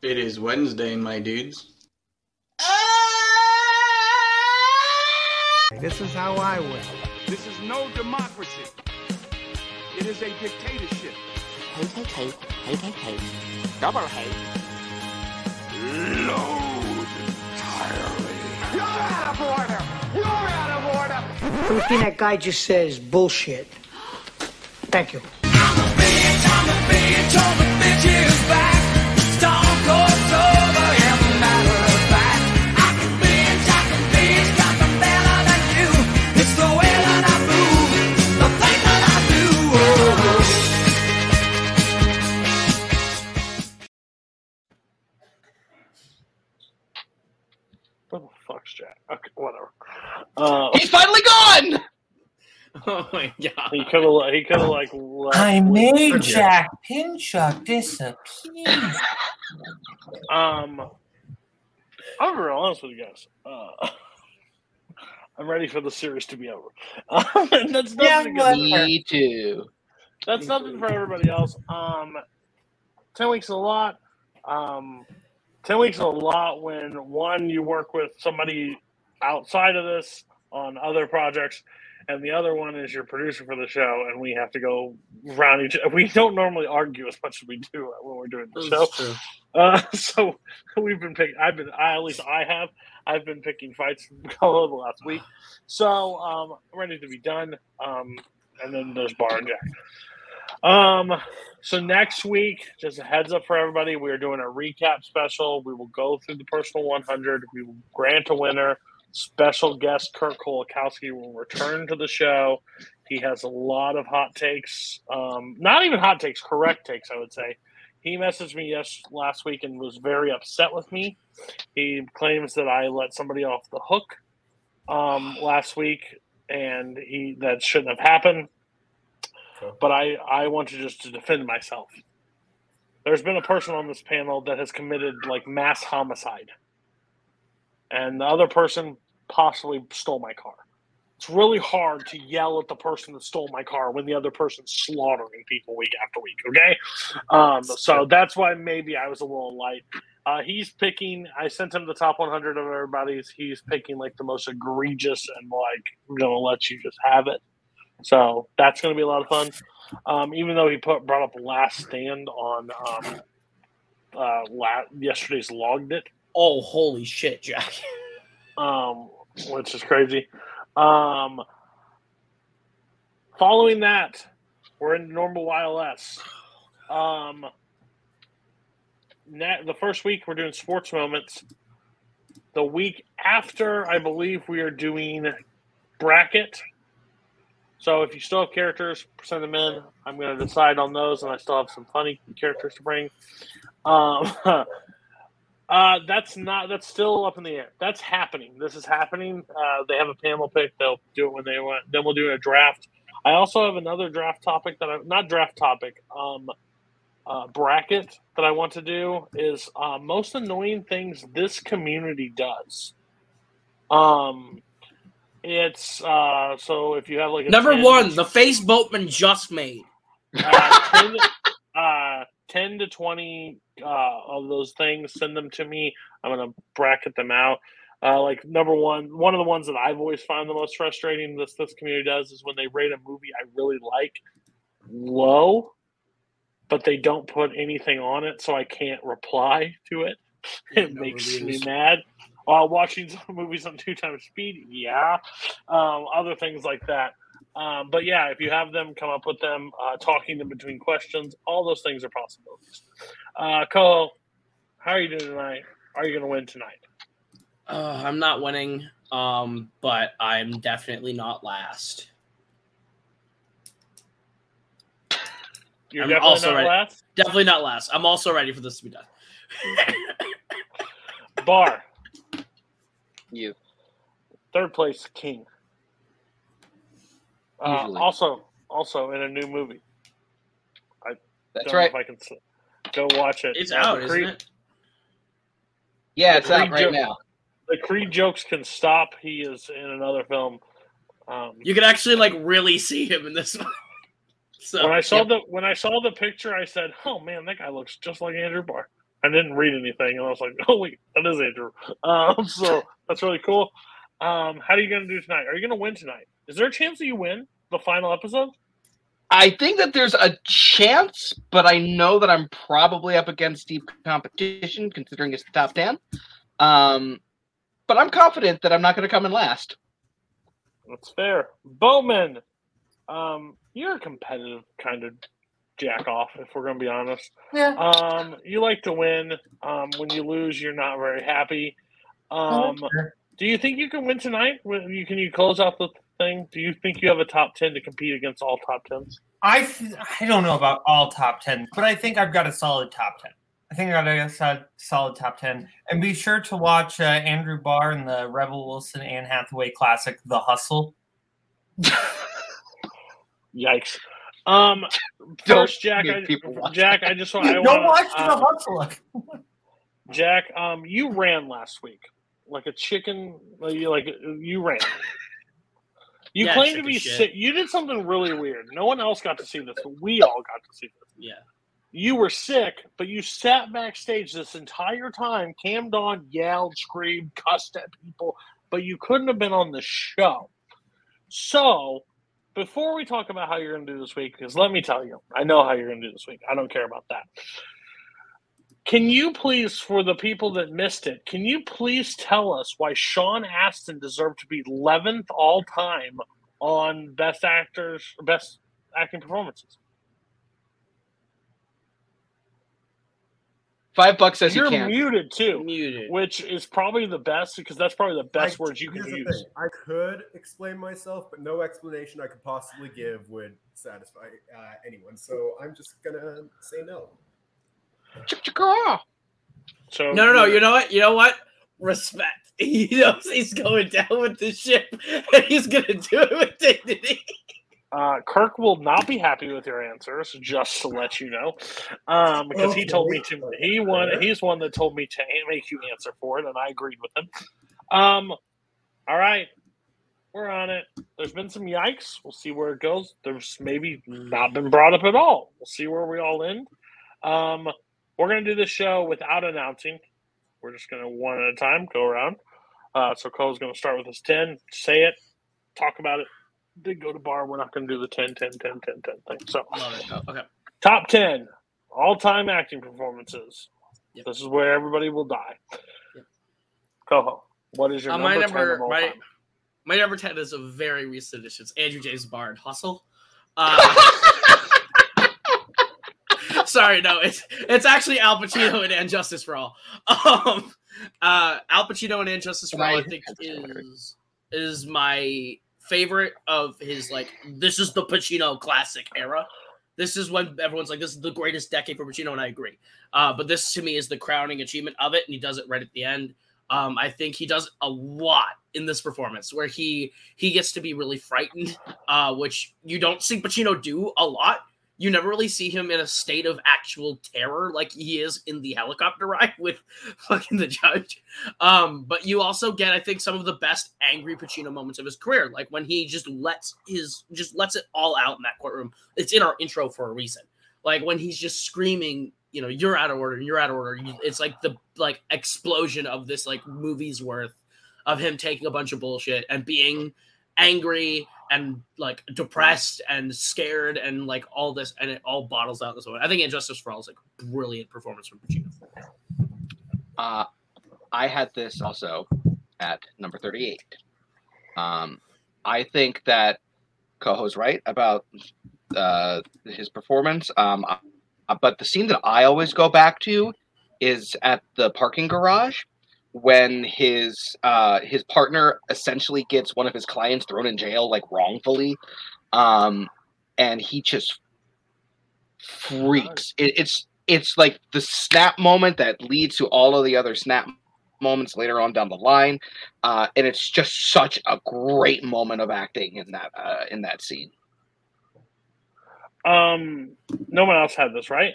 It is Wednesday, my dudes. Ah! This is how I win. This is no democracy. It is a dictatorship. Hate, hate, hate, hate, hate, hate. Double hate. Load entirely. You're out of order! You're out of order! Everything that guy just says bullshit. Thank you. What He's finally gone. Oh my god. he could have. He could have like. left I made Jack Pinchuk disappear. Um, I'm gonna honest with you guys. Uh, I'm ready for the series to be over. Um, that's Yeah, nothing. but- against- Me too. that's nothing for everybody else. Um, ten weeks is a lot. Um, ten weeks is a lot when one you work with somebody outside of this on other projects, and the other one is your producer for the show, and we have to go round each. We don't normally argue as much as we do when we're doing the show. That's. Uh, so we've been picking. I've been. I at least I have. I've been picking fights all over the last week. So um, ready to be done. Um, and then there's Barr and Jack. Um, so next week, just a heads up for everybody, we are doing a recap special. We will go through the personal 100. We will grant a winner. Special guest Kurt Kolakowski will return to the show. He has a lot of hot takes. Um, not even hot takes, correct takes, I would say. He messaged me yes last week and was very upset with me. He claims that I let somebody off the hook um, last week, and he that shouldn't have happened. But I I want to just to defend myself. There's been a person on this panel that has committed like mass homicide, and the other person possibly stole my car. It's really hard to yell at the person that stole my car when the other person's slaughtering people week after week. Okay, um, so that's why maybe I was a little light. Uh, he's picking. I sent him the top 100 of everybody's. He's picking like the most egregious and like I'm gonna let you just have it. So that's gonna be a lot of fun. Um, even though he put brought up Last Stand on um, uh, la- yesterday's logged it, Oh, holy shit, Jack. um, which is crazy. Um, following that, we're in normal YLS. Um, the first week we're doing sports moments. The week after, I believe we are doing bracket. So if you still have characters, send them in. I'm going to decide on those, and I still have some funny characters to bring. Um, uh, that's not. That's still up in the air. That's happening. This is happening. Uh, they have a panel pick. They'll do it when they want. Then we'll do a draft. I also have another draft topic that I'm not draft topic. Um, uh, bracket that I want to do is uh, most annoying things this community does. Um, it's uh, so if you have like a Number 10 one, the face boatman just made. uh, 10, uh, 10 to 20 uh, of those things send them to me. I'm going to bracket them out. Uh, like number one one of the ones that i've always found the most frustrating this this community does is when they rate a movie i really like low but they don't put anything on it so i can't reply to it. It no makes me mad. While watching some movies on two times speed yeah. Um, other things like that um, but yeah, if you have them, come up with them, uh, talking them between questions. All those things are possibilities. Uh, Cole, how are you doing tonight? Are you going to win tonight? Uh, I'm not winning, um, but I'm definitely not last. You're I'm definitely also not ready. last. Definitely not last. I'm also ready for this to be done. Barr, You. third place, King. Uh, also, also in a new movie. That's Don't right. know if I can s- go watch it. It's Uh, out, the isn't it? Yeah, it's out right joke- now. The Creed jokes can stop. He is in another film. Um, You can actually like really see him in this one. so when I saw yep. the when I saw the picture, I said, "Oh man, that guy looks just like Andrew Barr." I didn't read anything, and I was like, "Oh wait, that is Andrew." Um, so that's really cool. Um, how are you going to do tonight? Are you going to win tonight? Is there a chance that you win the final episode? I think that there's a chance, but I know that I'm probably up against deep competition considering it's the top 10. Um, but I'm confident that I'm not going to come in last. That's fair. Bowman, um, you're a competitive kind of jack off, if we're going to be honest. Yeah. Um, you like to win. Um, when you lose, you're not very happy. Um, Sure. do you think you can win tonight? Can you close out the thing? Do you think you have a top ten to compete against all top tens? I th- I don't know about all top ten, but I think I've got a solid top ten. I think I got a solid, solid top ten. And be sure to watch uh, Andrew Barr and the Rebel Wilson Anne Hathaway classic, The Hustle. Yikes. Um, Don't first, Jack, I, Jack, I just want I Don't wanna, watch The Hustle. Jack, um, you ran last week like a chicken. Like you, like you ran. You Yeah, claim to be sick. You did something really weird. No one else got to see this, but we all got to see this. Yeah. You were sick, but you sat backstage this entire time, cammed on, yelled, screamed, cussed at people, but you couldn't have been on the show. So, before we talk about how you're going to do this week, because let me tell you, I know how you're going to do this week. I don't care about that. Can you please, for the people that missed it, can you please tell us why Sean Astin deserved to be 11th all time on Best Actors, Best Acting Performances? Five bucks says You're you can't. muted too, Muted. which is probably the best because that's probably the best I- words you can use. thing. I could explain myself, but no explanation I could possibly give would satisfy uh, anyone. So I'm just gonna say no. Chicka-chicka. So No, no, no. You know what? You know what? Respect. He knows he's going down with the ship, and he's gonna do it with dignity. Uh, Kirk will not be happy with your answers, just to let you know, um, because he told me to. He one. He's one that told me to make you answer for it, and I agreed with him. Um, all right, we're on it. There's been some yikes. We'll see where it goes. There's maybe not been brought up at all. We'll see where we all end. Um, we're gonna do this show without announcing. We're just gonna one at a time go around. Uh, so Cole's gonna start with his ten. Say it. Talk about it did go to bar. We're not going to do the 10, 10, 10, 10, 10 thing. So. Oh, okay. top 10 all time acting performances. Yep. This is where everybody will die. Yep. Coho, what is your Uh, number, my 10 number, my, my number ten is a very recent addition. It's Andrew James Bard Hustle. Uh, sorry, no, it's it's actually Al Pacino and And Justice for All. Um, uh, Al Pacino and And Justice for All, I think is is my favorite of his like. This is the Pacino classic era. This is when everyone's like, "This is the greatest decade for Pacino," and I agree. Uh, but this to me is the crowning achievement of it, and he does it right at the end. Um, I think he does a lot in this performance where he he gets to be really frightened, uh, which you don't see Pacino do a lot. You never really see him in a state of actual terror like he is in the helicopter ride with fucking the judge. Um, but you also get, I think, some of the best angry Pacino moments of his career, like when he just lets his just lets it all out in that courtroom. It's in our intro for a reason. Like when he's just screaming, you know, you're out of order, you're out of order. It's like the like explosion of this like movie's worth of him taking a bunch of bullshit and being angry and like depressed and scared and like all this and it all bottles out this way. I think And Justice for All is like brilliant performance from Pacino. Uh, I had this also at number 38. Um, I think that Coho's right about uh, his performance. Um, uh, but the scene that I always go back to is at the parking garage when his uh, his partner essentially gets one of his clients thrown in jail like wrongfully, um, and he just freaks. It, it's it's like the snap moment that leads to all of the other snap moments later on down the line, uh, and it's just such a great moment of acting in that uh, in that scene. Um, no one else had this, right?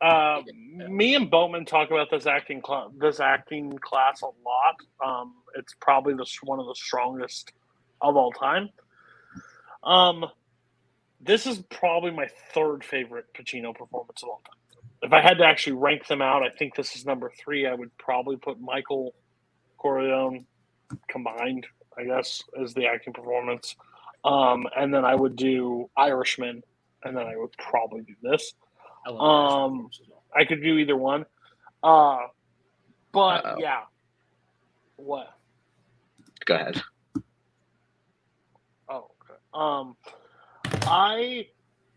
Uh, me and Boatman talk about this acting cl- this acting class a lot. Um, it's probably the one of the strongest of all time. Um, this is probably my third favorite Pacino performance of all time. if I had to actually rank them out, I think this is number three. I would probably put Michael Corleone combined, I guess, as the acting performance. Um, and then I would do Irishman, and then I would probably do this. I love Um, I could do either one. Uh, but Uh-oh. yeah. What? Go ahead. Oh, okay. Um, I,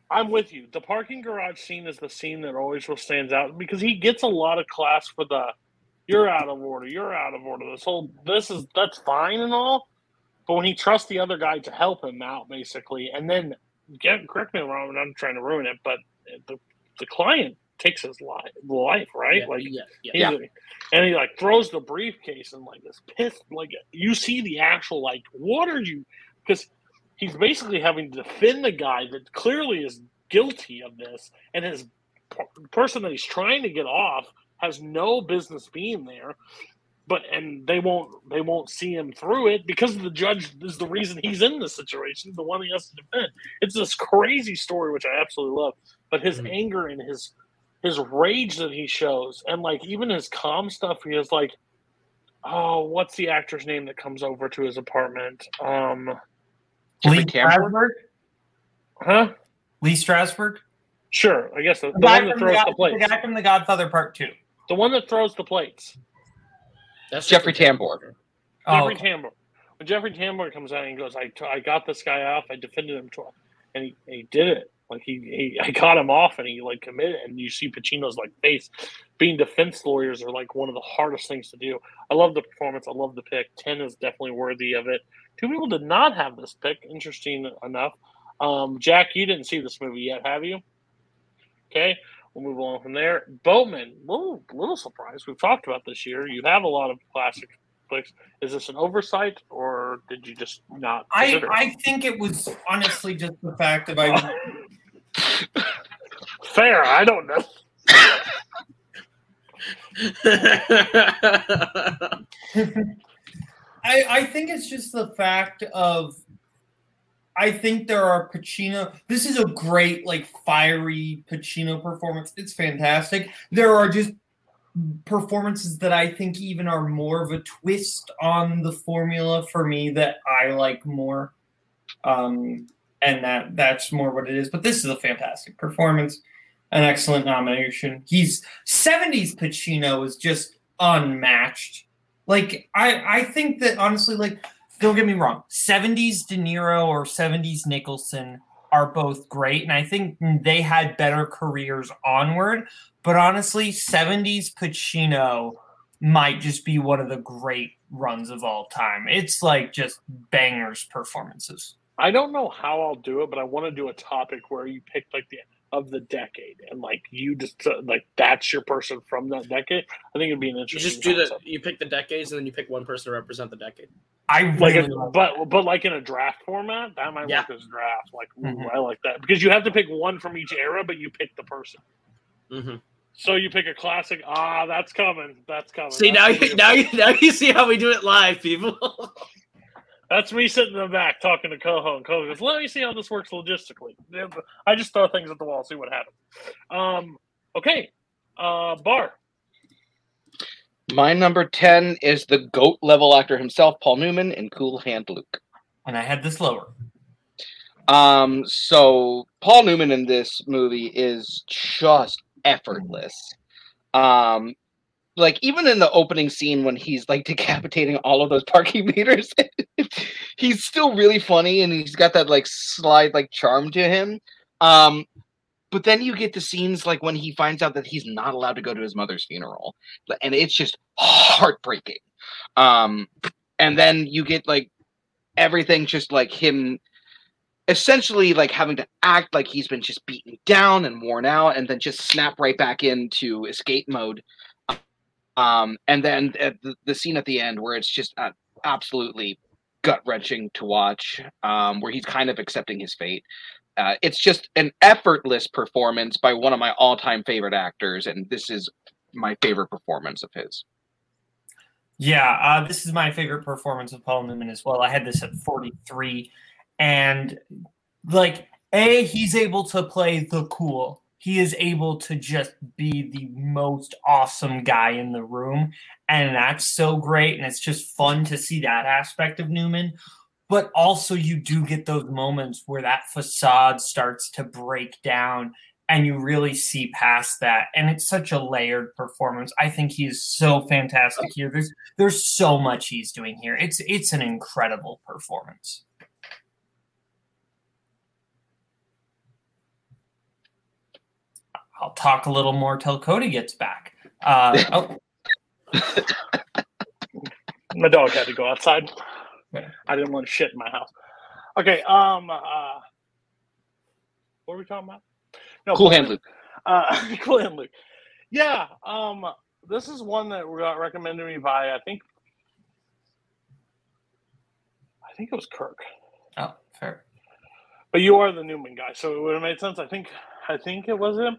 I'm with you. The parking garage scene is the scene that always will stands out because he gets a lot of class for the, you're out of order, you're out of order. This whole, this is that's fine and all, but when he trusts the other guy to help him out, basically, and then get correct me if I'm wrong, and I'm trying to ruin it, but the the client takes his life, life, right? Yeah, like yeah, yeah. He's and he like throws the briefcase and like this pissed like you see the actual like what are you because he's basically having to defend the guy that clearly is guilty of this and his p- person that he's trying to get off has no business being there but and they won't they won't see him through it because the judge is the reason he's in this situation the one he has to defend it's this crazy story which i absolutely love but his anger and his his rage that he shows and like even his calm stuff he is like oh what's the actor's name that comes over to his apartment um Lee Strasberg. huh Lee Strasberg. sure i guess the, the The guy, one that from the, God- the the guy from The Godfather Part Two. the one that throws the plates That's Jeffrey Tambor. Oh, Jeffrey okay. Tambor. When Jeffrey Tambor comes out and he goes, I, I got this guy off. I defended him, to, him, and he, he did it. Like he, he, I got him off, and he like committed. And you see Pacino's like face. Being defense lawyers are like one of the hardest things to do. I love the performance. I love the pick. Ten is definitely worthy of it. Two people did not have this pick. Interesting enough. Um, Jack, you didn't see this movie yet, have you? Okay, we'll move on from there. Boatman, little little surprise. We've talked about this year. You have a lot of classic flicks. Is this an oversight, or did you just not? I. I think it was honestly just the fact that I fair. I don't know. I, I think it's just the fact of I think there are Pacino. This is a great, like fiery Pacino performance. It's fantastic. There are just performances that I think even are more of a twist on the formula for me that I like more. Um, and that that's more what it is. But this is a fantastic performance, an excellent nomination. He's 70s Pacino is just unmatched. Like I I think that honestly, like don't get me wrong, 70s De Niro or 70s Nicholson are both great, and I think they had better careers onward. But honestly, 70s Pacino might just be one of the great runs of all time. It's like just bangers performances. I don't know how I'll do it, but I want to do a topic where you pick like the of the decade and like you just uh, like that's your person from that decade. I think it'd be an interesting. You interesting. just do the you pick the decades and then you pick one person to represent the decade. I like, really a, like but but like in a draft format, that might Yeah. work as draft. Like, ooh, Mhm. I like that because you have to pick one from each era, but you pick the person. Mm-hmm. So you pick a classic. Ah, that's coming. That's coming. See That's now, you, now you now you see how we do it live, people. That's me sitting in the back talking to Coho, and Coho goes, "Let me see how this works logistically." I just throw things at the wall, see what happens. Um, okay, uh, Barr. My number 10 is the GOAT level actor himself, Paul Newman, in Cool Hand Luke. and I had this lower. Um, so Paul Newman in this movie is just effortless. Um, like even in the opening scene when he's like decapitating all of those parking meters, he's still really funny and he's got that like slide like charm to him. Um, but then you get the scenes like when he finds out that he's not allowed to go to his mother's funeral, and it's just heartbreaking. Um, and then you get like everything just like him essentially like having to act like he's been just beaten down and worn out and then just snap right back into escape mode um and then the, the scene at the end where it's just uh, absolutely gut wrenching to watch um where he's kind of accepting his fate uh, it's just an effortless performance by one of my all-time favorite actors and this is my favorite performance of his Yeah, uh, this is my favorite performance of Paul Newman as well. I had this at 43. And like, A, he's able to play the cool. He is able to just be the most awesome guy in the room. And that's so great. And it's just fun to see that aspect of Newman. But also, you do get those moments where that facade starts to break down and you really see past that. And it's such a layered performance. I think he is so fantastic here. There's there's so much he's doing here. It's it's an incredible performance. I'll talk a little more till Cody gets back. Uh, oh, My dog had to go outside. Yeah. I didn't want to shit in my house. Okay. Um. Uh, what were we talking about? No, Cool Hand Luke. Uh, cool hand Luke. Yeah. Um. This is one that got recommended to me by I think. I think it was Kirk. oh, fair. But you are the Newman guy, so it would have made sense. I think. I think it was him.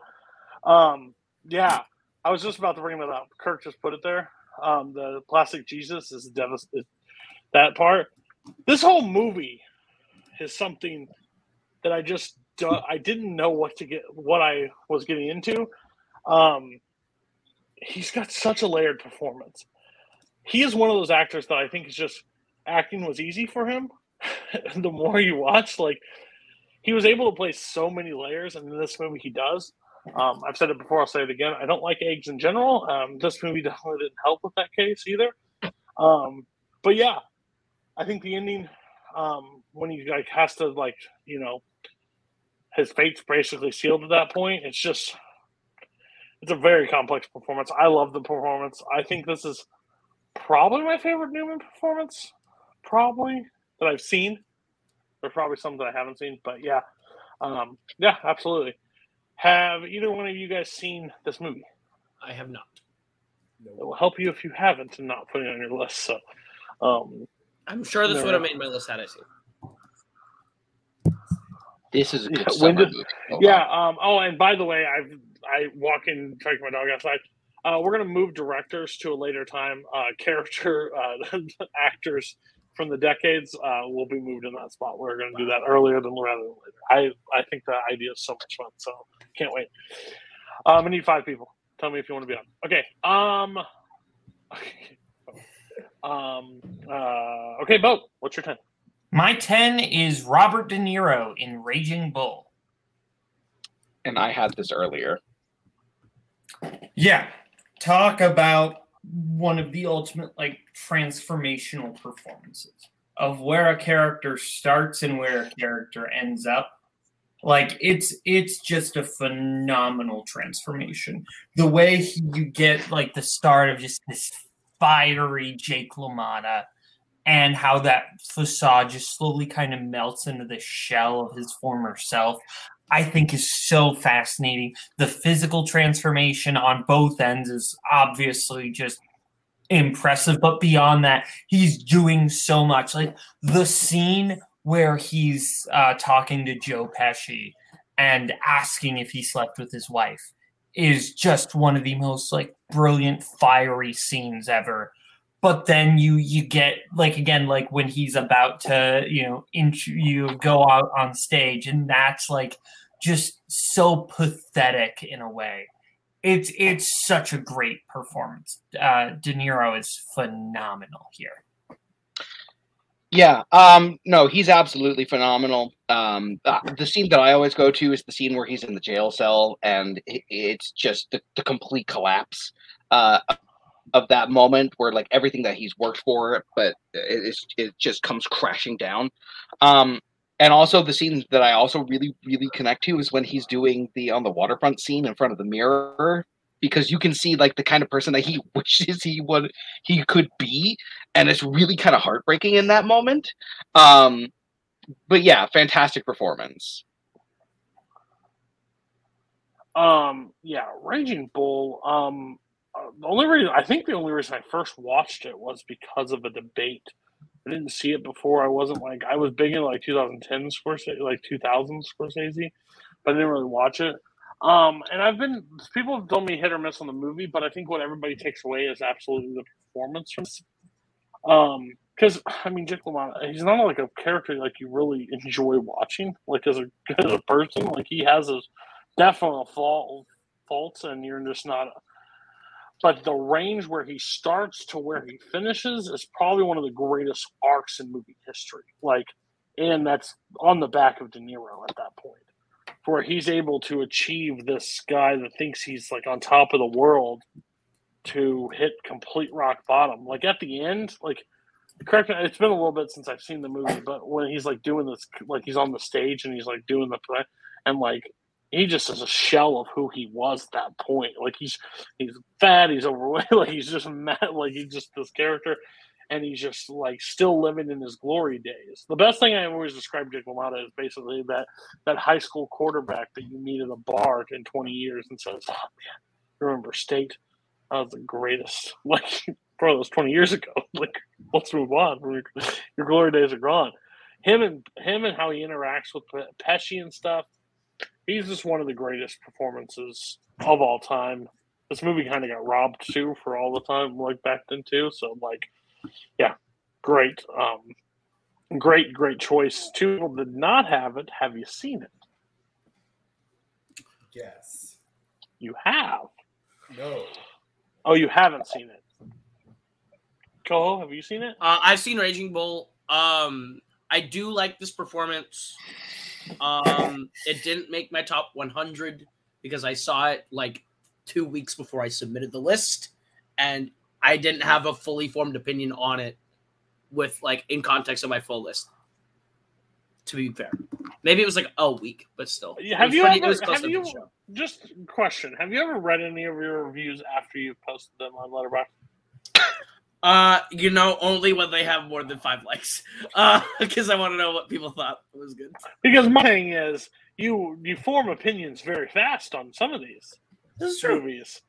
Um. Yeah. I was just about to bring that up. Kirk just put it there. Um. The plastic Jesus is devastated. That part. This whole movie is something that I just I didn't know what to get what I was getting into. Um, he's got such a layered performance. He is one of those actors that I think is just acting was easy for him. the more you watch, like he was able to play so many layers, and in this movie he does. Um, I've said it before. I'll say it again. I don't like eggs in general. Um, this movie definitely didn't help with that case either. Um, but yeah, I think the ending um, when he like has to like you know his fate's basically sealed at that point. It's just it's a very complex performance. I love the performance. I think this is probably my favorite Newman performance, probably that I've seen. There's probably some that I haven't seen, but yeah, um, yeah, absolutely. Have either one of you guys seen this movie? I have not. It will help you if you haven't and not put it on your list. So, um, I'm sure this No, would have made my list had I seen. This is a good Yeah, when did- movie. Oh, yeah. Um, oh, and by the way, I've I walk in, take my dog outside. Uh, we're gonna move directors to a later time. Uh, character uh, actors from the decades uh, will be moved in that spot. We're gonna do that earlier than rather than later. I I think the idea is so much fun. So can't wait. Um, I need five people. Tell me if you want to be on. Okay. Um. Um. Uh. Okay, Bo. What's your ten? My 10 is Robert De Niro in Raging Bull. And I had this earlier. Yeah. Talk about one of the ultimate like transformational performances of where a character starts and where a character ends up. Like it's it's just a phenomenal transformation. The way he, you get like the start of just this fiery Jake LaMotta and how that facade just slowly kind of melts into the shell of his former self. I think is so fascinating. The physical transformation on both ends is obviously just impressive, but beyond that, he's doing so much. Like the scene where he's uh, talking to Joe Pesci and asking if he slept with his wife is just one of the most like brilliant, fiery scenes ever. But then you you get like again like when he's about to you know int- you go out on stage and that's like just so pathetic in a way. It's it's such a great performance. Uh, De Niro is phenomenal here. Yeah, um, no, he's absolutely phenomenal. Um, uh, the scene that I always go to is the scene where he's in the jail cell, and it's just the, the complete collapse uh, of that moment where like everything that he's worked for, but it, it just comes crashing down. Um, and also the scene that I also really, really connect to is when he's doing the on the waterfront scene in front of the mirror, because you can see like the kind of person that he wishes he would he could be, and it's really kind of heartbreaking in that moment. Um, but yeah, fantastic performance. Um, yeah, Raging Bull. Um, uh, the only reason I think the only reason I first watched it was because of a debate. I didn't see it before. I wasn't like I was big in like 2010 Scorsese, like 2000 Scorsese, but I didn't really watch it. Um, and I've been people have told me hit or miss on the movie, but I think what everybody takes away is absolutely the performance from. Um, because I mean, Jake LaMotta, he's not like a character like you really enjoy watching, like as a as a person. Like he has his definite fault, faults, and you're just not. But the range where he starts to where he finishes is probably one of the greatest arcs in movie history. Like, and that's on the back of De Niro at that point, where he's able to achieve this guy that thinks he's like on top of the world to hit complete rock bottom. Like at the end, like correct me, it's been a little bit since I've seen the movie, but when he's like doing this, like he's on the stage and he's like doing the play, and like he just is a shell of who he was at that point. Like he's he's fat, he's overweight, like he's just mad, like he's just this character, and he's just like still living in his glory days. The best thing I always describe Jake LaMotta is basically that that high school quarterback that you meet at a bar in 20 years and says, "Oh man, remember state." That was the greatest. Like, bro, that was 20 years ago. Like, let's move on. Your glory days are gone. Him and him and how he interacts with Pesci and stuff. He's just one of the greatest performances of all time. This movie kind of got robbed too for all the time, like back then too. So like, yeah, great, um, great, great choice. Two people did not have it. Have you seen it? Yes. You have. No. Oh, you haven't seen it. Coho, have you seen it? Uh, I've seen Raging Bull. Um, I do like this performance. Um, it didn't make my top 100 because I saw it like two weeks before I submitted the list, and I didn't have a fully formed opinion on it with like in context of my full list. To be fair, maybe it was like a week, but still. Have you ever? Have you? Just question: Have you ever read any of your reviews after you posted them on Letterboxd? Uh, you know, only when they have more than five likes. Uh, because I want to know what people thought was good. Because my thing is, you you form opinions very fast on some of these This is true. movies,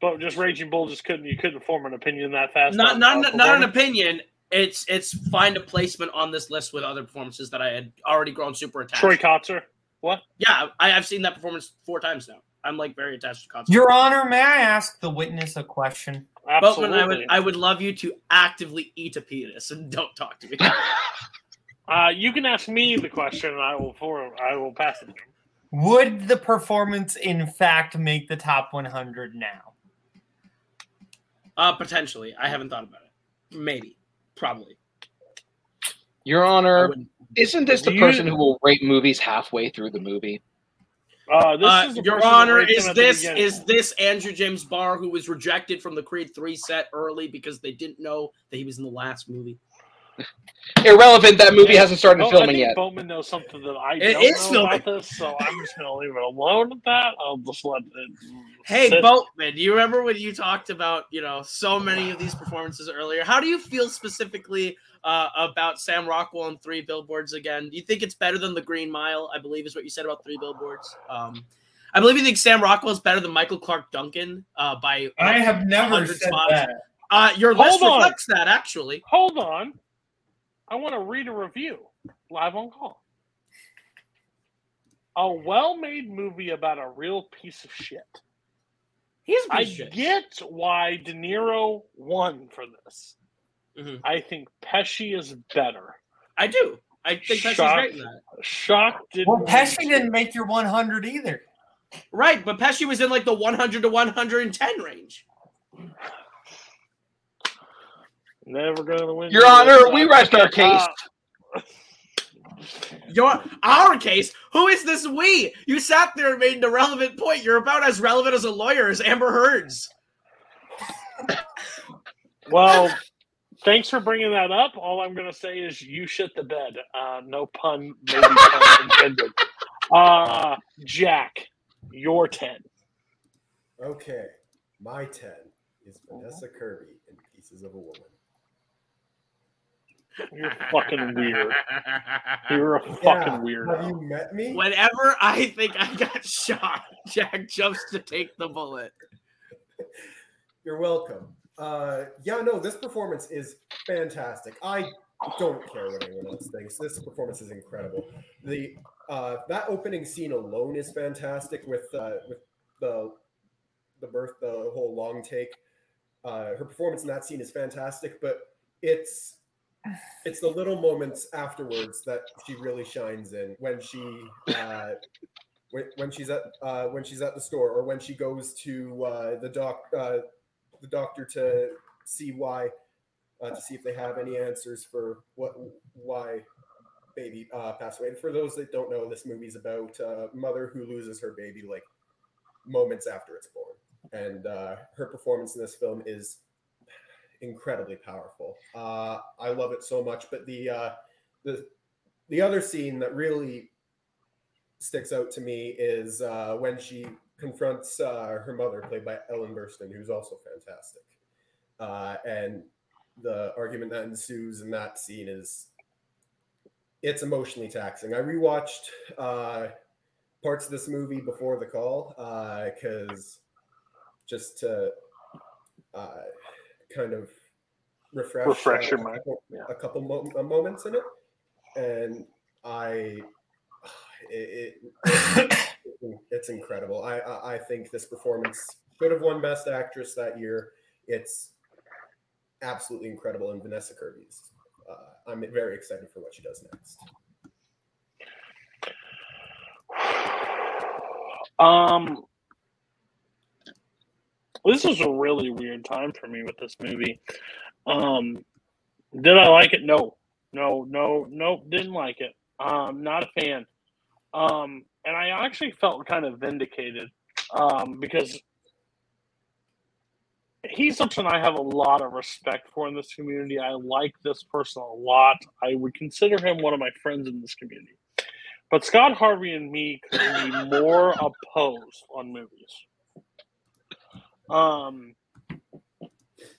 but just Raging Bull just couldn't. You couldn't form an opinion that fast. Not on, not uh, not an opinion. It's it's find a placement on this list with other performances that I had already grown super attached. Troy Kotsur. What? Yeah, I, I've seen that performance four times now. I'm like very attached to Kotsur. Your Honor, may I ask the witness a question? Absolutely. Boatman, I would I would love you to actively eat a penis and don't talk to me. Uh, you can ask me the question, and I will for I will pass it to him. Would the performance, in fact, make the top 100 now? uh, potentially, I haven't thought about it. Maybe, probably. Your Honor, isn't this the you- person who will rate movies halfway through the movie? Uh, this Uh, is Your Honor, is him at the this is this Andrew James Barr who was rejected from the Creed three set early because they didn't know that he was in the last movie? Irrelevant. That movie hasn't started Oh, I filming think yet. Bowman knows something that I It don't is know about this, so I'm just going to leave it alone at that. I'll just let it. Hey, sit. Boatman, do you remember when you talked about you know so many of these performances earlier? How do you feel specifically uh, about Sam Rockwell and Three Billboards again? Do you think it's better than The Green Mile? I believe is what you said about Three Billboards. Um, I believe you think Sam Rockwell is better than Michael Clarke Duncan uh, by. I have never said spots. that. Uh, your Hold list on. reflects that actually. Hold on. I want to read a review live on call. A well made movie about a real piece of shit. He's I shit. get why De Niro won for this. Mhm. I think Pesci is better. I do. I think Pesci's Shocked. great in that. Shocked didn't. Well, win Pesci too. didn't make your 100 either. Right, but Pesci was in like the 100 to 110 range. Never gonna win. Your Honor, we rest our case. Your our case. Who is this we? You sat there and made an irrelevant point. You're about as relevant as a lawyer as Amber Heard's. well, thanks for bringing that up. All I'm gonna say is you shit the bed. Uh, no pun, maybe pun intended. Uh, Jack, your ten. Okay, my 10 is Vanessa Kirby in Pieces of a Woman. You're fucking weird. You're a Yeah, fucking Have you met me? Whenever I think I got shot, Jack jumps to take the bullet. You're welcome. Uh, yeah, no, this performance is fantastic. I don't care what anyone else thinks. This performance is incredible. The uh, that opening scene alone is fantastic with uh, with the the birth, the whole long take. Uh, her performance in that scene is fantastic, but it's it's the little moments afterwards that she really shines in when she uh, when, when she's at uh, when she's at the store or when she goes to uh, the doc uh, the doctor to see why uh, to see if they have any answers for what why baby uh, passed away. And for those that don't know, this movie's about a mother who loses her baby like moments after it's born, and uh, her performance in this film is incredibly powerful. Uh, I love it so much. But the uh, the the other scene that really sticks out to me is uh, when she confronts uh, her mother, played by Ellen Burstyn, who's also fantastic. Uh, and the argument that ensues in that scene is it's emotionally taxing. I rewatched uh, parts of this movie before the call because just to uh, kind of refresh, Refresh your uh, mind, a couple, yeah. a couple mo- uh, moments in it, and I it, it it's incredible. I, I I think this performance should have won Best Actress that year. It's absolutely incredible, and Vanessa Kirby's. Uh, I'm very excited for what she does next. Um, this is a really weird time for me with this movie. Um, did I like it? No, no, no, no, didn't like it. Um, not a fan. Um, and I actually felt kind of vindicated um, because he's something I have a lot of respect for in this community. I like this person a lot. I would consider him one of my friends in this community. But Scott Harvey and me could be more opposed on movies. Um,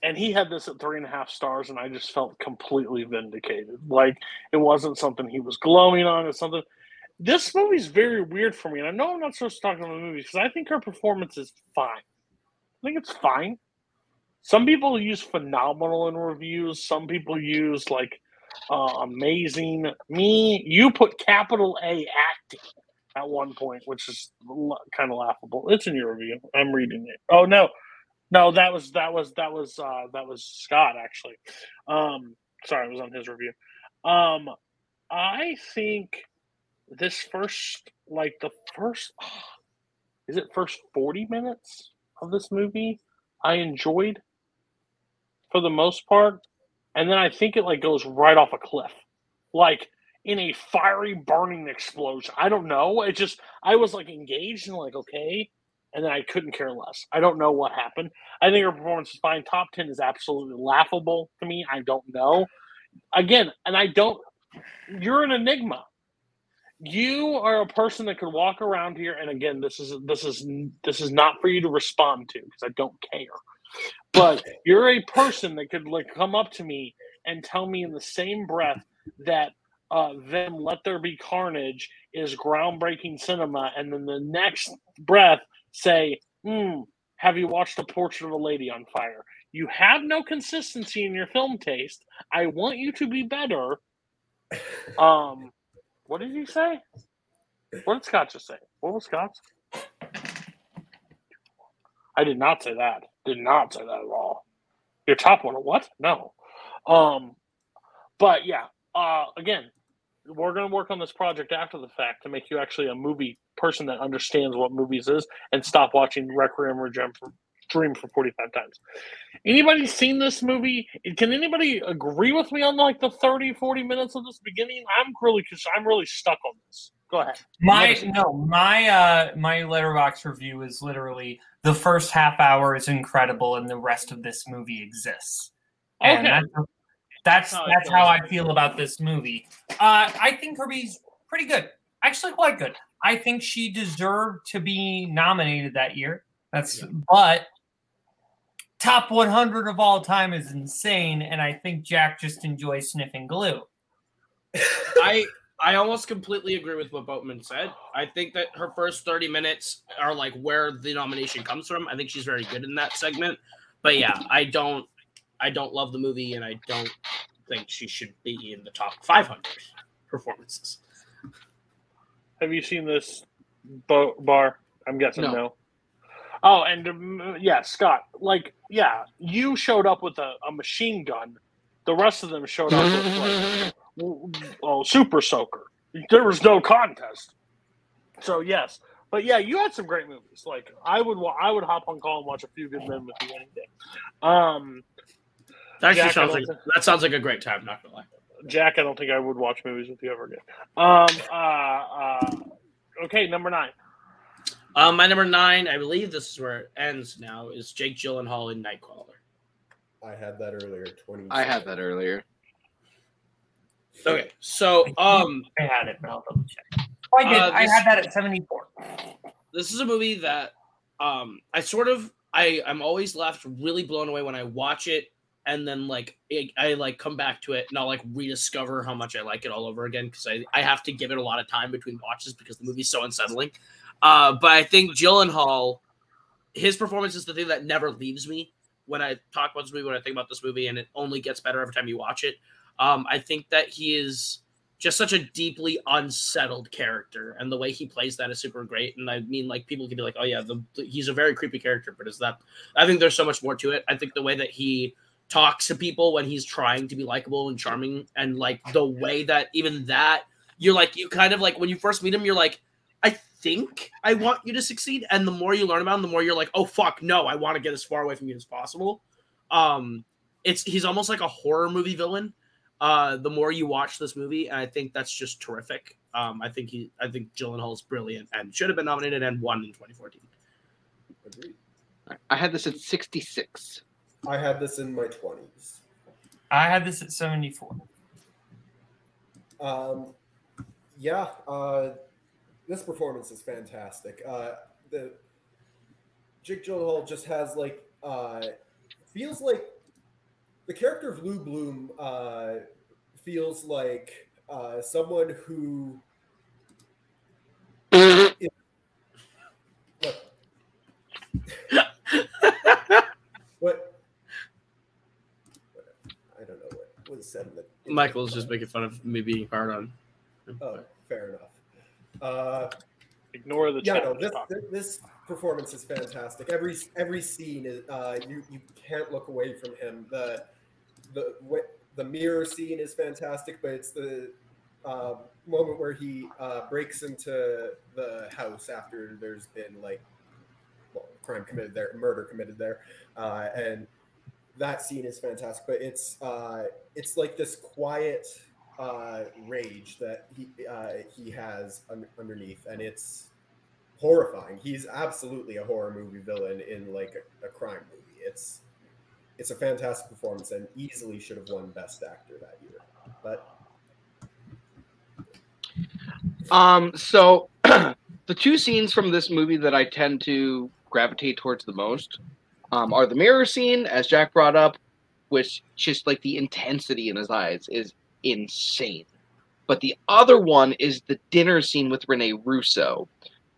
and he had this at three and a half stars, and I just felt completely vindicated. Like it wasn't something he was glowing on. It's something. This movie's very weird for me, and I know I'm not supposed to talk about the movies because I think her performance is fine. I think it's fine. Some people use phenomenal in reviews. Some people use like uh, amazing. Me, you put capital A acting at one point, which is kind of laughable. It's in your review. I'm reading it. Oh no, no, that was that was that was uh, that was Scott actually. Um, sorry, it was on his review. Um, I think this first, like the first, is it first forty minutes of this movie? I enjoyed for the most part, and then I think it like goes right off a cliff, like in a fiery burning explosion. I don't know. It just I was like engaged and like okay, and then I couldn't care less. I don't know what happened. I think her performance is fine. Top ten is absolutely laughable to me. I don't know. Again, and I don't. You're an enigma. You are a person that could walk around here, and again, this is this is this is not for you to respond to because I don't care. But you're a person that could like come up to me and tell me in the same breath that uh, them Let There Be Carnage is groundbreaking cinema, and then the next breath say, hmm, have you watched A Portrait of a Lady on Fire? You have no consistency in your film taste. I want you to be better. Um, what did you say? What did Scott just say? What was Scott's? I did not say that. Did not say that at all. Your top one? What? No. Um, but yeah. Uh, again, we're going to work on this project after the fact to make you actually a movie person that understands what movies is and stop watching Requiem or Dream for, 45 times. Anybody seen this movie? Can anybody agree with me on like the 30, 40 minutes of this beginning? I'm really, cause I'm really stuck on this. Go ahead. My no, my uh my Letterboxd review is literally the first half hour is incredible and the rest of this movie exists. And Okay. that's that's, how I that's feel how about I feel about this movie. Uh I think Kirby's pretty good. Actually quite good. I think she deserved to be nominated that year. That's but top 100 of all time is insane and I think Jack just enjoys sniffing glue. I I almost completely agree with what Boatman said. I think that her first 30 minutes are like where the nomination comes from. I think she's very good in that segment. But yeah, I don't I don't love the movie and I don't think she should be in the top 500 performances. Have you seen this bo- bar? I'm guessing no. No. Oh, and um, yeah, Scott. Like, yeah, you showed up with a, a machine gun. The rest of them showed up with like, oh, super soaker. There was no contest. So yes, but yeah, you had some great movies. Like I would, I would hop on call and watch a few good men with you any day. Um, That actually Jack, sounds like that sounds like a great time. Not gonna lie. Jack, I don't think I would watch movies with you ever again. Um, uh, uh, okay, number nine. Um, my number nine, I believe this is where it ends now, is Jake Gyllenhaal in Nightcrawler. I had that earlier. Twenty. I had that earlier. Okay, so um, I had it, but I'll double check. Oh, I did. Uh, I had that at 74. this is a movie that um I sort of I I'm always left really blown away when I watch it and then like it, I like come back to it and I'll like rediscover how much I like it all over again because I I have to give it a lot of time between watches because the movie's so unsettling. Uh, but I think Gyllenhaal, his performance is the thing that never leaves me when I talk about this movie when I think about this movie and it only gets better every time you watch it. Um, I think that he is just such a deeply unsettled character and the way he plays that is super great and i mean like people can be like oh yeah the, he's a very creepy character but is that i think there's so much more to it i think the way that he talks to people when he's trying to be likable and charming and like the way that even that you're like you kind of like when you first meet him you're like i think i want you to succeed and the more you learn about him the more you're like oh fuck no i want to get as far away from you as possible um it's he's almost like a horror movie villain uh, the more you watch this movie, and I think that's just terrific. Um, I think he, I think Gyllenhaal is brilliant and should have been nominated and won in 2014. Agreed. I had this at 66. I had this in my twenties. I had this at 74. Um, yeah, uh, this performance is fantastic. Uh, the Jake Gyllenhaal just has like uh, feels like the character of Lou Bloom uh, feels like uh, someone who. Look. what? I don't know what was said in the- Michael's just making fun of me being hard on. Oh, fair enough. Uh, Ignore the yeah, no, this, this this performance is fantastic. Every every scene is uh, you you can't look away from him. The the the mirror scene is fantastic, but it's the uh, moment where he uh, breaks into the house after there's been like well, crime committed there, murder committed there, uh, and that scene is fantastic. But it's uh, it's like this quiet uh, rage that he uh, he has un- underneath, and it's horrifying. He's absolutely a horror movie villain in like a, a crime movie. It's it's a fantastic performance, and easily should have won Best Actor that year. But Um, so the two scenes from this movie that I tend to gravitate towards the most um, are the mirror scene, as Jack brought up, which just like the intensity in his eyes is insane. But the other one is the dinner scene with Rene Russo,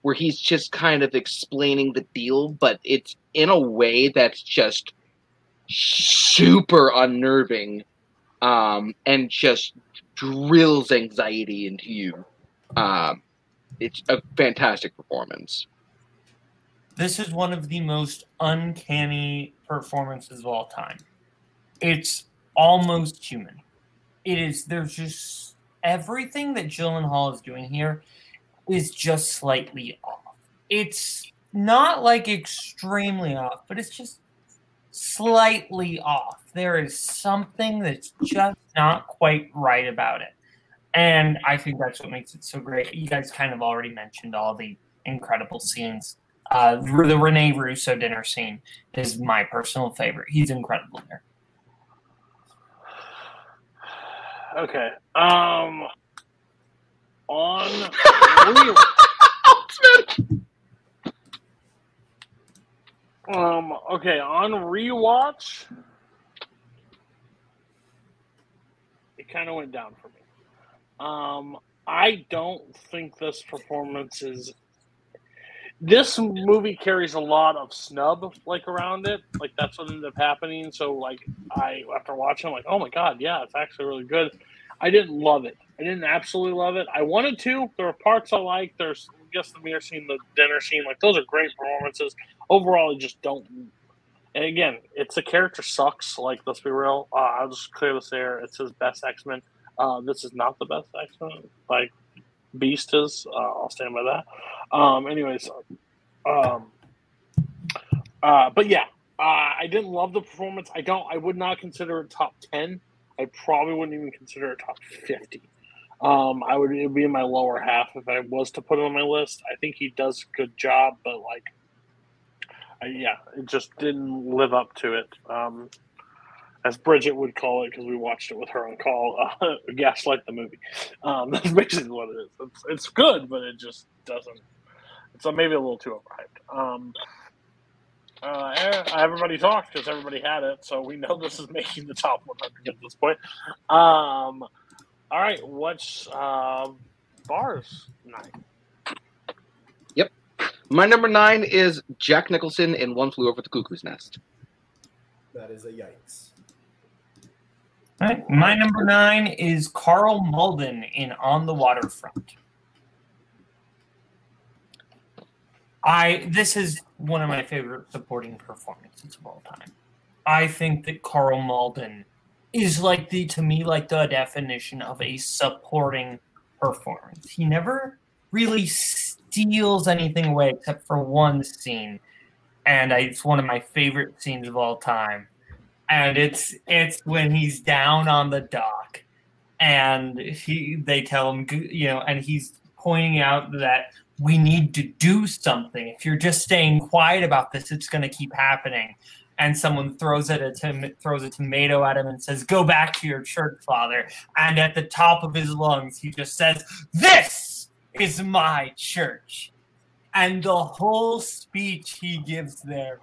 where he's just kind of explaining the deal, but it's in a way that's just super unnerving um, and just drills anxiety into you. Um, it's a fantastic performance. This is one of the most uncanny performances of all time. It's almost human. It is, there's just everything that Gyllenhaal is doing here is just slightly off. It's not like extremely off, but it's just slightly off. There is something that's just not quite right about it. And I think that's what makes it so great. You guys kind of already mentioned all the incredible scenes. Uh, the Rene Russo dinner scene is my personal favorite. He's incredible there. Okay. Um. On. um. Okay. On rewatch, it kind of went down for me. Um. I don't think this performance is. This movie carries a lot of snub like around it. Like that's what ended up happening. So like I after watching, I'm like, oh my god, yeah, it's actually really good. I didn't love it. I didn't absolutely love it. I wanted to. There are parts I like. There's just the mirror scene, the dinner scene. Like those are great performances. Overall, I just don't. And again, it's the character sucks. Like let's be real. Uh, I'll just clear this air. It's his best X Men. Uh, this is not the best X Men. Like Beast is. Uh, I'll stand by that. Um, anyways, um, uh, but yeah, uh, I didn't love the performance. I don't. I would not consider it top ten. I probably wouldn't even consider it top fifty. Um, I would it would be in my lower half if I was to put it on my list. I think he does a good job, but like, I, yeah, it just didn't live up to it. Um, as Bridget would call it, because we watched it with her on call, uh, gaslight the movie. Um, that's basically what it is. It's, it's good, but it just doesn't. It's maybe a little too overhyped. Um, uh, eh, everybody talked because everybody had it, so we know this is making the top 100 at this point. Um, all right, what's uh, Barr's nine? Yep. My number nine is Jack Nicholson in One Flew Over the Cuckoo's Nest. That is a yikes. All right. My number nine is Karl Malden in On the Waterfront. I this is one of my favorite supporting performances of all time. I think that Karl Malden is like the to me like the definition of a supporting performance. He never really steals anything away except for one scene, and it's one of my favorite scenes of all time. And it's it's when he's down on the dock, and he they tell him you know, and he's pointing out that we need to do something. If you're just staying quiet about this, it's going to keep happening. And someone throws it a tom- throws a tomato at him and says, "Go back to your church, father." And at the top of his lungs, he just says, "This is my church." And the whole speech he gives there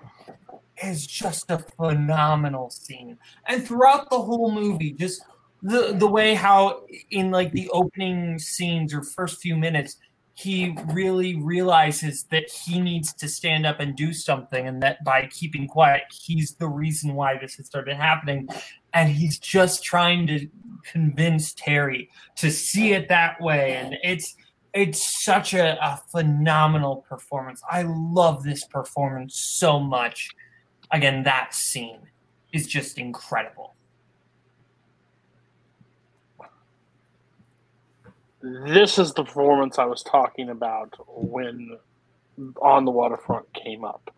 is just a phenomenal scene. And throughout the whole movie, just the the way how in like the opening scenes or first few minutes he really realizes that he needs to stand up and do something and that by keeping quiet he's the reason why this has started happening. And he's just trying to convince terry to see it that way. And it's it's such a, a phenomenal performance. I love this performance so much. Again that scene is just incredible this is the performance I was talking about when on the waterfront came up.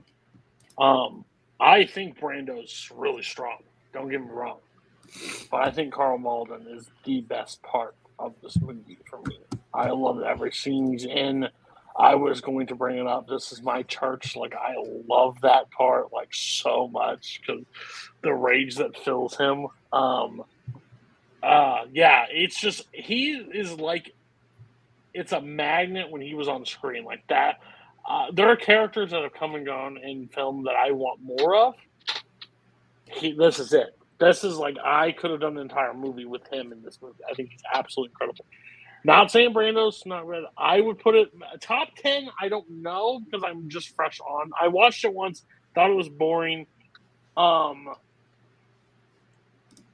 Um, I think Brando's really strong. Don't get me wrong, but I think Karl Malden is the best part of this movie for me. I love every scene he's in. I was going to bring it up. This is my church. Like I love that part like so much because the rage that fills him. Um, uh, yeah, it's just he is like it's a magnet when he was on screen like that. Uh, there are characters that have come and gone in film that I want more of. He, this is it. This is like I could have done an entire movie with him in this movie. I think he's absolutely incredible. Not saying Brando's not red. I would put it top ten. I don't know because I'm just fresh on. I watched it once, thought it was boring. Um,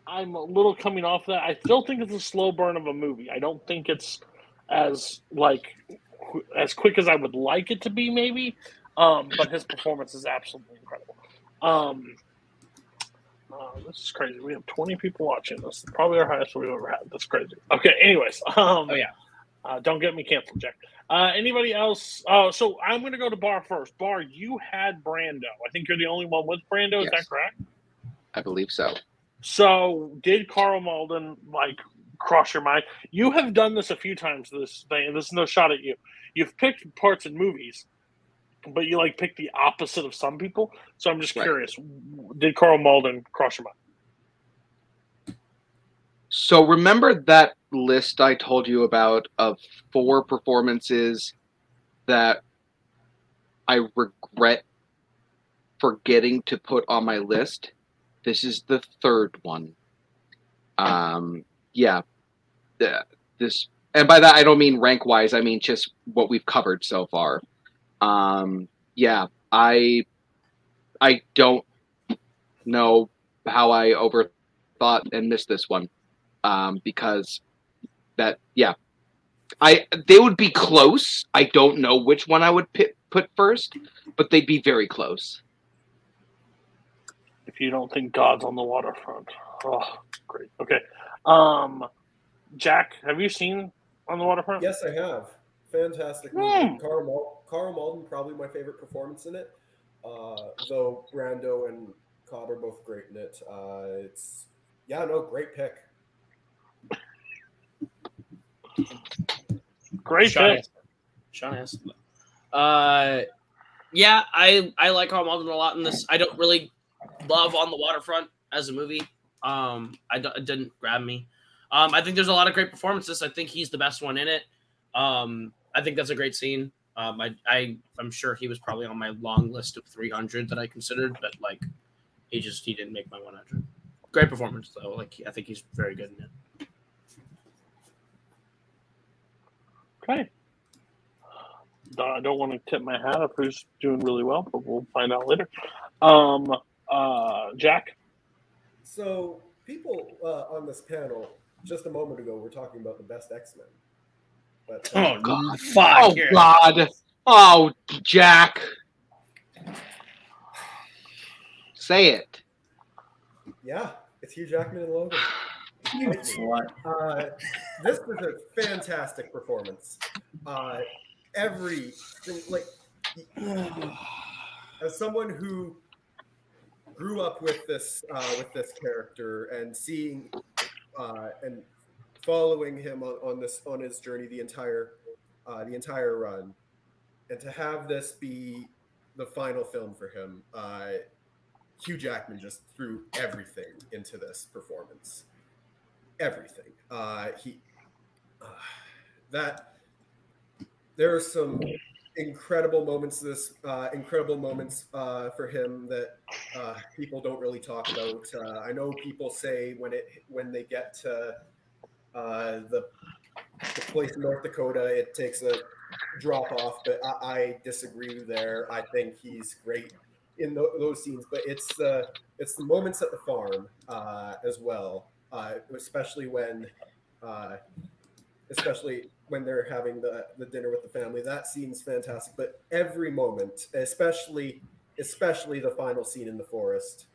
I'm a little coming off that. I still think it's a slow burn of a movie. I don't think it's as like qu- as quick as I would like it to be, maybe. Um, but his performance is absolutely incredible. Um, uh, this is crazy. We have 20 people watching. This is probably our highest we've ever had. That's crazy. Okay. Anyways. Um, Oh yeah. uh, don't get me canceled, Jack. Uh, anybody else? Uh, so I'm going to go to Barr first. Barr, you had Brando. I think you're the only one with Brando. Is that correct? I believe so. So did Karl Malden like cross your mind? You have done this a few times. This thing, and this is no shot at you. You've picked parts in movies, but you like pick the opposite of some people. So I'm just Right. curious: Did Karl Malden cross your mind? So remember that list I told you about of four performances that I regret forgetting to put on my list. This is the third one. Um, yeah, the, this, and by that I don't mean rank wise. I mean just what we've covered so far. Um, yeah, I, I don't know how I overthought and missed this one um, because that yeah i they would be close i don't know which one i would pit, put first but they'd be very close If you don't think God's on the waterfront, oh, great. Okay, um, Jack, have you seen on the waterfront? Yes, I have. fantastic movie. Karl, Mal- Karl Malden, probably my favorite performance in it. Uh, though Brando and Cobb are both great in it. Uh, it's yeah, no, great pick. Great Sean pick. Sean has. Uh, yeah, I I like Carl Malden a lot in this. I don't really love On the Waterfront as a movie. Um, I it didn't grab me. Um, I think there's a lot of great performances. I think he's the best one in it. Um, I think that's a great scene. Um, I, I I'm sure he was probably on my long list of 300 that I considered, but like he just he didn't make my 100. Great performance though. Like I think he's very good in it. Okay. I don't want to tip my hat up who's doing really well, but we'll find out later. Um, uh, Jack. So people uh, on this panel just a moment ago were talking about the best X Men. But uh, Oh God. fuck! Oh here. God! Oh, Jack! Say it. yeah, it's Hugh Jackman and Logan. What? Uh, this was a fantastic performance. Uh, every like as someone who grew up with this uh, with this character and seeing uh, and following him on, on this on his journey the entire uh, the entire run, and to have this be the final film for him, uh, Hugh Jackman just threw everything into this performance. Everything. Uh, he uh, that there are some incredible moments this uh, incredible moments uh, for him that uh, people don't really talk about. Uh, i know people say when it when they get to uh, the, the place in north dakota it takes a drop off but i, I disagree there. I think he's great in tho- those scenes but it's the it's the moments at the farm uh, as well especially when especially when they're having the, the dinner with the family. That scene's fantastic. But every moment, especially especially the final scene in the forest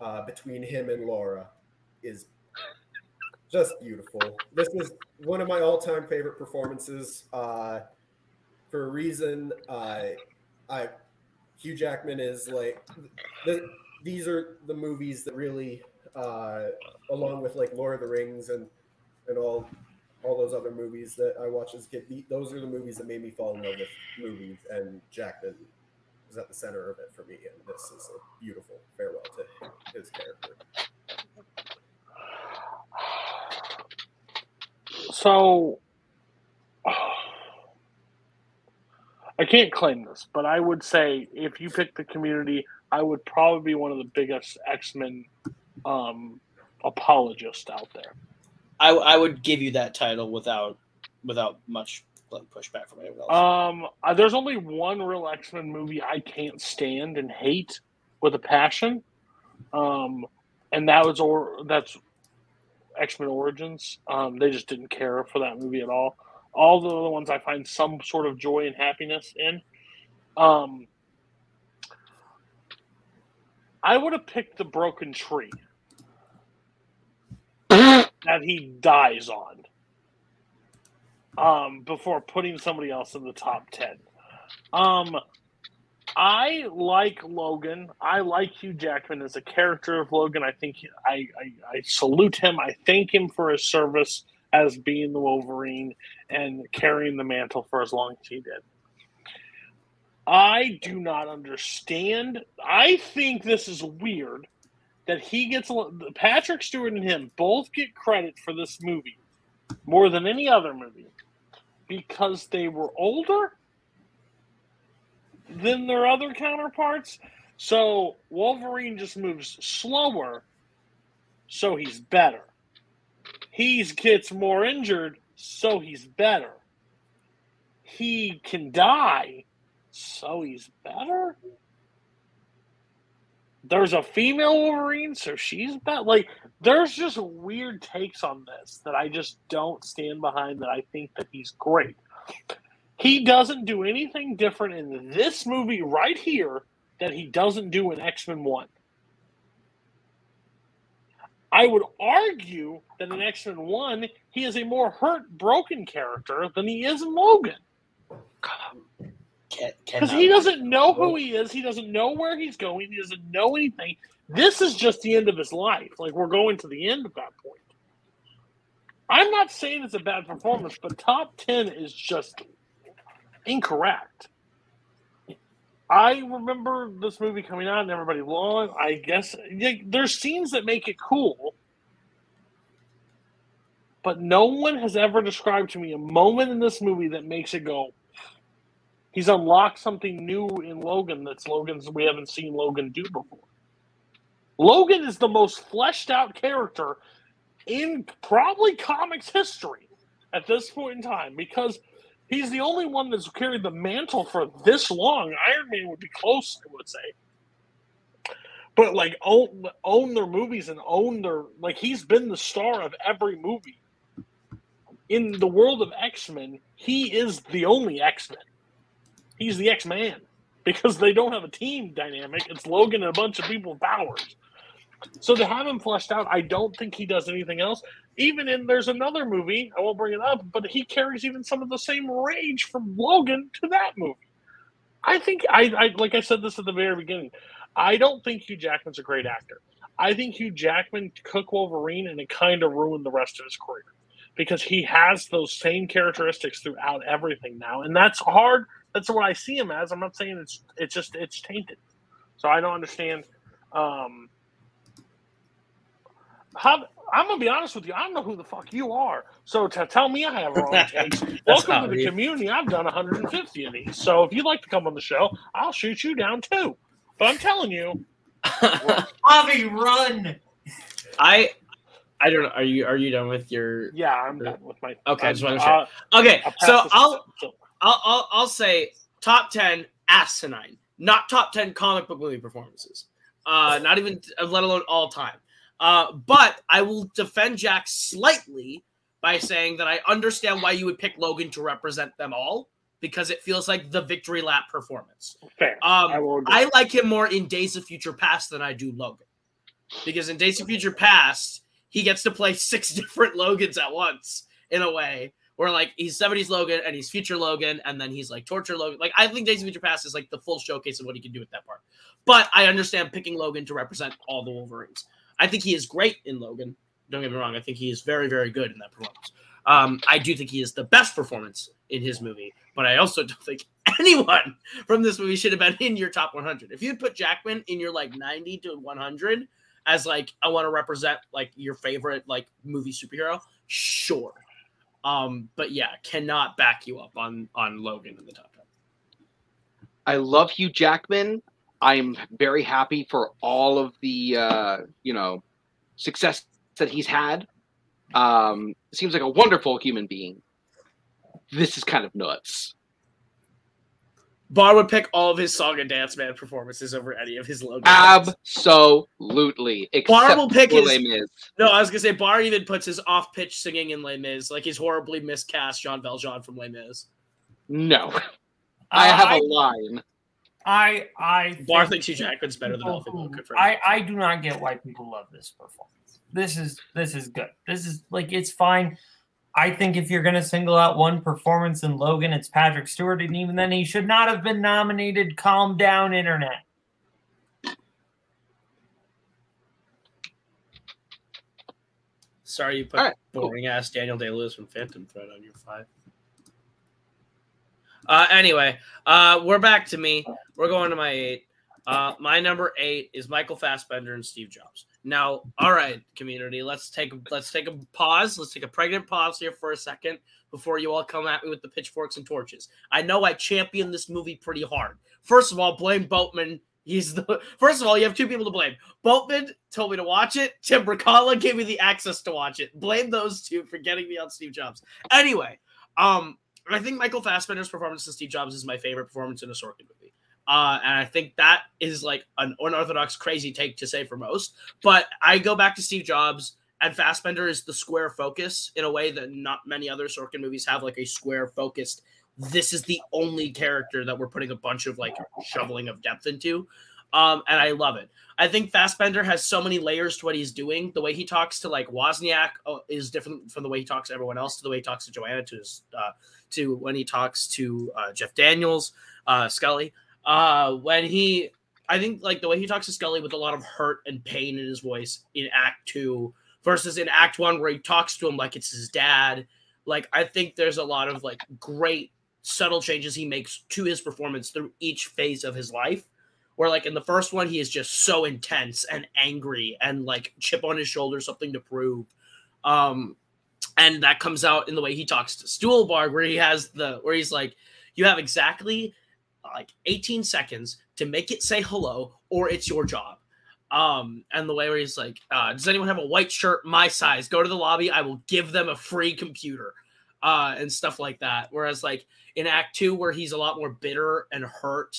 uh, between him and Laura, is just beautiful. This is one of my all-time favorite performances. Uh, for a reason, uh, I Hugh Jackman is like the, these are the movies that really, uh, along with like Lord of the Rings and and all all those other movies that I watched as a kid. Those are the movies that made me fall in love with movies, and Jackman is at the center of it for me. And this is a beautiful farewell to his character. So I can't claim this, but I would say if you pick the community, I would probably be one of the biggest X Men um, apologists out there. I, I would give you that title without without much like, pushback from anyone else. Um, uh, there's only one real X Men movie I can't stand and hate with a passion, um, and that was or that's X Men Origins. Um, they just didn't care for that movie at all. All the other ones I find some sort of joy and happiness in. Um, I would have picked the Broken Tree that he dies on um, before putting somebody else in the top 10. Um, I like Logan. I like Hugh Jackman as a character of Logan. I think I, I, I salute him. I thank him for his service as being the Wolverine and carrying the mantle for as long as he did. I do not understand. I think this is weird that he gets Patrick Stewart and him both get credit for this movie more than any other movie because they were older than their other counterparts. So Wolverine just moves slower, so he's better. He gets more injured, so he's better. He can die, so he's better. There's a female Wolverine, so she's better. Like, there's just weird takes on this that I just don't stand behind. That I think that he's great. He doesn't do anything different in this movie right here that he doesn't do in X Men 1. I would argue that in X Men 1, he is a more hurt, broken character than he is in Logan. Can, Because he doesn't know who he is. He doesn't know where he's going. He doesn't know anything. This is just the end of his life. Like we're going to the end of that point. I'm not saying it's a bad performance, but top 10 is just incorrect. I remember this movie coming out and everybody long. I guess yeah, there's scenes that make it cool, but no one has ever described to me a moment in this movie that makes it go. He's unlocked something new in Logan that's Logan's we haven't seen Logan do before. Logan is the most fleshed out character in probably comics history at this point in time because he's the only one that's carried the mantle for this long. Iron Man would be close, I would say. But like own own their movies and own their like he's been the star of every movie. In the world of X-Men, he is the only X-Men. He's the X-Man because they don't have a team dynamic. It's Logan and a bunch of people with powers. So to have him fleshed out, I don't think he does anything else. Even in there's another movie, I won't bring it up, but he carries even some of the same rage from Logan to that movie. I think I, I like I said this at the very beginning. I don't think Hugh Jackman's a great actor. I think Hugh Jackman took Wolverine and it kind of ruined the rest of his career because he has those same characteristics throughout everything now, and that's hard. That's what I see him as. I'm not saying it's it's just it's tainted. So I don't understand. Um, how I'm gonna be honest with you. I don't know who the fuck you are. So to tell me I have wrong takes, welcome to the he- community. I've done 150 of these. So if you'd like to come on the show, I'll shoot you down too. But I'm telling you, Bobby, run! I I don't know. Are you are you done with your yeah, I'm done with my. Okay, I just want to Uh, share. Okay, I'll so I'll, I'll I'll I'll say top ten asinine, not top ten comic book movie performances. Uh, not even let alone all time. Uh, but I will defend Jack slightly by saying that I understand why you would pick Logan to represent them all because it feels like the victory lap performance. Fair. Um, I. I like him more in Days of Future Past than I do Logan. Because in Days of Future Past, he gets to play six different Logans at once in a way where like he's 70s Logan and he's future Logan and then he's like torture Logan. Like I think Days of Future Past is like the full showcase of what he can do with that part. But I understand picking Logan to represent all the Wolverines. I think he is great in Logan. Don't get me wrong. I think he is very, very good in that performance. Um, I do think he is the best performance in his movie, but I also don't think anyone from this movie should have been in your top 100. If you put Jackman in your like 90 to 100 as like I want to represent like your favorite like movie superhero, sure. Um, but yeah, cannot back you up on on Logan in the top 10. I love Hugh Jackman. I'm very happy for all of the uh, you know success that he's had. Um, seems like a wonderful human being. This is kind of nuts. Barr would pick all of his song and dance man performances over any of his Logan. Absolutely. Barr Except will pick his. Mis. No, I was gonna say Barr even puts his off-pitch singing in Les Mis, like he's horribly miscast Jean Valjean from Les Mis. No, I uh, have I- a line. I I Barr think thinks Hugh Jackman's better than people Elfie who- Good for I I do not get why people love this performance. This is this is good. This is like it's fine. I think if you're gonna single out one performance in Logan, it's Patrick Stewart, and even then, he should not have been nominated. Calm down, internet. Sorry, you put All right, cool. boring ass Daniel Day Lewis from Phantom Thread on your five. Uh, anyway, uh, we're back to me. We're going to my eight. Uh, my number eight is Michael Fassbender and Steve Jobs. Now, all right, community, let's take let's take a pause. Let's take a pregnant pause here for a second before you all come at me with the pitchforks and torches. I know I championed this movie pretty hard. First of all, blame Boatman. He's the first of all, you have two people to blame. Boatman told me to watch it. Tim Bracala gave me the access to watch it. Blame those two for getting me on Steve Jobs. Anyway, um, I think Michael Fassbender's performance in Steve Jobs is my favorite performance in a Sorkin movie. Uh, and I think that is like an unorthodox, crazy take to say for most. But I go back to Steve Jobs, and Fassbender is the square focus in a way that not many other Sorkin movies have, like a square focused. This is the only character that we're putting a bunch of like shoveling of depth into. Um, and I love it. I think Fassbender has so many layers to what he's doing. The way he talks to like Wozniak uh, is different from the way he talks to everyone else, to the way he talks to Joanna, to his uh, to when he talks to uh, Jeff Daniels, uh, Sculley. Uh, when he, I think like the way he talks to Sculley with a lot of hurt and pain in his voice in Act Two versus in Act One where he talks to him like it's his dad. Like I think there's a lot of like great subtle changes he makes to his performance through each phase of his life. Where like in the first one, he is just so intense and angry and like chip on his shoulder, something to prove. Um, and that comes out in the way he talks to Stuhlbarg, where he has the where he's like, "You have exactly like 18 seconds to make it say hello, or it's your job." Um, and the way where he's like, uh, "Does anyone have a white shirt my size? Go to the lobby. I will give them a free computer." Uh, and stuff like that. Whereas, like in Act Two, where he's a lot more bitter and hurt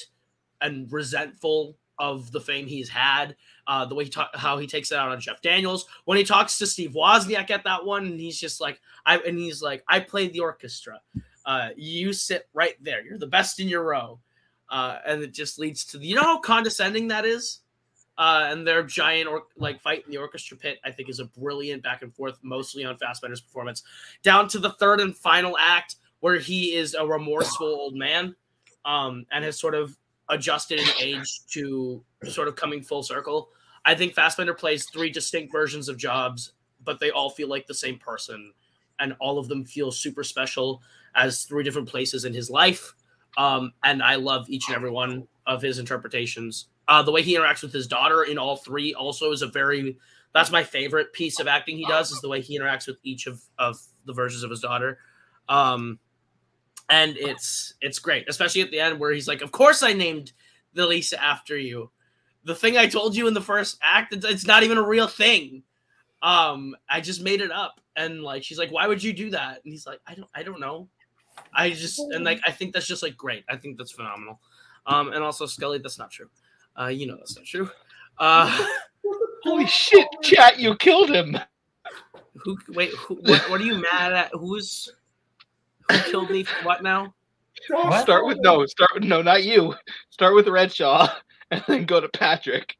and resentful of the fame he's had, uh, the way he talk, how he takes it out on Jeff Daniels when he talks to Steve Wozniak at that one, and he's just like, I and he's like, I played the orchestra. Uh, you sit right there. You're the best in your row, uh, and it just leads to the, you know how condescending that is. Uh, and their giant or like fight in the orchestra pit, I think, is a brilliant back and forth, mostly on Fassbender's performance. Down to the third and final act, where he is a remorseful old man, um, and has sort of adjusted in age to sort of coming full circle. I think Fassbender plays three distinct versions of jobs, but they all feel like the same person, and all of them feel super special as three different places in his life. Um, and I love each and every one of his interpretations. Uh, the way he interacts with his daughter in all three also is a very that's my favorite piece of acting he does is the way he interacts with each of, of the versions of his daughter. Um, and it's it's great, especially at the end where he's like, "Of course, I named the Lisa after you." The thing I told you in the first act, it's, it's not even a real thing. Um, I just made it up, and like she's like, "Why would you do that?" And he's like, "I don't, I don't know. I just and like I think that's just like great. I think that's phenomenal. Um, and also Sculley, that's not true. Uh, you know that's not true. Uh, Holy shit, chat! You killed him. who? Wait, who, what? What are you mad at? Who's who killed me? For what now? Start with no. Start with no, not you. Start with Redshaw, and then go to Patrick.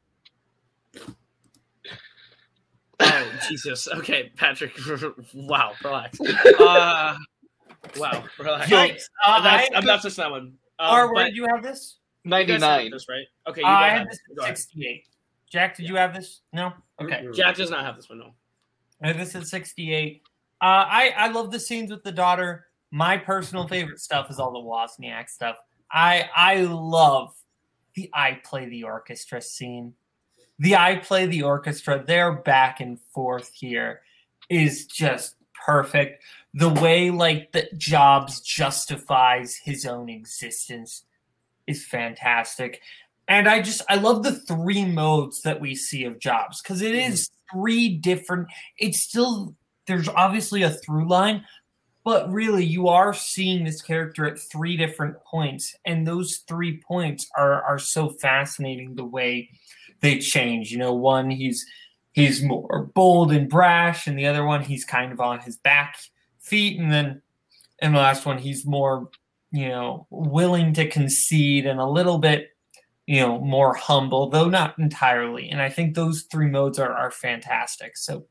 Oh Jesus! Okay, Patrick. wow, relax. Uh, wow, relax. Yikes. Uh, that's, I- I'm not just that one. Um, Or where did you have this? you guys have 99. This right? Okay, you Uh, I had this Go at ahead. 68. Jack, did you have this? No? Okay. Jack does not have this one. No. Uh, This is 68. Uh, I, I love the scenes with the daughter. My personal favorite stuff is all the Wozniak stuff. I I love the I play the orchestra scene. The I play the orchestra, their back and forth here is just perfect. The way like that Jobs justifies his own existence is fantastic. And I just I love the three modes that we see of Jobs because it is mm-hmm. three different. It's still there's obviously a through line, but really you are seeing this character at three different points, and those three points are are so fascinating the way they change. You know, one he's he's more bold and brash, and the other one he's kind of on his back feet, and then and the last one he's more you know willing to concede and a little bit you know more humble though not entirely and i think those three modes are are fantastic so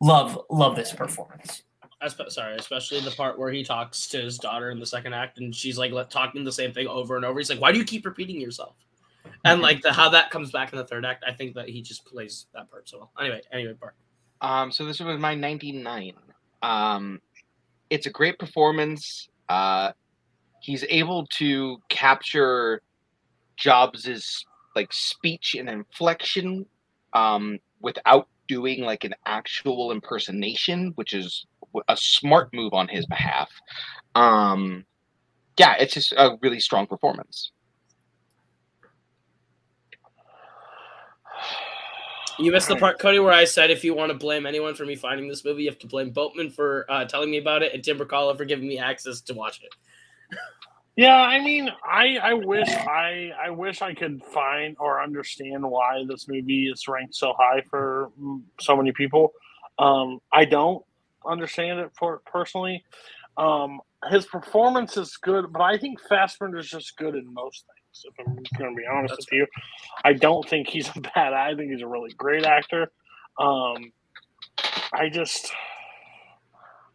love love this performance Espe- sorry, especially the part where he talks to his daughter in the second act, and she's like let- talking the same thing over and over. He's like, "Why do you keep repeating yourself?" And like the how that comes back in the third act, I think that he just plays that part so well. Anyway, anyway, part. Um, so this was my 99. Um, it's a great performance. Uh, he's able to capture Jobs's like speech and inflection um, without doing like an actual impersonation, which is a smart move on his behalf. Um, yeah, it's just a really strong performance. You missed the part, Cody, where I said if you want to blame anyone for me finding this movie, you have to blame Boatman for uh, telling me about it and Tim Bercala for giving me access to watch it. Yeah, I mean, I I wish I I wish I could find or understand why this movie is ranked so high for so many people. Um, I don't understand it for personally. Um, his performance is good, but I think Fassbender's just good in most things. If I'm going to be honest with you, I don't think he's a bad. I think he's a really great actor. Um, I just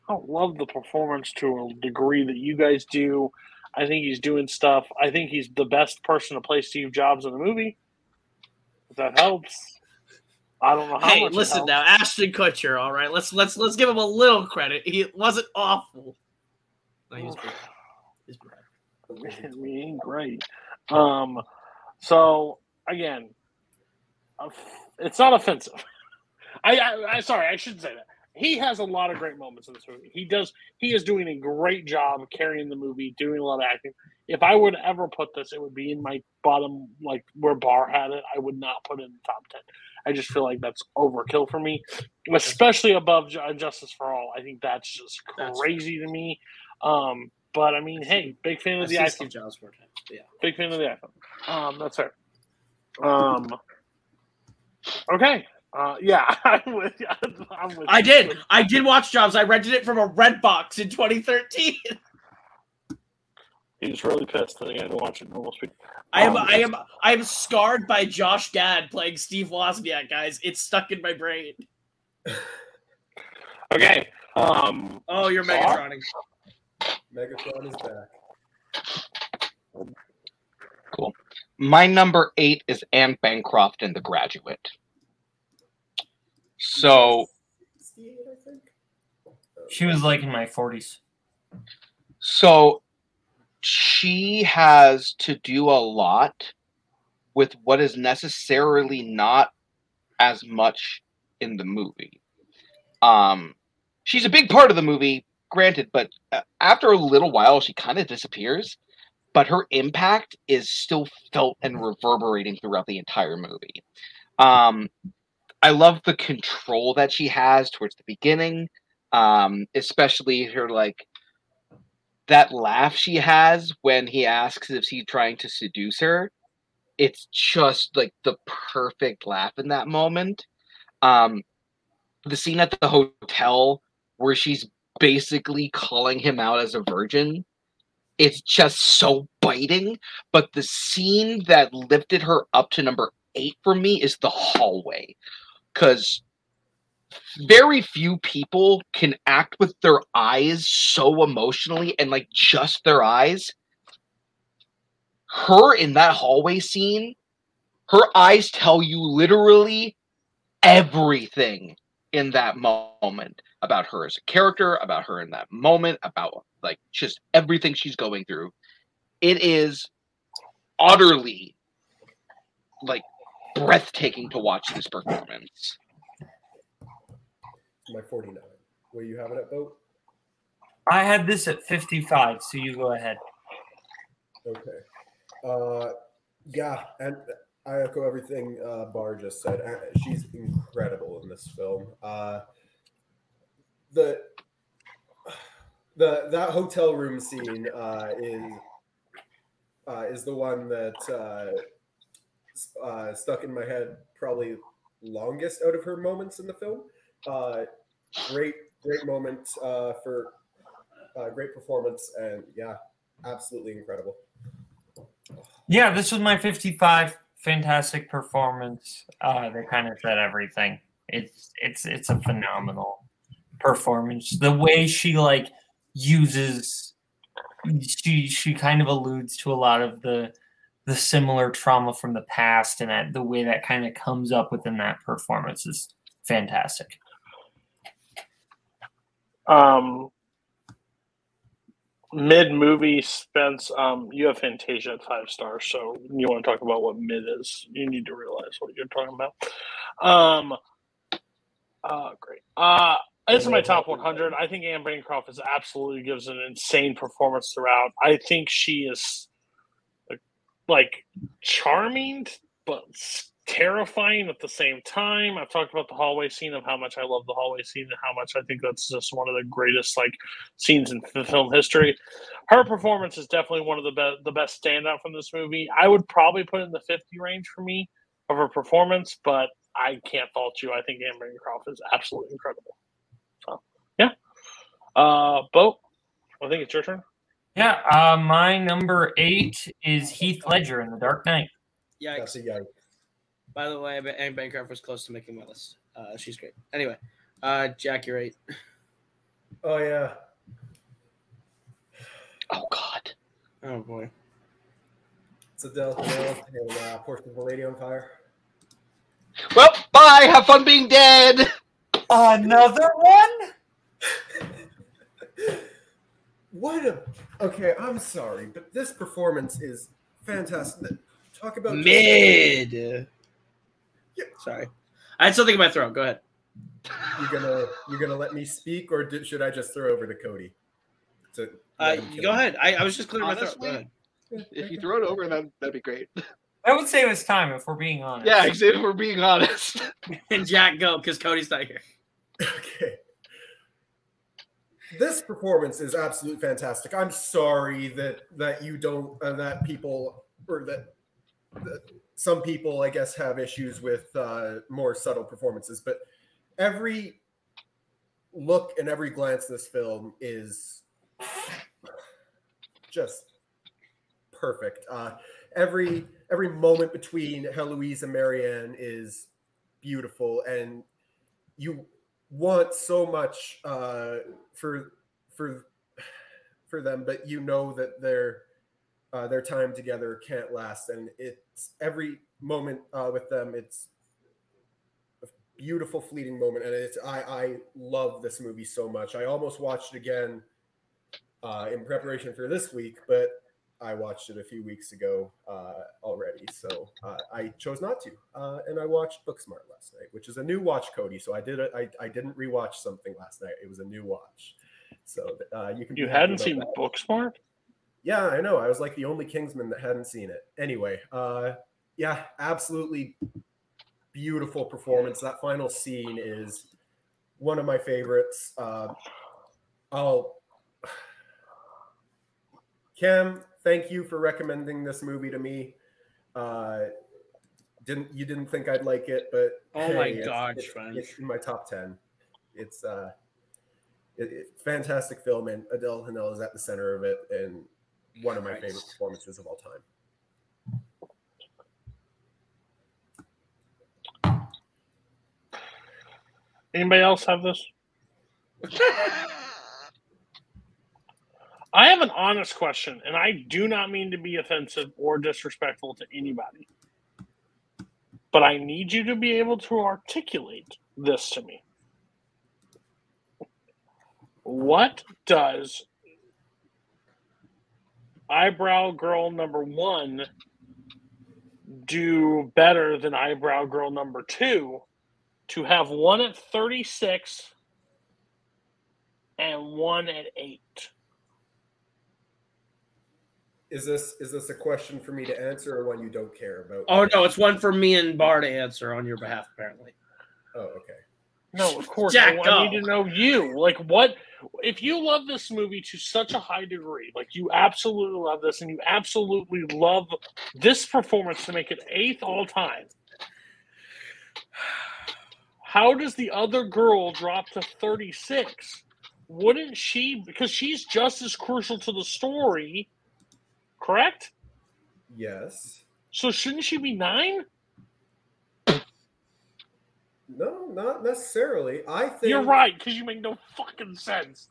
I don't love the performance to a degree that you guys do. I think he's doing stuff. I think he's the best person to play Steve Jobs in the movie. If that helps. I don't know how Hey, listen now, Ashton Kutcher. All right, let's let's let's give him a little credit. He wasn't awful. No, he was pretty bad. He was pretty he ain't great. Um, so again, it's not offensive. I, I, I sorry, I shouldn't say that. He has a lot of great moments in this movie. He does. He is doing a great job carrying the movie, doing a lot of acting. If I would ever put this, it would be in my bottom, like where Barr had it. I would not put it in the top ten. I just feel like that's overkill for me, especially above Justice for All. I think that's just That's- crazy to me. Um, but I mean, hey, big fan I of the see iPhone. Steve Jobs more times. Yeah. Big fan of the iPhone. Um, that's fair. Um, okay. Uh, yeah, I'm with. I'm with I you. did. I did watch Jobs. I rented it from a Redbox in 2013. He was really pissed that he had to watch it normal speed. I am Um, I am I am scarred by Josh Gad playing Steve Wozniak, guys. It's stuck in my brain. Okay. Um, Oh, you're Barr? Megatroning. Megatron is back. Cool. My number eight is Anne Bancroft in The Graduate. So 68, I think. She was like in my 40s. So she has to do a lot with what is necessarily not as much in the movie. Um, she's a big part of the movie, granted, but uh, after a little while, she kind of disappears. But her impact is still felt and reverberating throughout the entire movie. Um, I love the control that she has towards the beginning, um, especially her like that laugh she has when he asks if he's trying to seduce her it's just like the perfect laugh in that moment um the scene at the hotel where she's basically calling him out as a virgin it's just so biting but the scene that lifted her up to number eight for me is the hallway because very few people can act with their eyes so emotionally and like just their eyes. Her in that hallway scene, her eyes tell you literally everything in that moment about her as a character, about her in that moment, about like just everything she's going through. It is utterly like breathtaking to watch this performance. My 49. What do you have it at, Boat? I had this at 55, so you go ahead. Okay. Uh, yeah, and I echo everything uh, Barr just said. Uh, She's incredible in this film. Uh, the the that hotel room scene uh, is uh, is the one that uh, uh, stuck in my head probably longest out of her moments in the film. Uh, great, great moment uh, for great performance, and yeah, absolutely incredible. Yeah, this was my 55. Fantastic performance. They kind of said everything. It's it's it's a phenomenal performance. The way she like uses she she kind of alludes to a lot of the the similar trauma from the past and that the way that kind of comes up within that performance is fantastic. um, mid movie, Spence. Um, you have Fantasia at five stars, so you want to talk about what mid is? You need to realize what you're talking about. Um, uh, great. Uh, this is my top 100. I think Anne Bancroft is absolutely gives an insane performance throughout. I think she is like, charming, but terrifying at the same time. I've talked about the hallway scene of how much I love the hallway scene and how much I think that's just one of the greatest like scenes in film history. Her performance is definitely one of the best the best standout from this movie. I would probably put in the 50 range for me of her performance, but I can't fault you. I think Anne Bancroft is absolutely incredible. So yeah. Uh Bo, I think it's your turn. Yeah, uh, my number eight is Heath Ledger in The Dark Knight. Yeah, That's a young. By the way, Anne Bancroft was close to making my list. Uh, she's great. Anyway, uh, Jack, you're eight. Oh yeah. Oh God. Oh boy. It's Adèle Haenel and uh, Portrait of the Lady on Fire. Well, bye. Have fun being dead. Another one? What a okay. I'm sorry, but this performance is fantastic. Talk about Mid. Sorry. I had something in my throat. Go ahead. You're gonna you're gonna let me speak, or did, should I just throw over to Cody? To Uh, let him kill go me? ahead. I, I was just clearing my throat. Go Honestly, ahead. If you throw it over, that that'd be great. That would save us time if we're being honest. Yeah, if we're being honest. And Jack, go because Cody's not here. Okay. This performance is absolutely fantastic. I'm sorry that that you don't uh, that people or that, that some people I guess have issues with uh, more subtle performances, but every look and every glance in this film is just perfect. Uh, every every moment between Heloise and Marianne is beautiful, and you want so much uh, for for for them, but you know that their uh, their time together can't last, and it's every moment uh, with them. It's a beautiful, fleeting moment, and it's I I love this movie so much. I almost watched it again uh, in preparation for this week, but I watched it a few weeks ago uh, already, so uh, I chose not to. Uh, and I watched Booksmart last night, which is a new watch, Cody. So I did it. I, I didn't rewatch something last night. It was a new watch. So uh, you can. You hadn't seen that. Booksmart? Yeah, I know. I was like the only Kingsman that hadn't seen it. Anyway, uh, yeah, absolutely beautiful performance. That final scene is one of my favorites. Uh, I'll Cam, thank you for recommending this movie to me. Uh, didn't you didn't think I'd like it, but Oh my it's- gosh, it's, French. it's in my top ten. It's uh, it, it- fantastic film, and Adèle Haenel is at the center of it, and one of my favorite performances of all time. Anybody else have this? I have an honest question, and I do not mean to be offensive or disrespectful to anybody. But I need you to be able to articulate this to me. What does eyebrow girl number one do better than eyebrow girl number two to have one at 36 and one at 8? Is this is this a question for me to answer, or one you don't care about? Oh no, it's one for me and Barr to answer on your behalf, apparently. Oh, okay. No, of course. Jack, I, I need to know you. Like, what if you love this movie to such a high degree? Like, you absolutely love this, and you absolutely love this performance to make it eighth all time. How does the other girl drop to 36? Wouldn't she? Because she's just as crucial to the story, correct? Yes. So, shouldn't she be nine? No, not necessarily. I think You're right, because you make no fucking sense.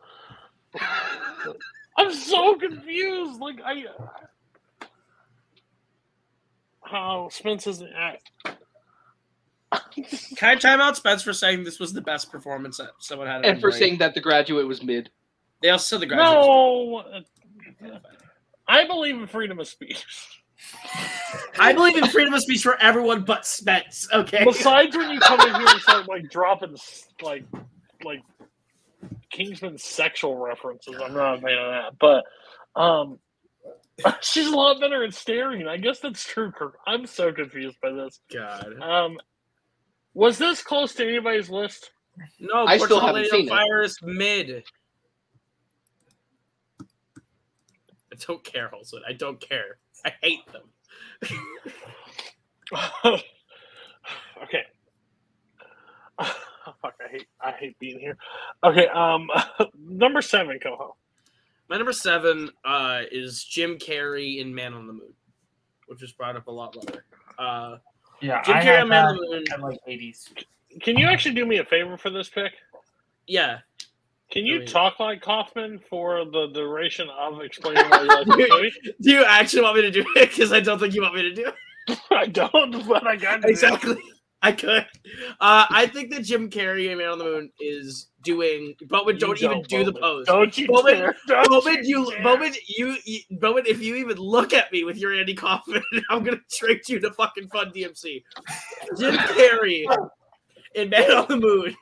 I'm so confused. Like I, how Spence isn't at. Can I time out Spence for saying this was the best performance that someone had? and for saying saying that the graduate was mid. they also said the graduate. No, uh, I believe in freedom of speech. I believe in freedom of speech for everyone but Spence. Okay. Besides when you come in here and start like dropping like like Kingsman sexual references, I'm not a fan of that. But um, she's a lot better at staring. I guess that's true. Kirk. I'm so confused by this. God. Um, was this close to anybody's list? No, I still haven't seen it. Fire is mid. I don't care, Holson. I don't care. I hate them. okay. fuck, I hate I hate being here. Okay, um, number seven, Coho. My number seven uh, is Jim Carrey in Man on the Moon, which was brought up a lot later. Uh, Yeah, Jim I Carrey had on Man on the Moon. at like 80s. Can you actually do me a favor for this pick? Yeah. Can you mean- talk like Kaufman for the duration of explaining why you like the movie? Do you actually want me to do it? Because I don't think you want me to do it. I don't, but I got. Exactly. I could. Uh, I think that Jim Carrey in Man on the Moon is doing, but You don't even don't, do the Bowman. pose. Don't you Bowman, dare. Don't Bowman, you dare. Bowman, you, you, Bowman, if you even look at me with your Andy Kaufman, I'm gonna trade you to fucking Fun DMC. Jim Carrey in Man on the Moon,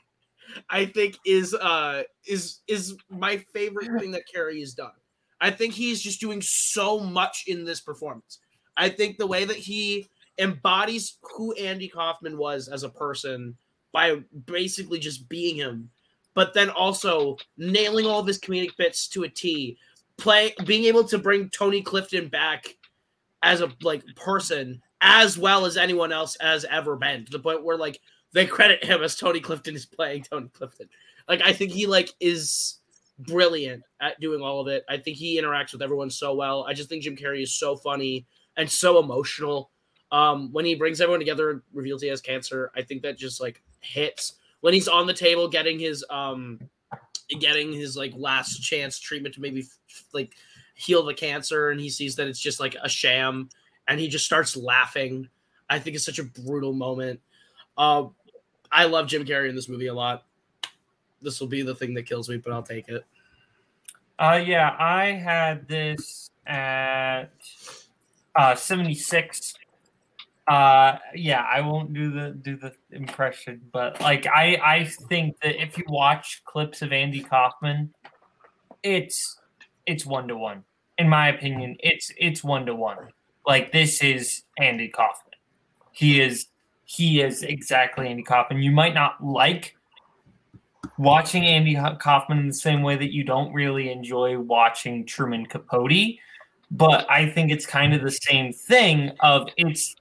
I think is uh is is my favorite thing that Carey has done. I think he's just doing so much in this performance. I think the way that he embodies who Andy Kaufman was as a person by basically just being him, but then also nailing all of his comedic bits to a T, play being able to bring Tony Clifton back as a like person as well as anyone else has ever been to the point where like they credit him as Tony Clifton is playing Tony Clifton. Like I think he like is brilliant at doing all of it. I think he interacts with everyone so well. I just think Jim Carrey is so funny and so emotional. Um, when he brings everyone together and reveals he has cancer, I think that just like hits. When he's on the table getting his um getting his like last chance treatment to maybe like heal the cancer and he sees that it's just like a sham and he just starts laughing. I think it's such a brutal moment. Uh, I love Jim Carrey in this movie a lot. This will be the thing that kills me, but I'll take it. Uh, yeah, I had this at uh, 76. Uh, yeah, I won't do the do the impression, but like I I think that if you watch clips of Andy Kaufman, it's it's one to one. In my opinion, it's it's one to one. Like this is Andy Kaufman. He is he is exactly Andy Kaufman. You might not like watching Andy Kaufman in the same way that you don't really enjoy watching Truman Capote, but I think it's kind of the same thing of it's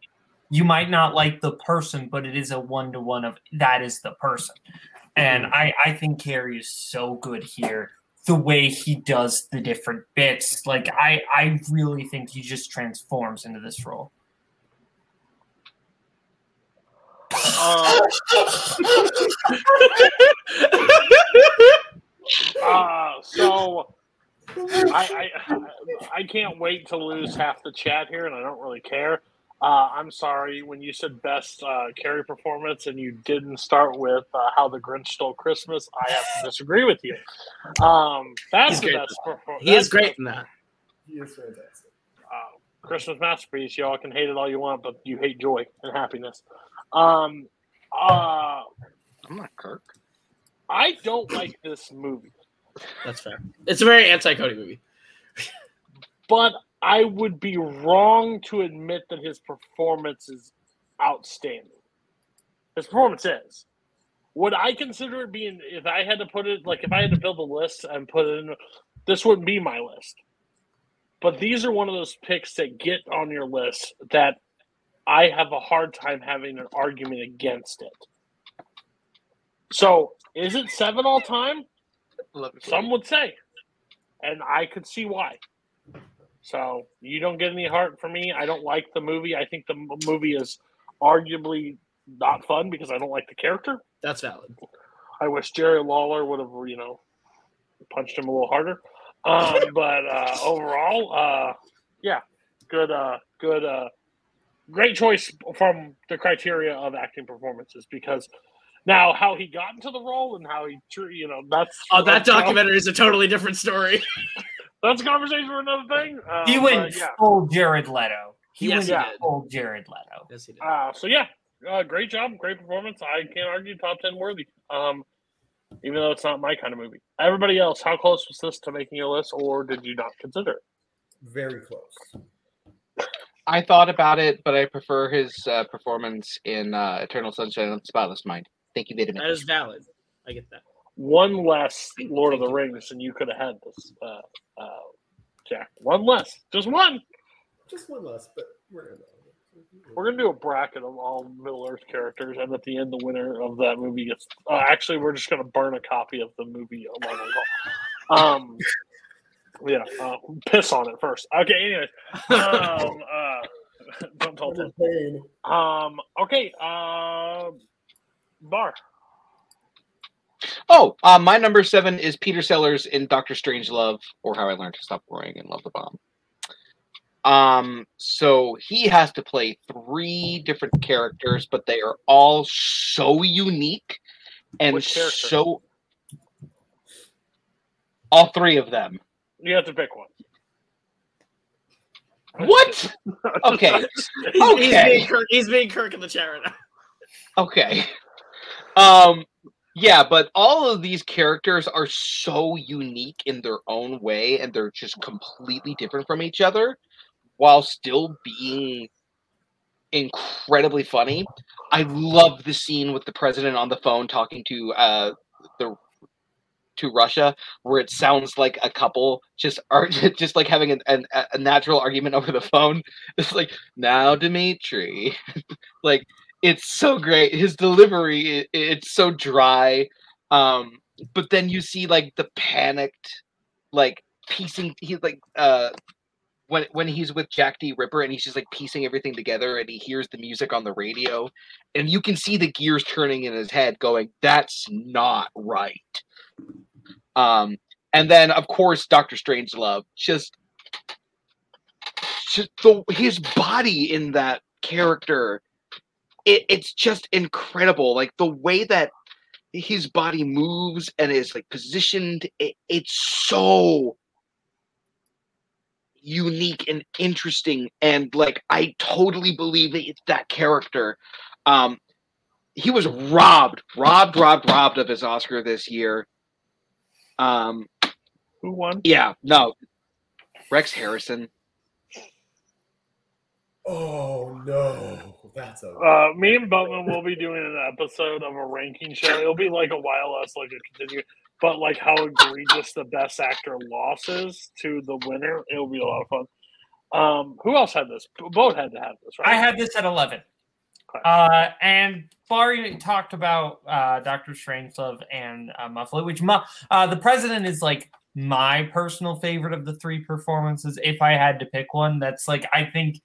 you might not like the person, but it is a one to one of that is the person. And I, I think Carrey is so good here. The way he does the different bits, like I, I really think he just transforms into this role. Uh, uh, so I, I I can't wait to lose half the chat here, and I don't really care. Uh, I'm sorry when you said best uh, Carrey performance and you didn't start with uh, how the Grinch stole Christmas. I have to disagree with you. Um, that's He's the great best performance. He is great in that. He is fantastic. uh, Christmas masterpiece. Y'all can hate it all you want, but you hate joy and happiness. Um, uh, I'm not Kirk. I don't like this movie. That's fair. It's a very anti Cody movie. but I would be wrong to admit that his performance is outstanding. His performance is. Would I consider it being if I had to put it like if I had to build a list and put it in this wouldn't be my list. But these are one of those picks that get on your list that I have a hard time having an argument against it. So is it seven all time? Some would say. And I could see why. So you don't get any heart for me. I don't like the movie. I think the movie is arguably not fun because I don't like the character. That's valid. I wish Jerry Lawler would have, you know, punched him a little harder. Um, but uh, overall, uh, yeah, good, uh, good, uh, great choice from the criteria of acting performances because now how he got into the role and how he, tr- you know, that's Oh, that that's, documentary is a totally different story. That's a conversation for another thing. Uh, He went but, yeah. full Jared Leto. He Yes, went he did. full Jared Leto. Yes, he did. Uh, so yeah, uh, great job, great performance. I can't argue top ten worthy. Um, even though it's not my kind of movie. Everybody else, how close was this to making your list, or did you not consider it? Very close. I thought about it, but I prefer his uh, performance in uh, Eternal Sunshine of the Spotless Mind. Thank you, Vitamin. That is valid. I get that. One less Lord of the Rings, and you could have had this, uh, uh, Jack. One less, just one. Just one less, but we're gonna. We're gonna do a bracket of all Middle Earth characters, and at the end, the winner of that movie gets. Uh, actually, we're just gonna burn a copy of the movie along with all. Um, yeah, uh, piss on it first. Okay, anyways, um, uh, don't tell Tim. Pain. Um, okay, uh, Barr. Oh, uh, my number seven is Peter Sellers in Doctor Strangelove, or How I Learned to Stop Worrying and Love the Bomb. Um, so he has to play three different characters, but they are all so unique and so. All three of them. You have to pick one. What? Okay. He's, he's Okay. being Kirk. He's being Kirk in the chair right now. Okay. Um yeah, but all of these characters are so unique in their own way and they're just completely different from each other while still being incredibly funny. I love the scene with the president on the phone talking to uh the to Russia where it sounds like a couple just are just like having an, an, a natural argument over the phone. It's like now Dimitri. like it's so great. His delivery i- it's so dry. Um but then you see like the panicked like piecing he's like uh when when he's with Jack D Ripper and he's just like piecing everything together and he hears the music on the radio and you can see the gears turning in his head going that's not right. Um and then of course Doctor Strangelove just just the his body in that character it, it's just incredible. Like the way that his body moves and is like positioned it, it's so unique and interesting. And like i totally believe that it's that character. Um he was robbed robbed robbed robbed of his oscar this year um Who won? yeah no rex harrison Oh no, that's a. Uh, me and Boatman will be doing an episode of a ranking show. It'll be like a while less like a continue, but like how egregious the best actor losses to the winner. It'll be a lot of fun. Um, who else had this? Boat had to have this, right? I had this at 11. Uh, and Barry talked about uh, Doctor Strangelove and uh, Muffley, which uh, the president is like my personal favorite of the three performances. If I had to pick one, that's like I think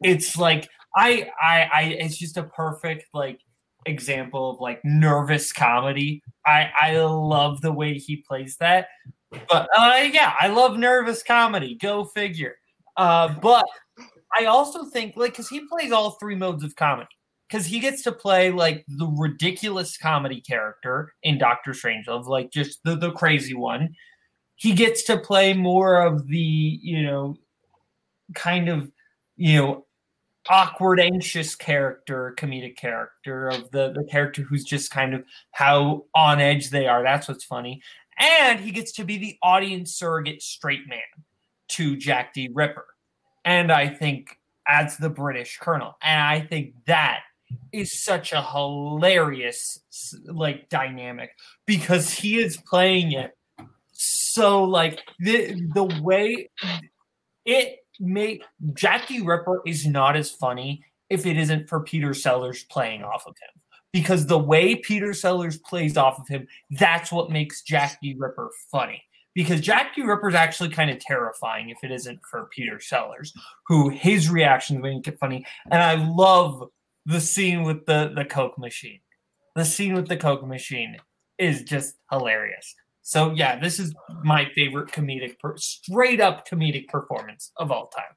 it's like I I I it's just a perfect like example of like nervous comedy. I I love the way he plays that. But uh, yeah, I love nervous comedy. Go figure. Uh, but I also think like because he plays all three modes of comedy. Because he gets to play like the ridiculous comedy character in Doctor Strangelove, like just the, the crazy one. He gets to play more of the, you know, kind of, you know, awkward, anxious character, comedic character of the, the character who's just kind of how on edge they are. That's what's funny. And he gets to be the audience surrogate straight man to Jack D. Ripper. And I think adds the British colonel. And I think that is such a hilarious like dynamic because he is playing it so like the the way it made Jack D. Ripper is not as funny if it isn't for Peter Sellers playing off of him. Because the way Peter Sellers plays off of him, that's what makes Jack D. Ripper funny. Because Jack D. Ripper is actually kind of terrifying if it isn't for Peter Sellers, who his reactions make it funny. And I love the scene with the, the Coke machine. The scene with the Coke machine is just hilarious. So yeah, this is my favorite comedic, per- straight up comedic performance of all time.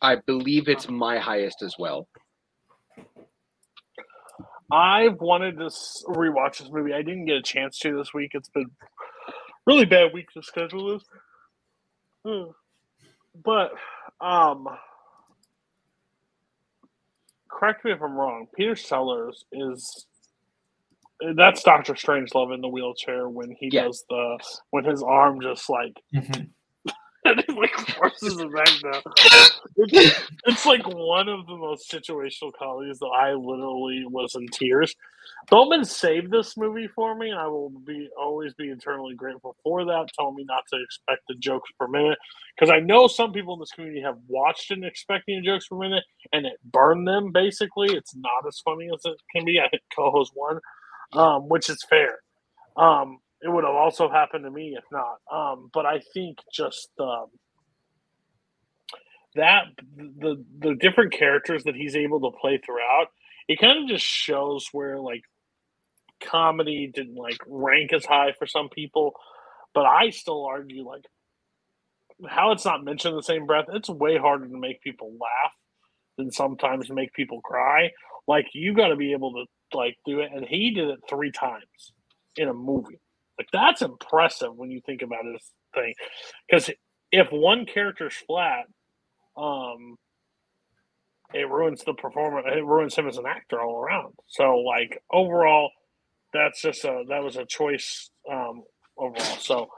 I believe it's my highest as well. I've wanted to rewatch this movie. I didn't get a chance to this week. It's been really bad week to schedule this. Hmm. But um correct me if I'm wrong. Peter Sellers is that's Doctor Strangelove in the wheelchair when he Yeah. does the when his arm just like mm-hmm. And he like forces it back down. It's, it's like one of the most situational comedies that I literally was in tears. Bowman saved this movie for me, and I will be always be eternally grateful for that. Telling me not to expect the jokes per minute, because I know some people in this community have watched and expecting jokes per minute, and it burned them. Basically, it's not as funny as it can be. I think co-host one, um, which is fair. Um, it would have also happened to me if not. Um, but I think just um, that the the different characters that he's able to play throughout, it kind of just shows where like comedy didn't like rank as high for some people, but I still argue like how it's not mentioned in the same breath. It's way harder to make people laugh than sometimes make people cry. Like you got to be able to like do it, and he did it three times in a movie. Like that's impressive when you think about this thing, because if one character's flat, um, it ruins the performer. It ruins him as an actor all around. So like overall, that's just a that was a choice um, overall. So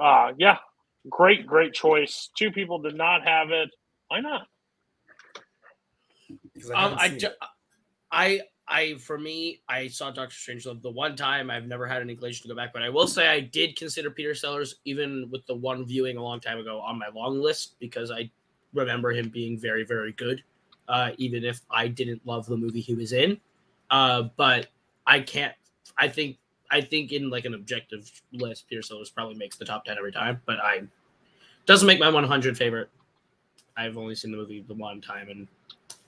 uh, yeah, great great choice. Two people did not have it. Why not? I Um, I, ju- I, I, for me, I saw Doctor Strangelove the one time. I've never had an inclination to go back, but I will say I did consider Peter Sellers, even with the one viewing a long time ago, on my long list because I remember him being very, very good. Uh, even if I didn't love the movie he was in, uh, but I can't. I think. I think in like an objective list, Peter Sellers probably makes the top ten every time, but I doesn't make my 100 favorite. I've only seen the movie the one time, and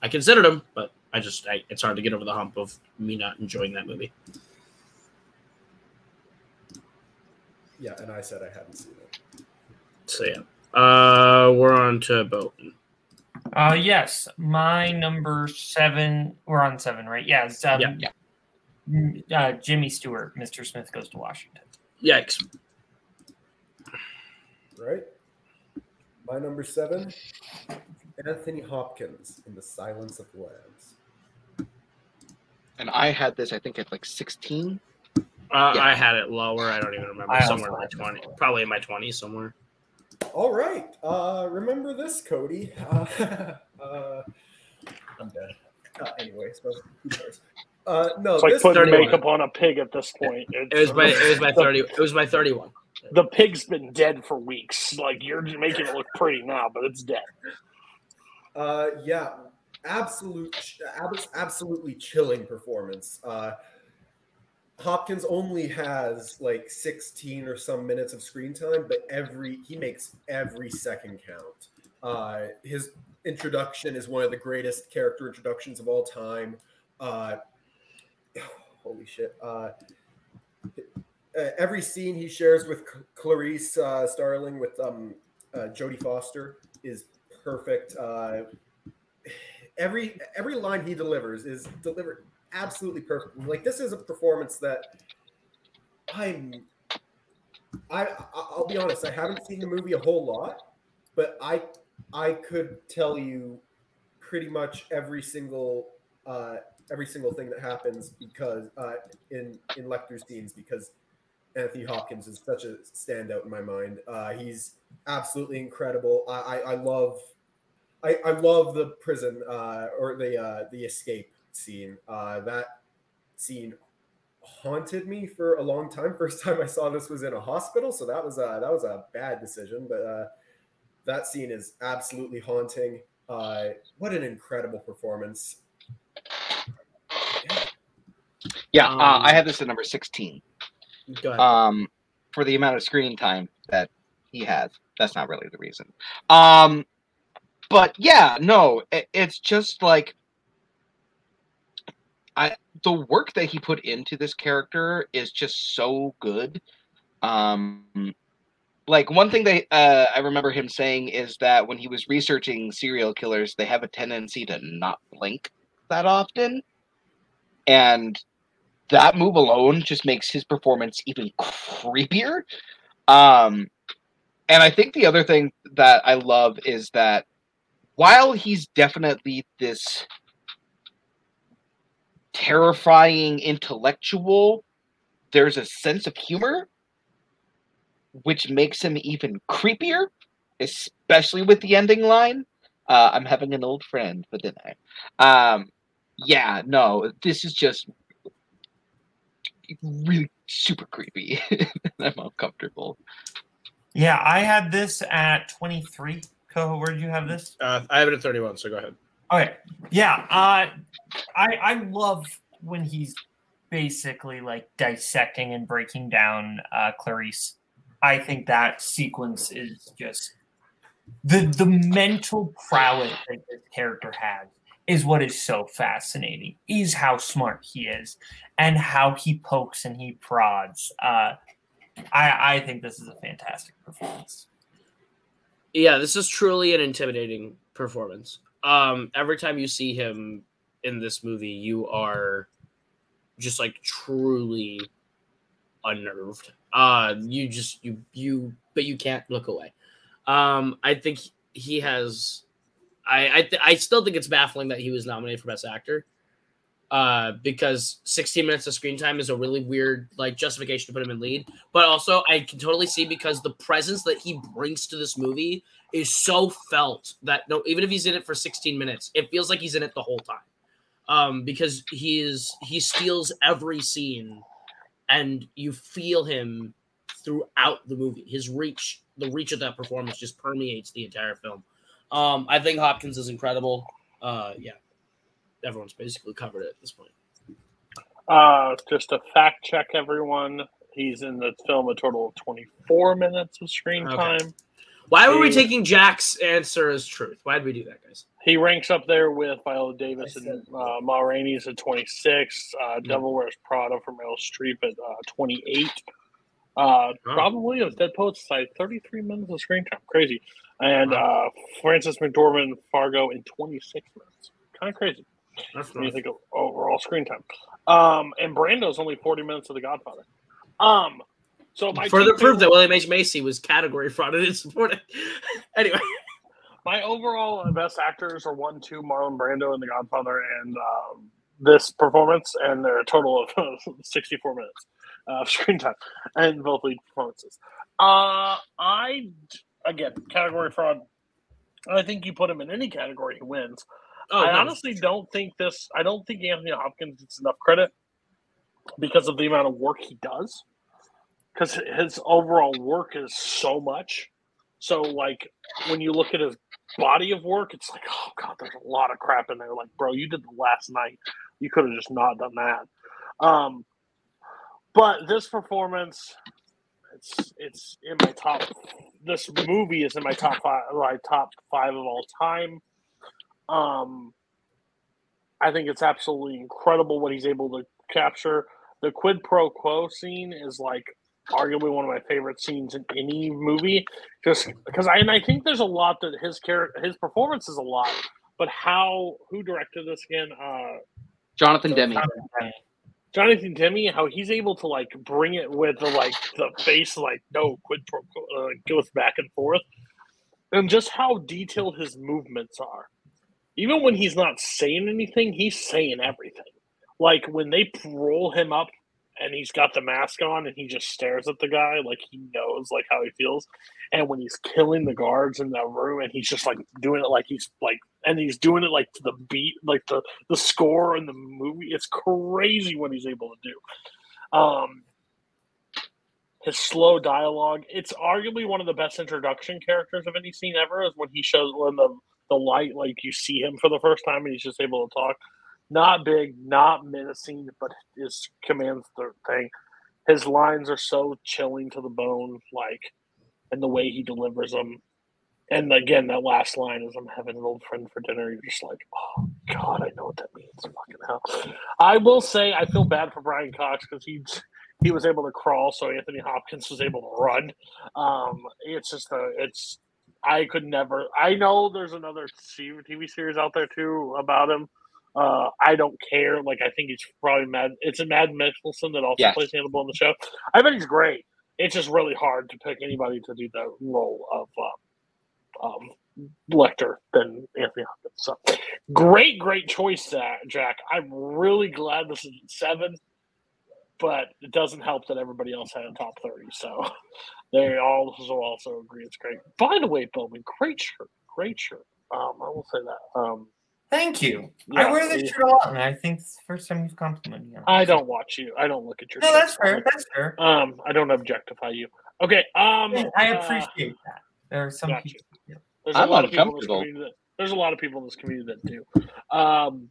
I considered him, but I just I, it's hard to get over the hump of me not enjoying that movie. Yeah, and I said I hadn't seen it. So yeah, uh, we're on to Bolton. Uh, yes, my number seven. We're on seven, right? Yeah, it's, um, Yeah. Yeah. Uh, Jimmy Stewart, Mr. Smith goes to Washington. Yikes! Right? My number seven, Anthony Hopkins in The Silence of the Lambs. And I had this, I think, at like 16. Uh, Yeah. I had it lower. I don't even remember. I somewhere in my had it twenty, probably in my twenties somewhere. All right. Uh, remember this, Cody. Uh, uh, I'm dead. Uh, anyway, so who cares? Uh, no, It's like this putting 31. makeup on a pig at this point. It was my it was my thirty. It was my thirty-one. the pig's been dead for weeks. Like you're making it look pretty now, but it's dead. Uh, yeah, absolute, absolutely chilling performance. Uh, Hopkins only has like 16 or some minutes of screen time, but every he makes every second count. Uh, his introduction is one of the greatest character introductions of all time. Uh, holy shit! Uh, every scene he shares with Clarice uh, Starling with um, uh, Jodie Foster is perfect. Uh, every every line he delivers is delivered absolutely perfect. Like this is a performance that I'm. I I'll be honest. I haven't seen the movie a whole lot, but I I could tell you pretty much every single uh, every single thing that happens because uh, in in Lecter's scenes because Anthony Hopkins is such a standout in my mind. Uh, he's absolutely incredible. I, I, I love I, I love the prison uh, or the uh, the escape scene. Uh, that scene haunted me for a long time. First time I saw this was in a hospital, so that was a that was a bad decision. But uh, that scene is absolutely haunting. Uh, what an incredible performance! Yeah, uh, Um, I had this at number 16. Go ahead. Um, for the amount of screen time that he has. That's not really the reason. Um, but yeah, no, it, it's just like I the work that he put into this character is just so good. Um, like one thing that uh, I remember him saying is that when he was researching serial killers, they have a tendency to not blink that often, and that move alone just makes his performance even creepier. Um, and I think the other thing that I love is that while he's definitely this terrifying intellectual, there's a sense of humor which makes him even creepier, especially with the ending line. Uh, I'm having an old friend for dinner. Um, yeah, no, this is just really super creepy. I'm uncomfortable. Yeah, I had this at 23. Coho, where did you have this? Uh, I have it at thirty-one. So go ahead. Okay. Yeah. Uh, I I love when he's basically like dissecting and breaking down uh, Clarice. I think that sequence is just the the mental prowess that this character has is what is so fascinating. Is how smart he is and how he pokes and he prods. Uh, I I think this is a fantastic performance. Yeah, this is truly an intimidating performance. Um, every time you see him in this movie, you are just like truly unnerved. Uh, you just you you, but you can't look away. Um, I think he has. I I, th- I still think it's baffling that he was nominated for best actor. Uh, because 16 minutes of screen time is a really weird like justification to put him in lead. But also, I can totally see because the presence that he brings to this movie is so felt that no, even if he's in it for 16 minutes, it feels like he's in it the whole time. Um, because he is he steals every scene, and you feel him throughout the movie. His reach, the reach of that performance, just permeates the entire film. Um, I think Hopkins is incredible. Uh, yeah, everyone's basically covered it at this point. Uh, just to fact check everyone, he's in the film a total of 24 minutes of screen Okay. time. Why were we taking Jack's answer as truth? Why did we do that, guys? He ranks up there with Viola Davis and uh, Ma Rainey's at 26, uh, Devil Wears Prada for Meryl Streep at uh, 28. Uh, Probably of Dead Poets Society, 33 minutes of screen time. Crazy. And uh, Frances McDormand Fargo in 26 minutes. Kind of crazy. That's when you think of overall screen time. Um, and Brando's only 40 minutes of The Godfather. Um, so my Further two proof that William H. Macy was category frauded and supported. anyway, My overall uh, best actors are one, two, Marlon Brando and The Godfather, and um, this performance, and they're a total of 64 minutes of screen time, and both lead performances. Uh, I again category fraud. I think you put him in any category, he wins. Oh, I no. honestly don't think this. I don't think Anthony Hopkins gets enough credit because of the amount of work he does. Because his overall work is so much. So, like, when you look at his body of work, it's like, oh god, there's a lot of crap in there. Like, bro, you did the Last Knight. You could have just not done that. Um, but this performance, it's it's in my top. This movie is in my top five, my top five of all time. Um, I think it's absolutely incredible what he's able to capture. The quid pro quo scene is like arguably one of my favorite scenes in any movie, just because I and I think there's a lot that his character, his performance is a lot, but how who directed this again? Uh, Jonathan Demme. Jonathan Demme. how he's able to like bring it with the like the face like no quid pro quo uh, goes back and forth, and just how detailed his movements are. Even when he's not saying anything, he's saying everything. Like when they roll him up and he's got the mask on and he just stares at the guy like he knows like how he feels. And when he's killing the guards in that room and he's just like doing it like he's like and he's doing it like the beat, like the the score in the movie. It's crazy what he's able to do. Um his slow dialogue. It's arguably one of the best introduction characters of any scene ever. Is when he shows when the the light, like you see him for the first time, and he's just able to talk. Not big, not menacing, but his commands the thing. His lines are so chilling to the bone, like, and the way he delivers them. And again, that last line is, "I'm having an old friend for dinner." You're just like, "Oh God, I know what that means." Fucking hell. I will say, I feel bad for Brian Cox because he he was able to crawl, so Anthony Hopkins was able to run. Um, it's just a, it's I could never. I know there's another TV series out there too about him. Uh, I don't care. Like I think he's probably mad. It's a Mads Mikkelsen that also Yes. plays Hannibal in the show. I bet he's great. It's just really hard to pick anybody to do the role of um, um, Lecter than Anthony Hopkins. So great, great choice, Jack. I'm really glad this is seven, but it doesn't help that everybody else had a top thirty. So they all also agree it's great. By the way, Bowman, great shirt, great shirt. Um, I will say that. Um, Thank you. Yeah, I wear this yeah. shirt a lot, and I think it's the first time you've complimented me. I don't watch you. I don't look at your. No, that's shirts. fair. That's fair. Um, I don't objectify you. Okay. Um, I uh, appreciate that. There are some gotcha. people. yeah. There's a I'm lot of people in this community that there's a lot of people in this community that do. Um,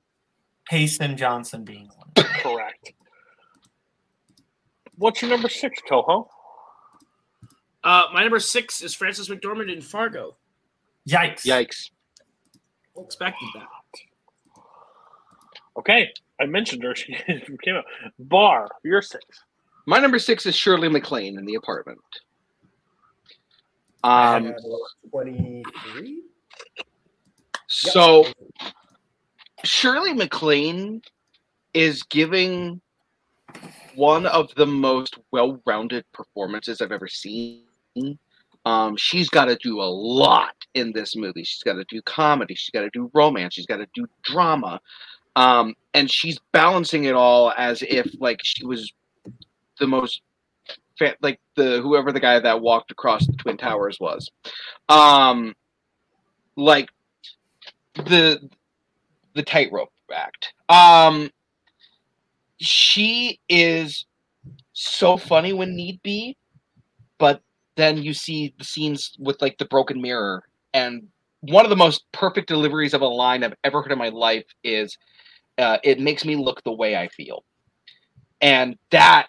Payson Johnson being one. correct. What's your number six, Coho? uh, my number six is Frances McDormand in Fargo. Yikes. Yikes. Expected that. Okay, I mentioned her. She came out. Barr, you're six. My number six is Shirley MacLaine in the apartment. Um, 23? so Shirley MacLaine is giving one of the most well-rounded performances I've ever seen. Um, she's got to do a lot in this movie. She's got to do comedy. She's got to do romance. She's got to do drama, um, and she's balancing it all as if like she was the most fa- like the whoever the guy that walked across the twin towers was. Um, like the the tightrope act. Um, she is so funny when need be, but then you see the scenes with like the broken mirror, and one of the most perfect deliveries of a line I've ever heard in my life is, uh, "It makes me look the way I feel," and that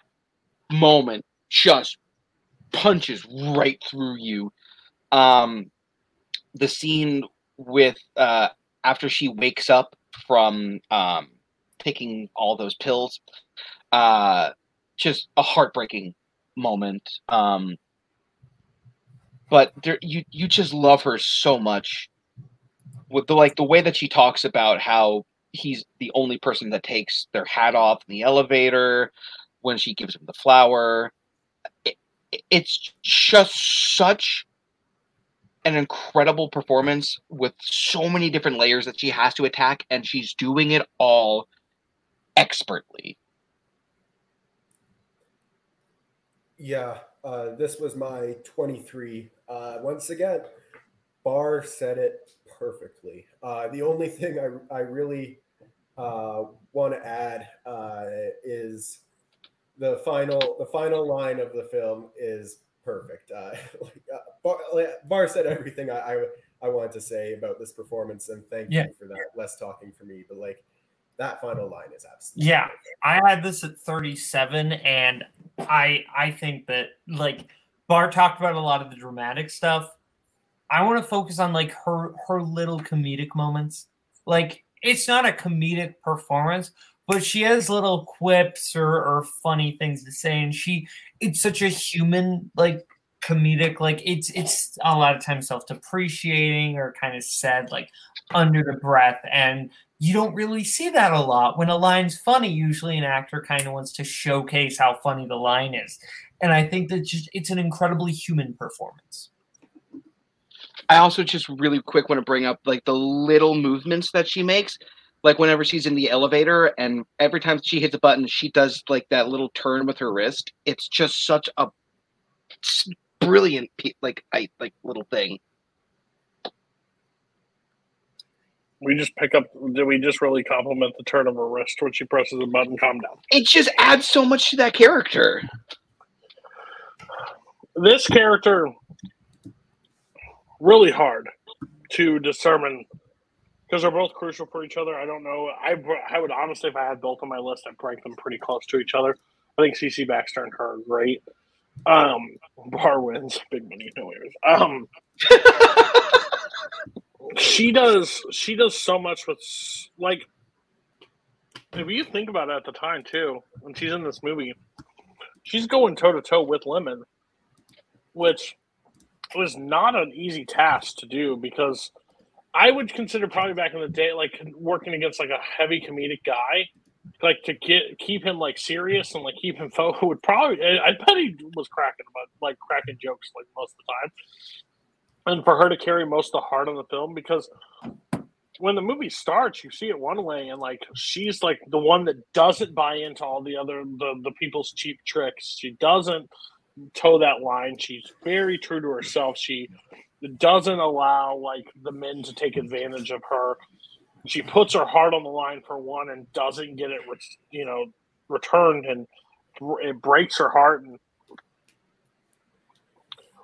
moment just punches right through you. Um, the scene with uh, after she wakes up from um, taking all those pills, uh, just a heartbreaking moment. Um, but there, you you just love her so much with the like the way that she talks about how he's the only person that takes their hat off in the elevator when she gives him the flower. It, it's just such an incredible performance with so many different layers that she has to attack, and she's doing it all expertly. Yeah, uh, this was my 23. Uh, once again, Barr said it perfectly. Uh, the only thing I, I really uh, want to add uh, is the final the final line of the film is perfect. Uh, like, uh, Barr, Barr said everything I, I I wanted to say about this performance, and thank Yeah. you for that. Less talking for me, but like that final line is absolutely Yeah, I had this at 37, and I I think that like Barr talked about a lot of the dramatic stuff. I want to focus on like her her little comedic moments. Like it's not a comedic performance, but she has little quips or, or funny things to say, and she it's such a human like comedic like it's it's a lot of times self-depreciating or kind of said like under the breath and you don't really see that a lot when a line's funny usually an actor kind of wants to showcase how funny the line is and i think that just it's an incredibly human performance I also just really quick want to bring up like the little movements that she makes. Like whenever she's in the elevator and every time she hits a button, she does like that little turn with her wrist. It's just such a brilliant like I like little thing. We just pick up. Did we just really compliment the turn of her wrist when she presses a button? Calm down. It just adds so much to that character. This character really hard to discern because they're both crucial for each other. I don't know. I I would honestly, if I had both on my list, I'd rank them pretty close to each other. I think CC Baxter and her are great. Um, Barr wins, big money, no errors. Um, she does she does so much with like if you think about it at the time too, when she's in this movie, she's going toe to toe with Lemmon, which was not an easy task to do because I would consider probably back in the day like working against like a heavy comedic guy, like to get keep him like serious and like keep him fo would probably I I bet he was cracking about like cracking jokes like most of the time. And for her to carry most of the heart of the film because when the movie starts, you see it one way, and like she's like the one that doesn't buy into all the other the the people's cheap tricks. She doesn't toe that line. She's very true to herself. She doesn't allow like the men to take advantage of her. She puts her heart on the line for one and doesn't get it, you know, returned, and it breaks her heart. And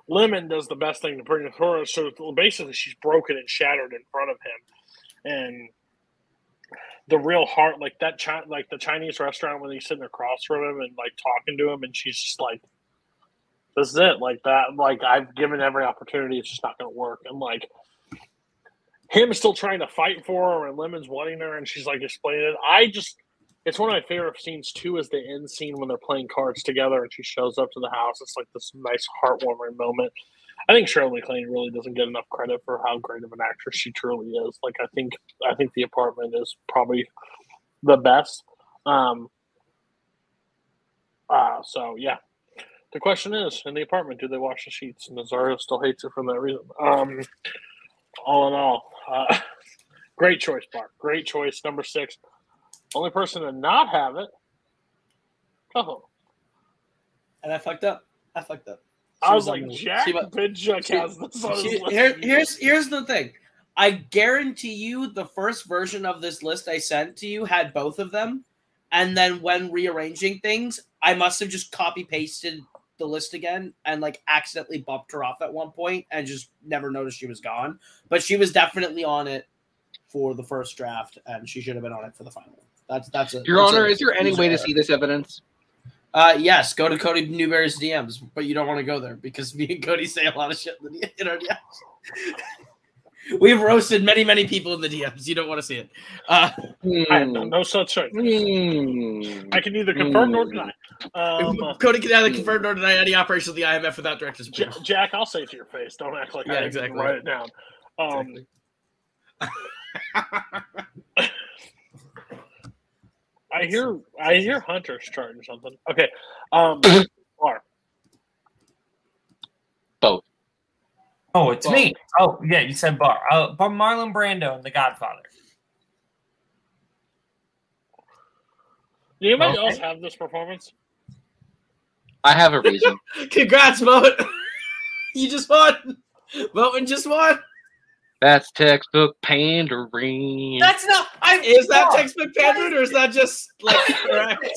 Lemmon does the best thing to bring her. So basically, she's broken and shattered in front of him, and the real heart, like that, chi- like the Chinese restaurant when he's sitting across from him and like talking to him, and she's just like, "This is it." Like that. Like I've given every opportunity. It's just not going to work. And like him still trying to fight for her and Lemmon's wanting her and she's like explaining it. I just it's one of my favorite scenes too is the end scene when they're playing cards together and she shows up to the house. It's like this nice heartwarming moment. I think Shirley MacLaine really doesn't get enough credit for how great of an actress she truly is. Like I think I think the apartment is probably the best. Um uh so yeah. The question is, in the apartment, do they wash the sheets? And Nazario still hates it for that reason. Um all in all, uh, great choice, Bart. Great choice. Number six. Only person to not have it. Oh, And I fucked up. I fucked up. I was on like, Jack she Bidjuk she- has this on his she- list. here- here's here's the thing. I guarantee you, the first version of this list I sent to you had both of them, and then when rearranging things, I must have just copy pasted the list again and like accidentally bumped her off at one point and just never noticed she was gone. But she was definitely on it for the first draft, and she should have been on it for the final. That's that's a Your that's Honor, a is there any way to see this evidence? Uh, yes, go to Cody Newberry's DMs, but you don't want to go there because me and Cody say a lot of shit in, the, in our DMs. We've roasted many, many people in the DMs. You don't want to see it. Uh, I have no, no such thing. Hmm. I can neither confirm nor deny. Um, Cody can neither confirm nor deny any operation of the IMF without director's J- Jack, I'll say it to your face. Don't act like Yeah, I didn't exactly. write it down. Um, I hear I hear Hunter's charting something. Okay. Um Barr. Both. Oh, it's Well- me. Oh, yeah, you said Barr. Uh, but Marlon Brando and The Godfather. Did anybody Okay. else have this performance? I have a reason. Congrats, Moat. you just won. Moatman just won. That's textbook pandering. That's not. I Is that Barr, textbook pandering or is that just like correct?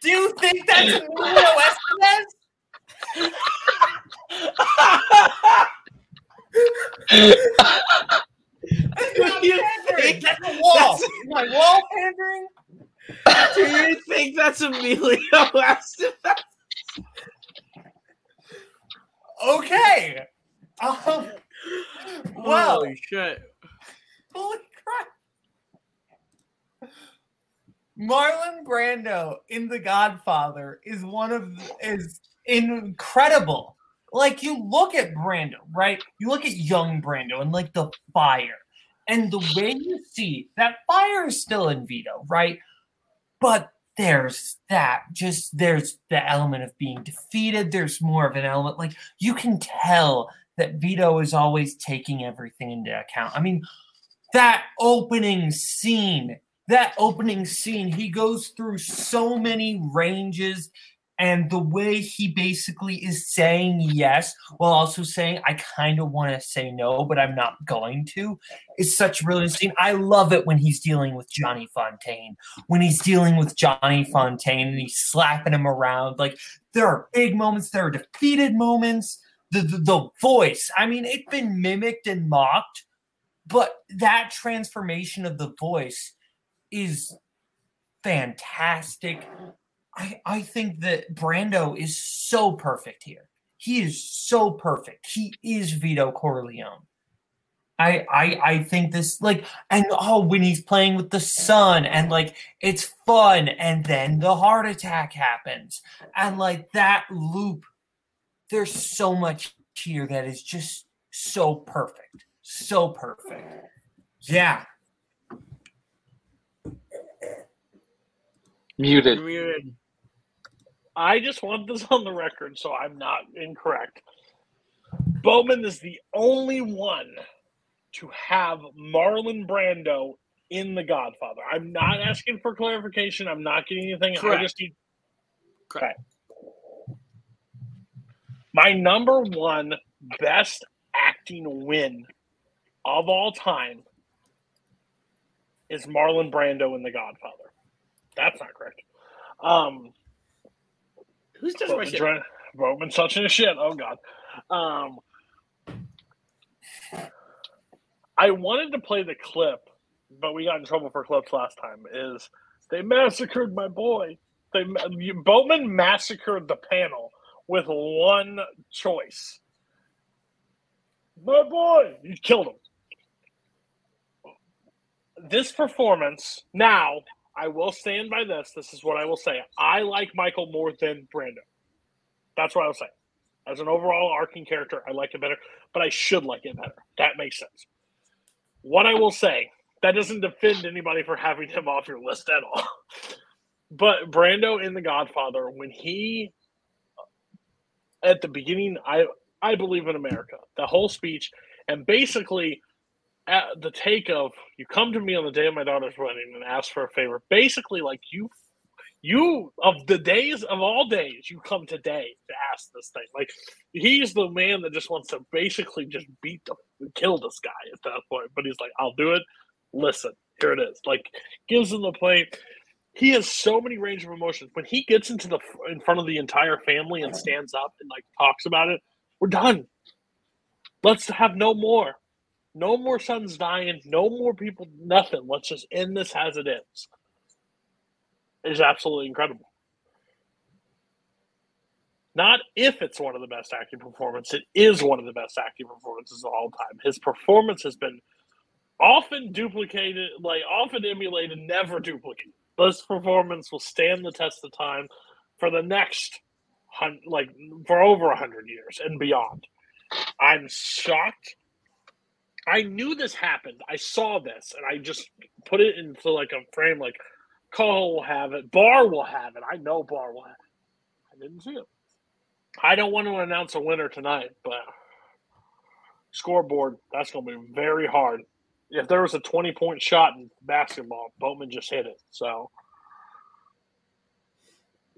Do you think that's Emilio Estevez? Do you think That's a wall. That's- Is my wall pandering? Do you think that's Emilio Estevez? Okay. Um, well, Holy shit. holy crap. Marlon Brando in The Godfather is one of the- is incredible. Like you look at Brando, right? You look at young Brando and like the fire. And the way you see that fire is still in Vito, right? But there's that just there's the element of being defeated. There's more of an element like you can tell that Vito is always taking everything into account. I mean, that opening scene, that opening scene, he goes through so many ranges and the way he basically is saying yes while also saying I kind of want to say no, but I'm not going to is such a brilliant scene. I love it when he's dealing with Johnny Fontane. When he's dealing with Johnny Fontane and he's slapping him around. Like there are big moments, there are defeated moments. The, the, the voice, I mean, it's been mimicked and mocked, but that transformation of the voice is fantastic. I, I think that Brando is so perfect here. He is so perfect. He is Vito Corleone. I, I I think this like and oh when he's playing with the sun and like it's fun and then the heart attack happens and like that loop there's so much here that is just so perfect so perfect yeah Muted. Muted. I just want this on the record so I'm not incorrect. Bowman is the only one to have Marlon Brando in The Godfather. I'm not asking for clarification. I'm not getting anything. I Correct. just need. Correct. Okay. My number one best acting win of all time is Marlon Brando in The Godfather. That's not correct. Um, Who's touching my shit? Bowman's touching his shit. Oh god. Um, I wanted to play the clip, but we got in trouble for clips last time. Is they massacred my boy? They Bowman massacred the panel with one choice. My boy, you killed him. This performance, now, I will stand by this. This is what I will say. I like Michael more than Brando. That's what I will say. As an overall arcing character, I like it better, but I should like it better. That makes sense. What I will say, that doesn't defend anybody for having him off your list at all. But Brando in The Godfather, when he at the beginning, I I believe in America, the whole speech, and basically at the take of you come to me on the day of my daughter's wedding and ask for a favor. Basically, like you you of the days of all days, you come today to ask this thing. Like he's the man that just wants to basically just beat the kill this guy at that point. But he's like, I'll do it. Listen, here it is. Like gives him the play. He has so many range of emotions. When he gets into the in front of the entire family and stands up and like talks about it, we're done. Let's have no more. No more sons dying. No more people. Nothing. Let's just end this as it is. Is absolutely incredible. Not if it's one of the best acting performances. It is one of the best acting performances of all time. His performance has been often duplicated, like often emulated, never duplicated. This performance will stand the test of time for the next like for over a hundred years and beyond. I'm shocked. I knew this happened. I saw this, and I just put it into like a frame. Like Cole will have it, Barr will have it. I know Barr will have it. I didn't see it. I don't want to announce a winner tonight, but scoreboard that's going to be very hard. If there was a twenty point shot in basketball, Boatman just hit it. So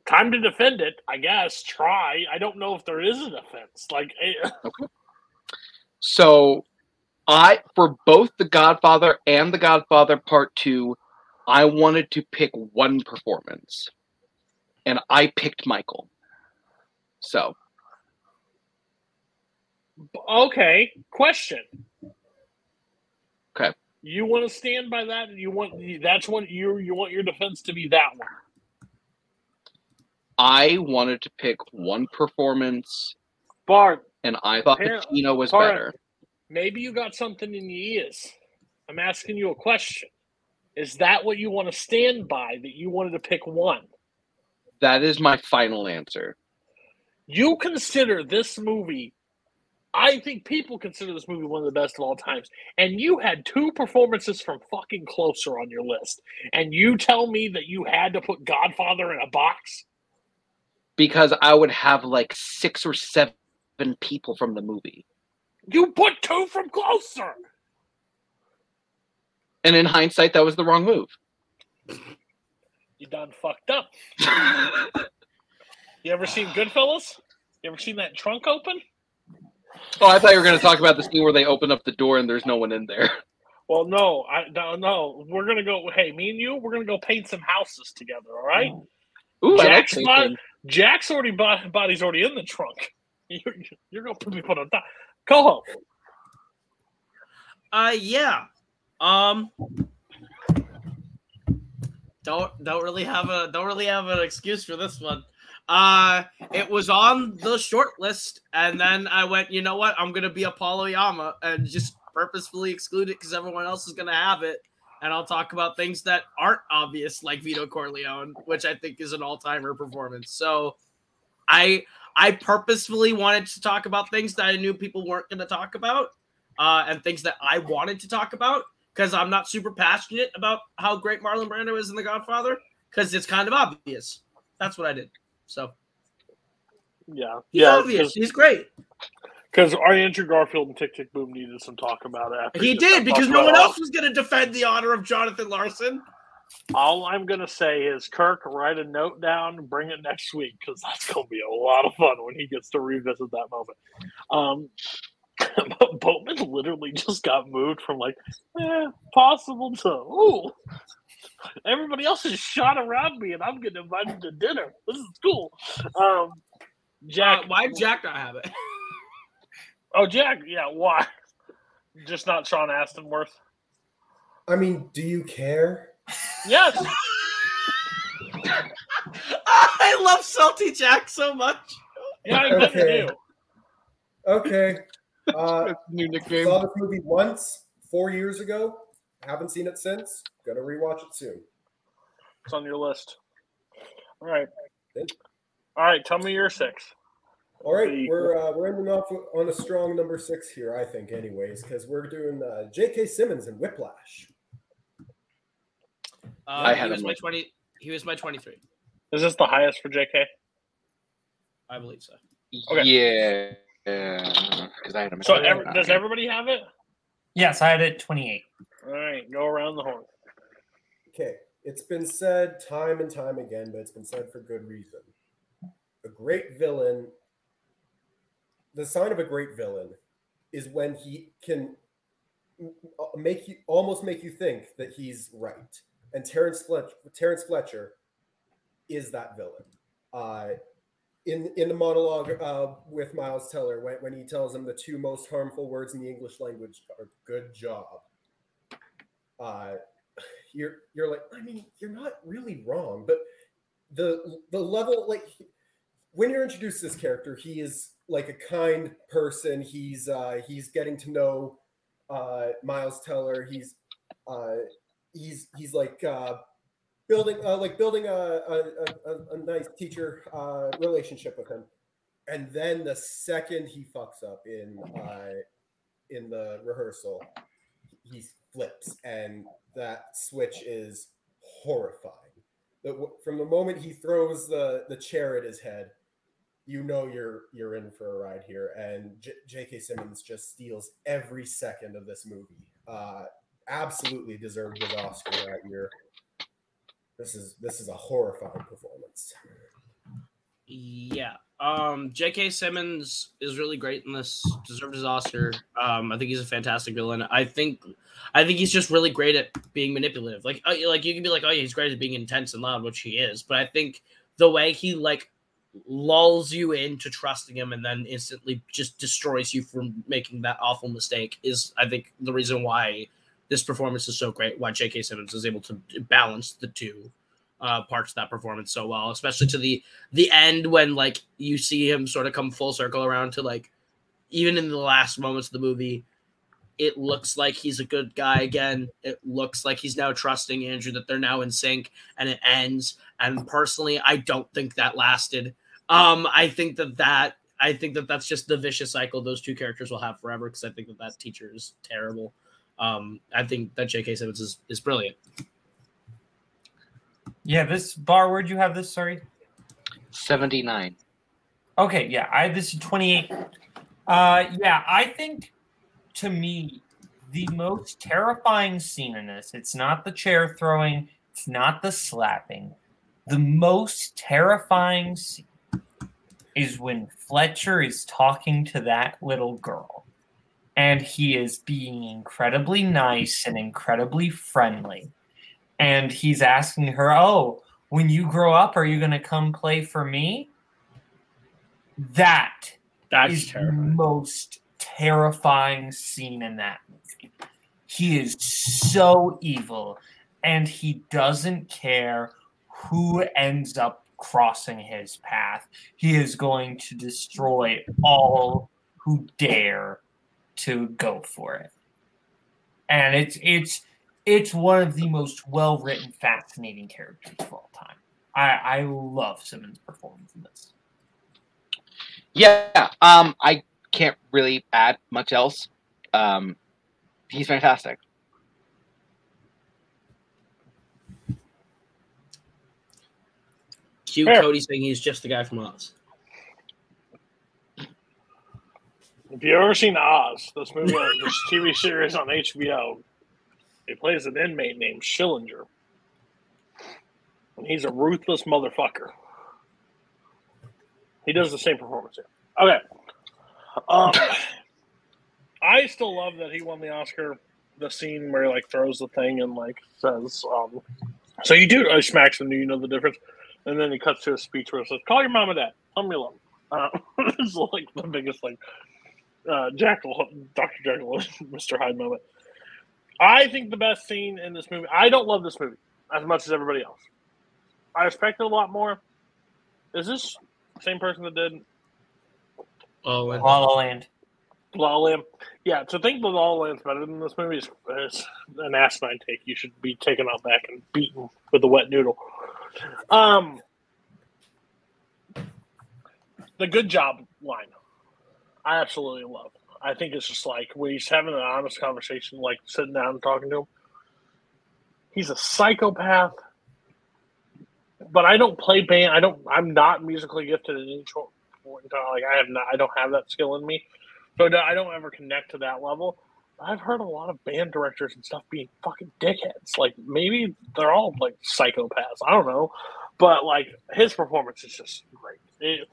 time to defend it, I guess. Try. I don't know if there is a defense. Like, eh, So, I for both The Godfather and The Godfather Part Two, I wanted to pick one performance, and I picked Michael. So, okay. Question. Okay. You want to stand by that? You want that's what you you want your defense to be that one. I wanted to pick one performance, Bart, and I thought Pacino was Bart, better. Maybe you got something in your ears. I'm asking you a question. Is that what you want to stand by? That you wanted to pick one? That is my final answer. You consider this movie. I think people consider this movie one of the best of all times. And you had two performances from fucking closer on your list. And you tell me that you had to put Godfather in a box? because I would have like six or seven people from the movie. You put two from closer. And in hindsight, that was the wrong move. You done fucked up. you ever seen Goodfellas? You ever seen that trunk open? Oh, I thought you were going to talk about the scene where they open up the door and there's no one in there. Well, no, I no, no. We're gonna go. Hey, me and you, we're gonna go paint some houses together. All right. Ooh, I like Jack's, painting. Jack's already bo- body's already in the trunk. You're, you're gonna put me put on top. Coho. Uh yeah. Um don't don't really have a don't really have an excuse for this one. Uh it was on the short list and then I went, you know what? I'm gonna be Apollo Yama and just purposefully exclude it because everyone else is gonna have it. And I'll talk about things that aren't obvious, like Vito Corleone, which I think is an all-timer performance. So I I purposefully wanted to talk about things that I knew people weren't to talk about, uh, and things that I wanted to talk about because I'm not super passionate about how great Marlon Brando is in The Godfather because it's kind of obvious. That's what I did. So Yeah, he's yeah. obvious. He's great. Because our Andrew Garfield and Tick Tick Boom needed some talk about it. after He did because no one else was going to defend the honor of Jonathan Larson. All I'm gonna say is, Kirk, write a note down and bring it next week because that's gonna be a lot of fun when he gets to revisit that moment. Um, but Boatman literally just got moved from like eh, possible to ooh. Everybody else is shot around me, and I'm getting invited to dinner. This is cool. Um, Jack, why did Jack not have it? Oh, Jack, yeah, why? Just not Sean Astonworth. I mean, do you care? Yes. I love Salty Jack so much. Yeah, I kinda Okay. do. Okay. Uh, New nickname. saw this movie once four years ago. Haven't seen it since. Gonna rewatch it soon. It's on your list. All right. Good. All right. Tell me your six. All right, The- we're uh, we're ending off on a strong number six here, I think, anyways, because we're doing uh, J.K. Simmons and Whiplash. Uh, I he had was my twenty. He was my twenty-three. Is this the highest for JK? I believe so. Okay. Yeah. Because I had him. at So ev- does everybody have it? Yes, I had it 28. All right. Go around the horn. Okay, it's been said time and time again, but it's been said for good reason. A great villain, the sign of a great villain is when he can make you almost make you think that he's right. And Terrence Fletcher, Terrence Fletcher is that villain. Uh, in in the monologue uh, with Miles Teller, when, when he tells him the two most harmful words in the English language are "good job," uh, you're you're like, I mean, you're not really wrong, but the the level like when you're introduced this character, he is like a kind person. He's uh, he's getting to know uh, Miles Teller. He's uh, he's he's like uh, building uh, like building a a, a, a nice teacher uh, relationship with him. And then the second he fucks up in uh, in the rehearsal, he flips, and that switch is horrifying. The, from the moment he throws the the chair at his head, you know you're you're in for a ride here. And J- J.K. Simmons just steals every second of this movie. Uh, absolutely deserved his Oscar that year. This is this is a horrifying performance. Yeah. Um, J.K. Simmons is really great in this. Deserved his Oscar. Um, I think he's a fantastic villain. I think, I think he's just really great at being manipulative. Like, uh, like you can be like, oh, yeah, he's great at being intense and loud, which he is. But I think the way he like lulls you into trusting him and then instantly just destroys you from making that awful mistake is, I think, the reason why this performance is so great. Why J.K. Simmons is able to balance the two uh, parts of that performance so well, especially to the the end when like you see him sort of come full circle around to like even in the last moments of the movie, it looks like he's a good guy again. It looks like he's now trusting Andrew that they're now in sync, and it ends. And personally, I don't think that lasted. Um, I think that that I think that that's just the vicious cycle those two characters will have forever because I think that that teacher is terrible. Um, I think that J.K. Simmons is, is brilliant. Yeah, this bar, where'd you have this? Sorry. 79. Okay, yeah, I this is 28. Uh yeah, I think to me the most terrifying scene in this, it's not the chair throwing, it's not the slapping. The most terrifying scene is when Fletcher is talking to that little girl and he is being incredibly nice and incredibly friendly. And he's asking her, "Oh, when you grow up, are you going to come play for me?" That That's is terrifying. most terrifying scene in that movie. He is so evil and he doesn't care who ends up crossing his path. He is going to destroy all who dare to go for it. And it's it's it's one of the most well written, fascinating characters of all time. I, I love Simmons' performance in this. Yeah. Um, I can't really add much else. Um, he's fantastic. Cue Fair. Cody saying he's just the guy from Oz. If you've ever seen Oz, this movie, this TV series on HBO, he plays an inmate named Schillinger, and he's a ruthless motherfucker. He does the same performance here. Okay. Um, I still love that he won the Oscar. The scene where he like throws the thing and like says, um, "So you do?" Uh, smacks him. Do you know the difference? And then he cuts to a speech where he says, "Call your mom and dad. Tell me you love 'em." Uh, like the biggest like uh, Jackal, Doctor Jekyll, Mr. Hyde moment. I think the best scene in this movie. I don't love this movie as much as everybody else. I respect it a lot more. Is this the same person that did Oh, La La Land. La La Land. Yeah, to think that La La Land's better than this movie is, is an asinine take. You should be taken out back and beaten with a wet noodle. Um, the good job line, I absolutely love. I think it's just like when he's having an honest conversation, like sitting down and talking to him. He's a psychopath, but I don't play band. I don't. I'm not musically gifted in any point. Like I have not. I don't have that skill in me, so I don't ever connect to that level. I've heard a lot of band directors and stuff being fucking dickheads. Like maybe they're all like psychopaths. I don't know, but like his performance is just great. It,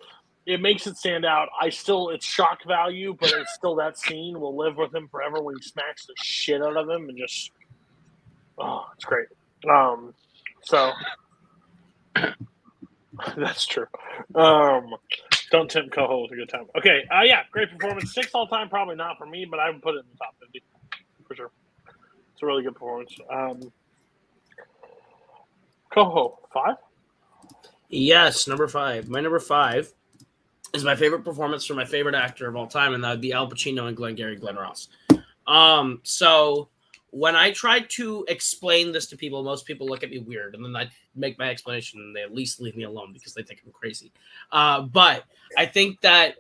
it makes it stand out. I still it's shock value, but it's still that scene will live with him forever when he smacks the shit out of him and just oh, it's great. Um, so that's true. Um, don't tempt Coho with a good time. Okay, uh, yeah, great performance. Six all time, probably not for me, but I would put it in the top fifty for sure. It's a really good performance. Um, Coho five. Yes, number five. My number five is my favorite performance from my favorite actor of all time, and that would be Al Pacino and Glengarry Glen Ross. Um, so when I try to explain this to people, most people look at me weird, and then I make my explanation, and they at least leave me alone because they think I'm crazy. Uh, but I think that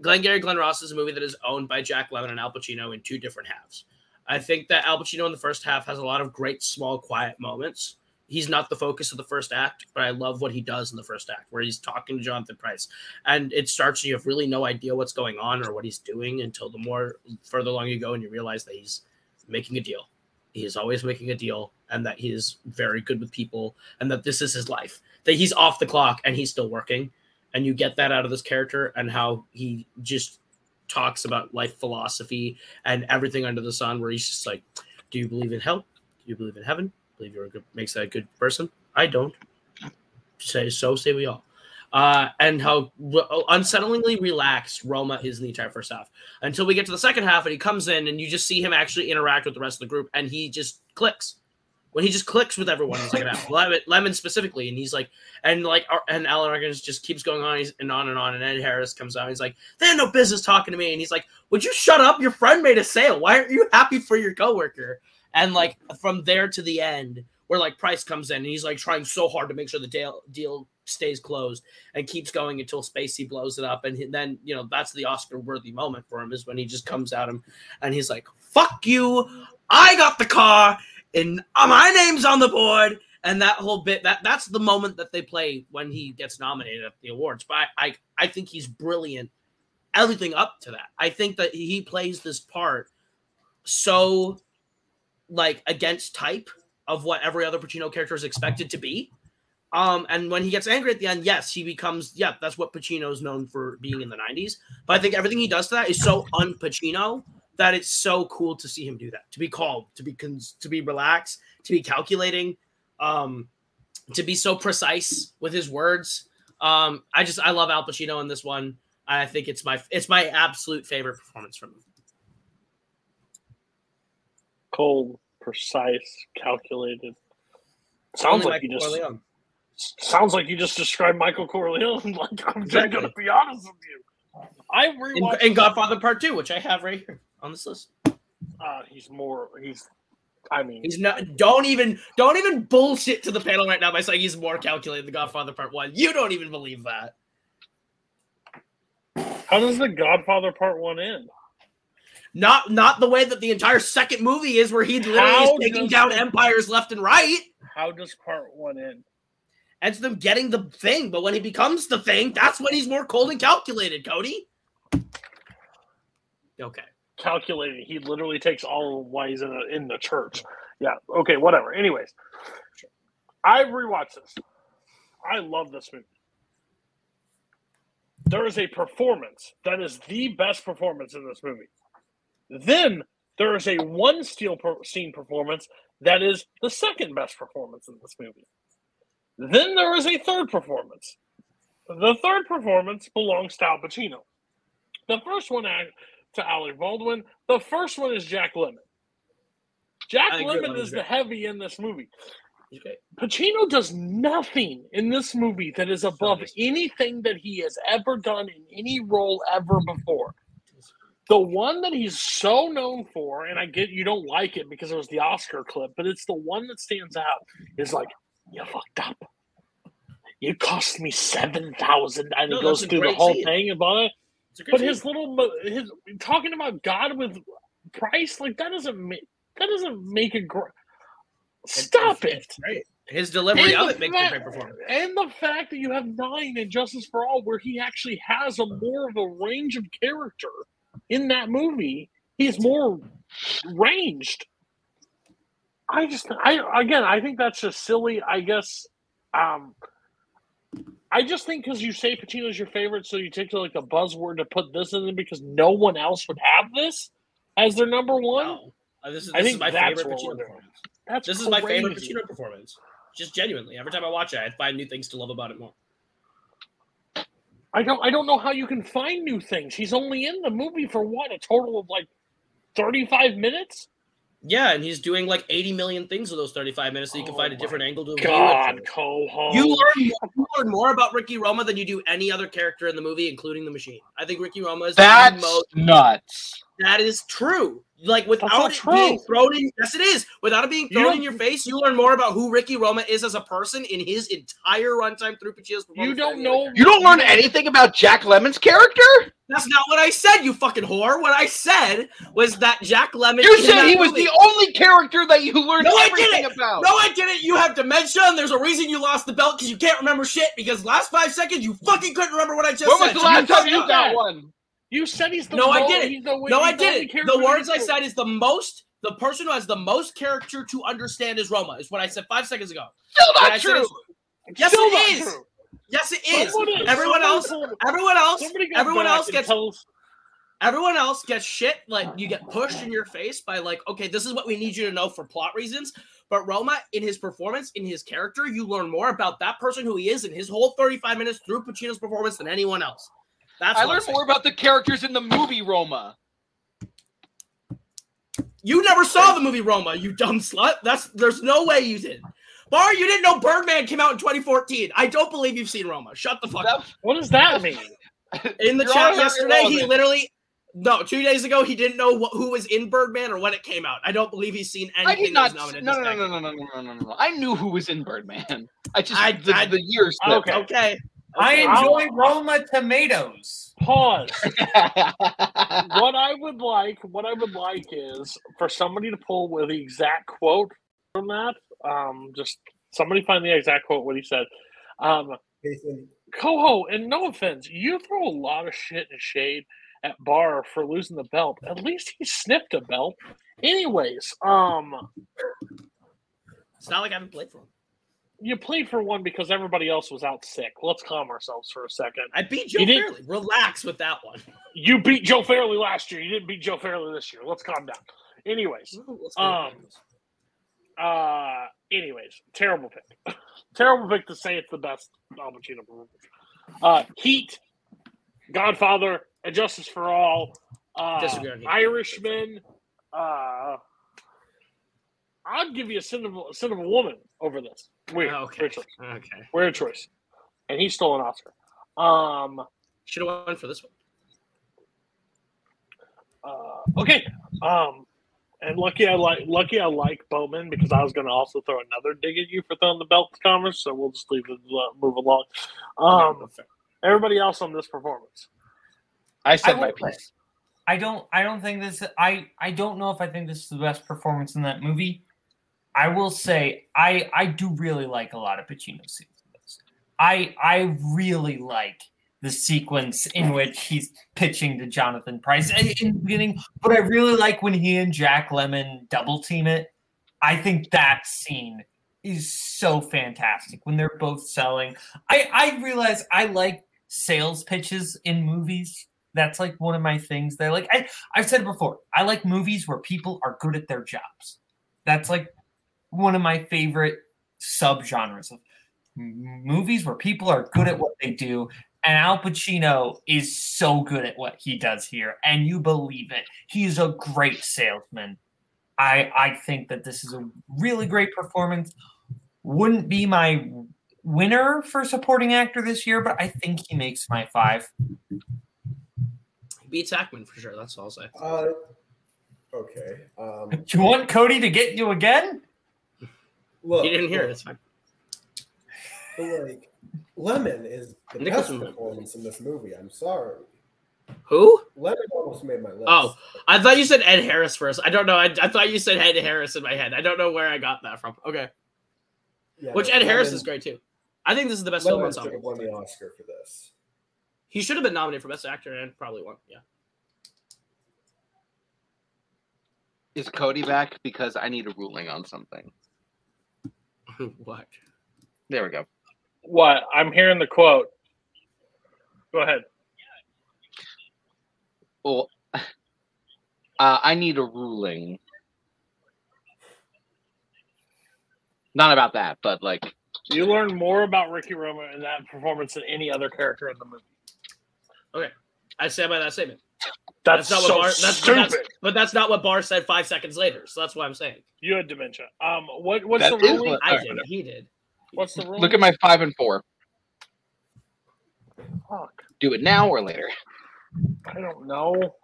Glengarry Glen Ross is a movie that is owned by Jack Lemmon and Al Pacino in two different halves. I think that Al Pacino in the first half has a lot of great, small, quiet moments he's not the focus of the first act, but I love what he does in the first act, where he's talking to Jonathan Pryce. and it starts you have really no idea what's going on or what he's doing until the more further along you go, and you realize that he's making a deal. He is always making a deal, and that he is very good with people, and that this is his life. That he's off the clock and he's still working, and you get that out of this character and how he just talks about life philosophy and everything under the sun. Where he's just like, "Do you believe in hell? Do you believe in heaven? Believe you're a good makes that a good person. I don't. Say so, say we all. Uh, and how unsettlingly relaxed Roma is in the entire first half until we get to the second half and he comes in and you just see him actually interact with the rest of the group and he just clicks when he just clicks with everyone second half. Lemmon, Lemmon specifically, and he's like, and like, and Alan Arkin just keeps going on and on and on. And Ed Harris comes out. he's like, they had no business talking to me. And he's like, would you shut up? Your friend made a sale. Why aren't you happy for your coworker? And like from there to the end, where like Pryce comes in and he's like trying so hard to make sure the deal deal stays closed and keeps going until Spacey blows it up. And then, you know, that's the Oscar worthy moment for him is when he just comes at him and he's like, fuck you. I got the car and my name's on the board. And that whole bit that that's the moment that they play when he gets nominated at the awards. But I, I, I think he's brilliant. Everything up to that. I think that he plays this part so like against type of what every other Pacino character is expected to be. Um, and when he gets angry at the end, yes, he becomes yeah, that's what Pacino is known for being in the '90s. But I think everything he does to that is so un-Pacino that it's so cool to see him do that. To be calm, to be cons- to be relaxed, to be calculating, um, to be so precise with his words. Um, I just I love Al Pacino in this one. I think it's my it's my absolute favorite performance from him cold, precise, calculated. Sounds like you just Corleone. sounds like you just described Michael Corleone. like I'm exactly. gonna be honest with you. I rewatched in, in Godfather Part Two, which I have right here on this list. Uh, he's more. He's. I mean, he's not. Don't even. Don't even bullshit to the panel right now by saying he's more calculated than Godfather Part One. You don't even believe that. How does the Godfather Part One end? Not not the way that the entire second movie is, where he literally How is taking down empires left and right. How does part one end? It's them getting the thing, but when he becomes the thing, that's when he's more cold and calculated, Cody. Okay. Calculating. He literally takes all of why he's in, a, in the church. Yeah. Okay. Whatever. Anyways, I rewatched this. I love this movie. There is a performance that is the best performance in this movie. Then there is a one steel per- scene performance that is the second best performance in this movie. Then there is a third performance. The third performance belongs to Al Pacino. The first one to Alec Baldwin. The first one is Jack Lemmon. Jack Lemmon is the heavy in this movie. Okay. Pacino does nothing in this movie that is above anything that he has ever done in any role ever before. The one that he's so known for, and I get you don't like it because it was the Oscar clip, but it's the one that stands out. Is like you fucked up. You cost me seven thousand, and No, he goes through the whole scene. thing about it. A great But scene. his little his talking about God with Pryce, like that doesn't make that doesn't make a gr- stop it. Great. His delivery of it makes a fact- great performance. And the fact that you have nine in Justice for All, where he actually has a more of a range of character in that movie, he's more ranged. I just, I again, I think that's just silly. I guess, um, I just think because you say Pacino's your favorite, so you take to like a buzzword to put this in because no one else would have this as their number one. Uh, this is, I think is my favorite Pacino performance. That's This is my favorite crazy. Pacino performance. Just genuinely, every time I watch it, I find new things to love about it more. I don't I don't know how you can find new things. He's only in the movie for what a total of like 35 minutes. Yeah, and he's doing like 80 million things with those 35 minutes, so you can Oh find a different angle to view it God, from. Coho. You learn, you learn more about Ricky Roma than you do any other character in the movie, including the machine. I think Ricky Roma is the most. nuts. That is true. Like without it true. being thrown in, yes, it is. Without it being thrown don't- in your face, you learn more about who Ricky Roma is as a person in his entire runtime through Pacino's. You don't know. You don't learn anything about Jack Lemmon's character? That's not what I said, you fucking whore. What I said was that Jack Lemmon. You said that he was the only character that you learned No, I everything didn't. about. No, I didn't. You have dementia, and there's a reason you lost the belt because you can't remember shit. Because last five seconds, you fucking couldn't remember what I just when said. was the last time you got one? You said he's the No, I didn't. he's the- No, I didn't. character The words I said is the most. The person who has the most character to understand is Roma. Is what I said five seconds ago. Still What not true. is- yes, Still it not is. true. Yes, it is. Somebody- everyone somebody else. Everyone else. somebody go Everyone else gets. tell Everyone else gets shit. Like you get pushed in your face by like, okay, this is what we need you to know for plot reasons. But Roma, in his performance, in his character, you learn more about that person who he is in his whole 35 minutes through Pacino's performance than anyone else. That's I learned more about the characters in the movie Roma. You never saw the movie Roma, you dumb slut. That's there's no way you did. Barr, you didn't know Birdman came out in 2014. I don't believe you've seen Roma. Shut the fuck up. What does that mean? In the chat yesterday, he literally no, two days ago, he didn't know what, who was in Birdman or when it came out. I don't believe he's seen I anything did not. No, no, no, no, no, no, no, no, no, no. I knew who was in Birdman. I just I- the, I- the years. slipped. Okay. Okay. I enjoy Roma tomatoes. Pause. what I would like, what I would like is for somebody to pull with the exact quote from that. Um, just somebody find the exact quote what he said. Um, Jason, Coho, and no offense, you throw a lot of shit and shade at Barr for losing the belt. At least he sniffed a belt. Anyways, um, It's not like I haven't played for him. You played for one because everybody else was out sick. Let's calm ourselves for a second. I beat Joe You Fairley. Relax with that one. You beat Joe Fairley last year. You didn't beat Joe Fairley this year. Let's calm down. Anyways, Let's Um, uh, anyways, terrible pick. terrible pick to say it's the best Al Pacino. Uh, Heat, Godfather, and Justice for All, uh. Irishman. Uh, I'd give you a sin of, a sin of a woman over this. Weird. Okay. Weird choice. Okay. Weird choice. And he stole an Oscar. Um, Should have went for this one. uh, okay. Um, and lucky I like lucky I like Bowman because I was going to also throw another dig at you for throwing the belt to Commerce. So we'll just leave it uh, move along. Um, everybody else on this performance. I said I my piece. I don't I don't think this I I don't know if I think this is the best performance in that movie. I will say I I do really like a lot of Pacino this. I I really like the sequence in which he's pitching to Jonathan Pryce in in the beginning, but I really like when he and Jack Lemmon double team it. I think that scene is so fantastic when they're both selling. I I realize I like sales pitches in movies. That's like one of my things that I like. I, I've said it before. I like movies where people are good at their jobs. That's like one of my favorite subgenres of movies where people are good at what they do. And Al Pacino is so good at what he does here, and you believe it. He's a great salesman. I I think that this is a really great performance. Wouldn't be my winner for supporting actor this year, but I think he makes my five. He beats Hackman for sure. That's all I'll say. Uh, okay. Um, Do you want Cody to get you again? Look, You didn't hear it. look, It's fine. but, like, Lemmon is the Nicholson. best performance in this movie. I'm sorry. Who? Lemmon almost made my list. Oh, I thought you said Ed Harris first. I don't know. I, I thought you said Ed Harris in my head. I don't know where I got that from. Okay. Yeah, Which no, Ed Harris is great too. I think this is the best film Lemmon should ensemble. have won the Oscar for this. He should have been nominated for best actor and probably won. Yeah. Is Cody back? Because I need a ruling on something. what? There we go. What? I'm hearing the quote. Go ahead. Well, uh, I need a ruling. Not about that, but like, You learn more about Ricky Roma in that performance than any other character in the movie. Okay. I stand by that statement. That's, not so what Barr. That's, but stupid. that's but that's not what Barr said five seconds later. So that's what I'm saying. You had dementia. Um, what? What's That the is ruling? what- I Alright, did. He did. What's the ruling? look at my five and four. Fuck. Do it now or later. I don't know.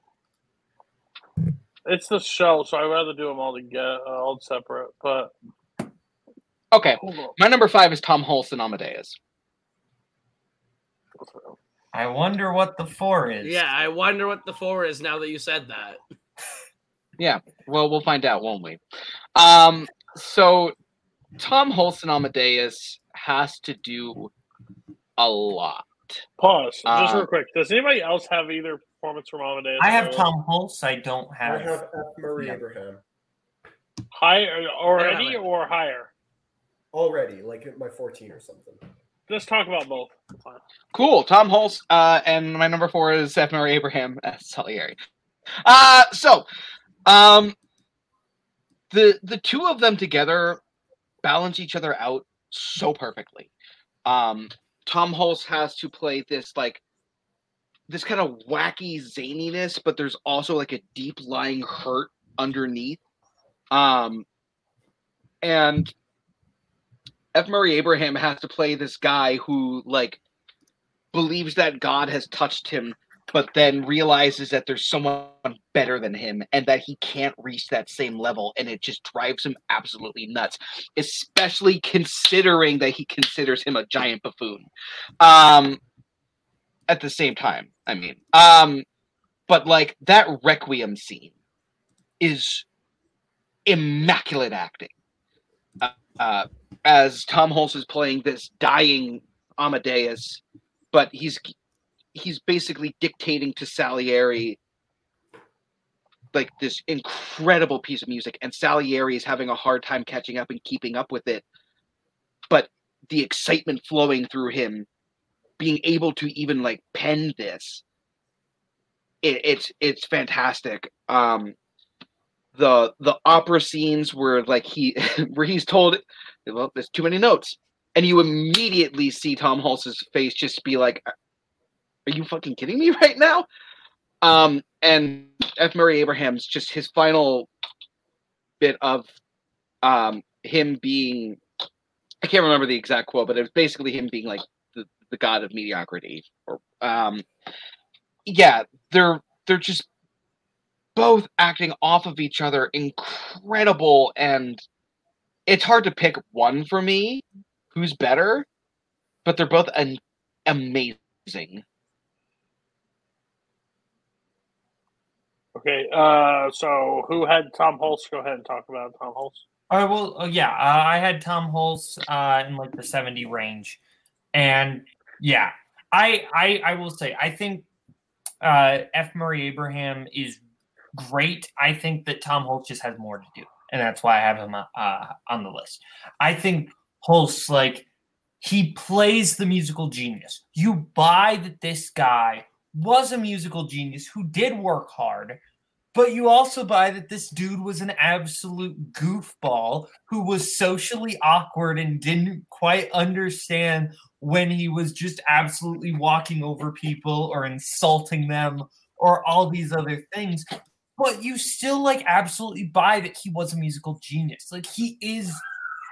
It's the show, so I'd rather do them all together, uh, all separate. But Okay, my number five is Tom Holston Amadeus. I wonder what the four is. Yeah, I wonder what the four is now that you said that. Yeah, well, we'll find out, won't we? Um, so Tom Holston Amadeus has to do a lot. Pause. Just Uh, real quick. Does anybody else have either performance from Amadeus? I have or- Tom Hulce. I don't have. I have. have F. Murray Yeah. Abraham higher already I don't have or higher. already, like at my 14 or something. Let's talk about both. Cool. Tom Hulce, uh, and my number four is F. Murray Abraham Salieri. Uh, so, um, the the two of them together balance each other out so perfectly. Um, Tom Hulce has to play this like this kind of wacky zaniness, but there's also like a deep lying hurt underneath. Um, and F. Murray Abraham has to play this guy who like believes that God has touched him, but then realizes that there's someone better than him and that he can't reach that same level, and it just drives him absolutely nuts. Especially considering that he considers him a giant buffoon. Um, at the same time, I mean, um, but like that requiem scene is immaculate acting. Uh, uh, as Tom Hulce is playing this dying Amadeus, but he's he's basically dictating to Salieri like this incredible piece of music, and Salieri is having a hard time catching up and keeping up with it. But the excitement flowing through him, being able to even like pen this, it, it's it's fantastic. Um, the the opera scenes where like he where he's told well there's too many notes. And you immediately see tom Hulce's face just be like are you fucking kidding me right now? Um and f. Murray abraham's just his final bit of um him being i can't remember the exact quote but it was basically him being like the, the god of mediocrity or um yeah they're they're just both acting off of each other incredible and it's hard to pick one for me who's better but they're both an- amazing Okay. Uh, so who had Tom Hulce? Go ahead and talk about Tom Hulce. Oh well, uh, yeah. Uh, I had Tom Hulce uh, in like the seventy range, and yeah, I I I will say I think uh, F. Murray Abraham is great. I think that Tom Hulce just has more to do, and that's why I have him uh, on the list. I think Hulce like he plays the musical genius. You buy that this guy was a musical genius who did work hard, but you also buy that this dude was an absolute goofball who was socially awkward and didn't quite understand when he was just absolutely walking over people or insulting them or all these other things. But you still like absolutely buy that he was a musical genius. Like he is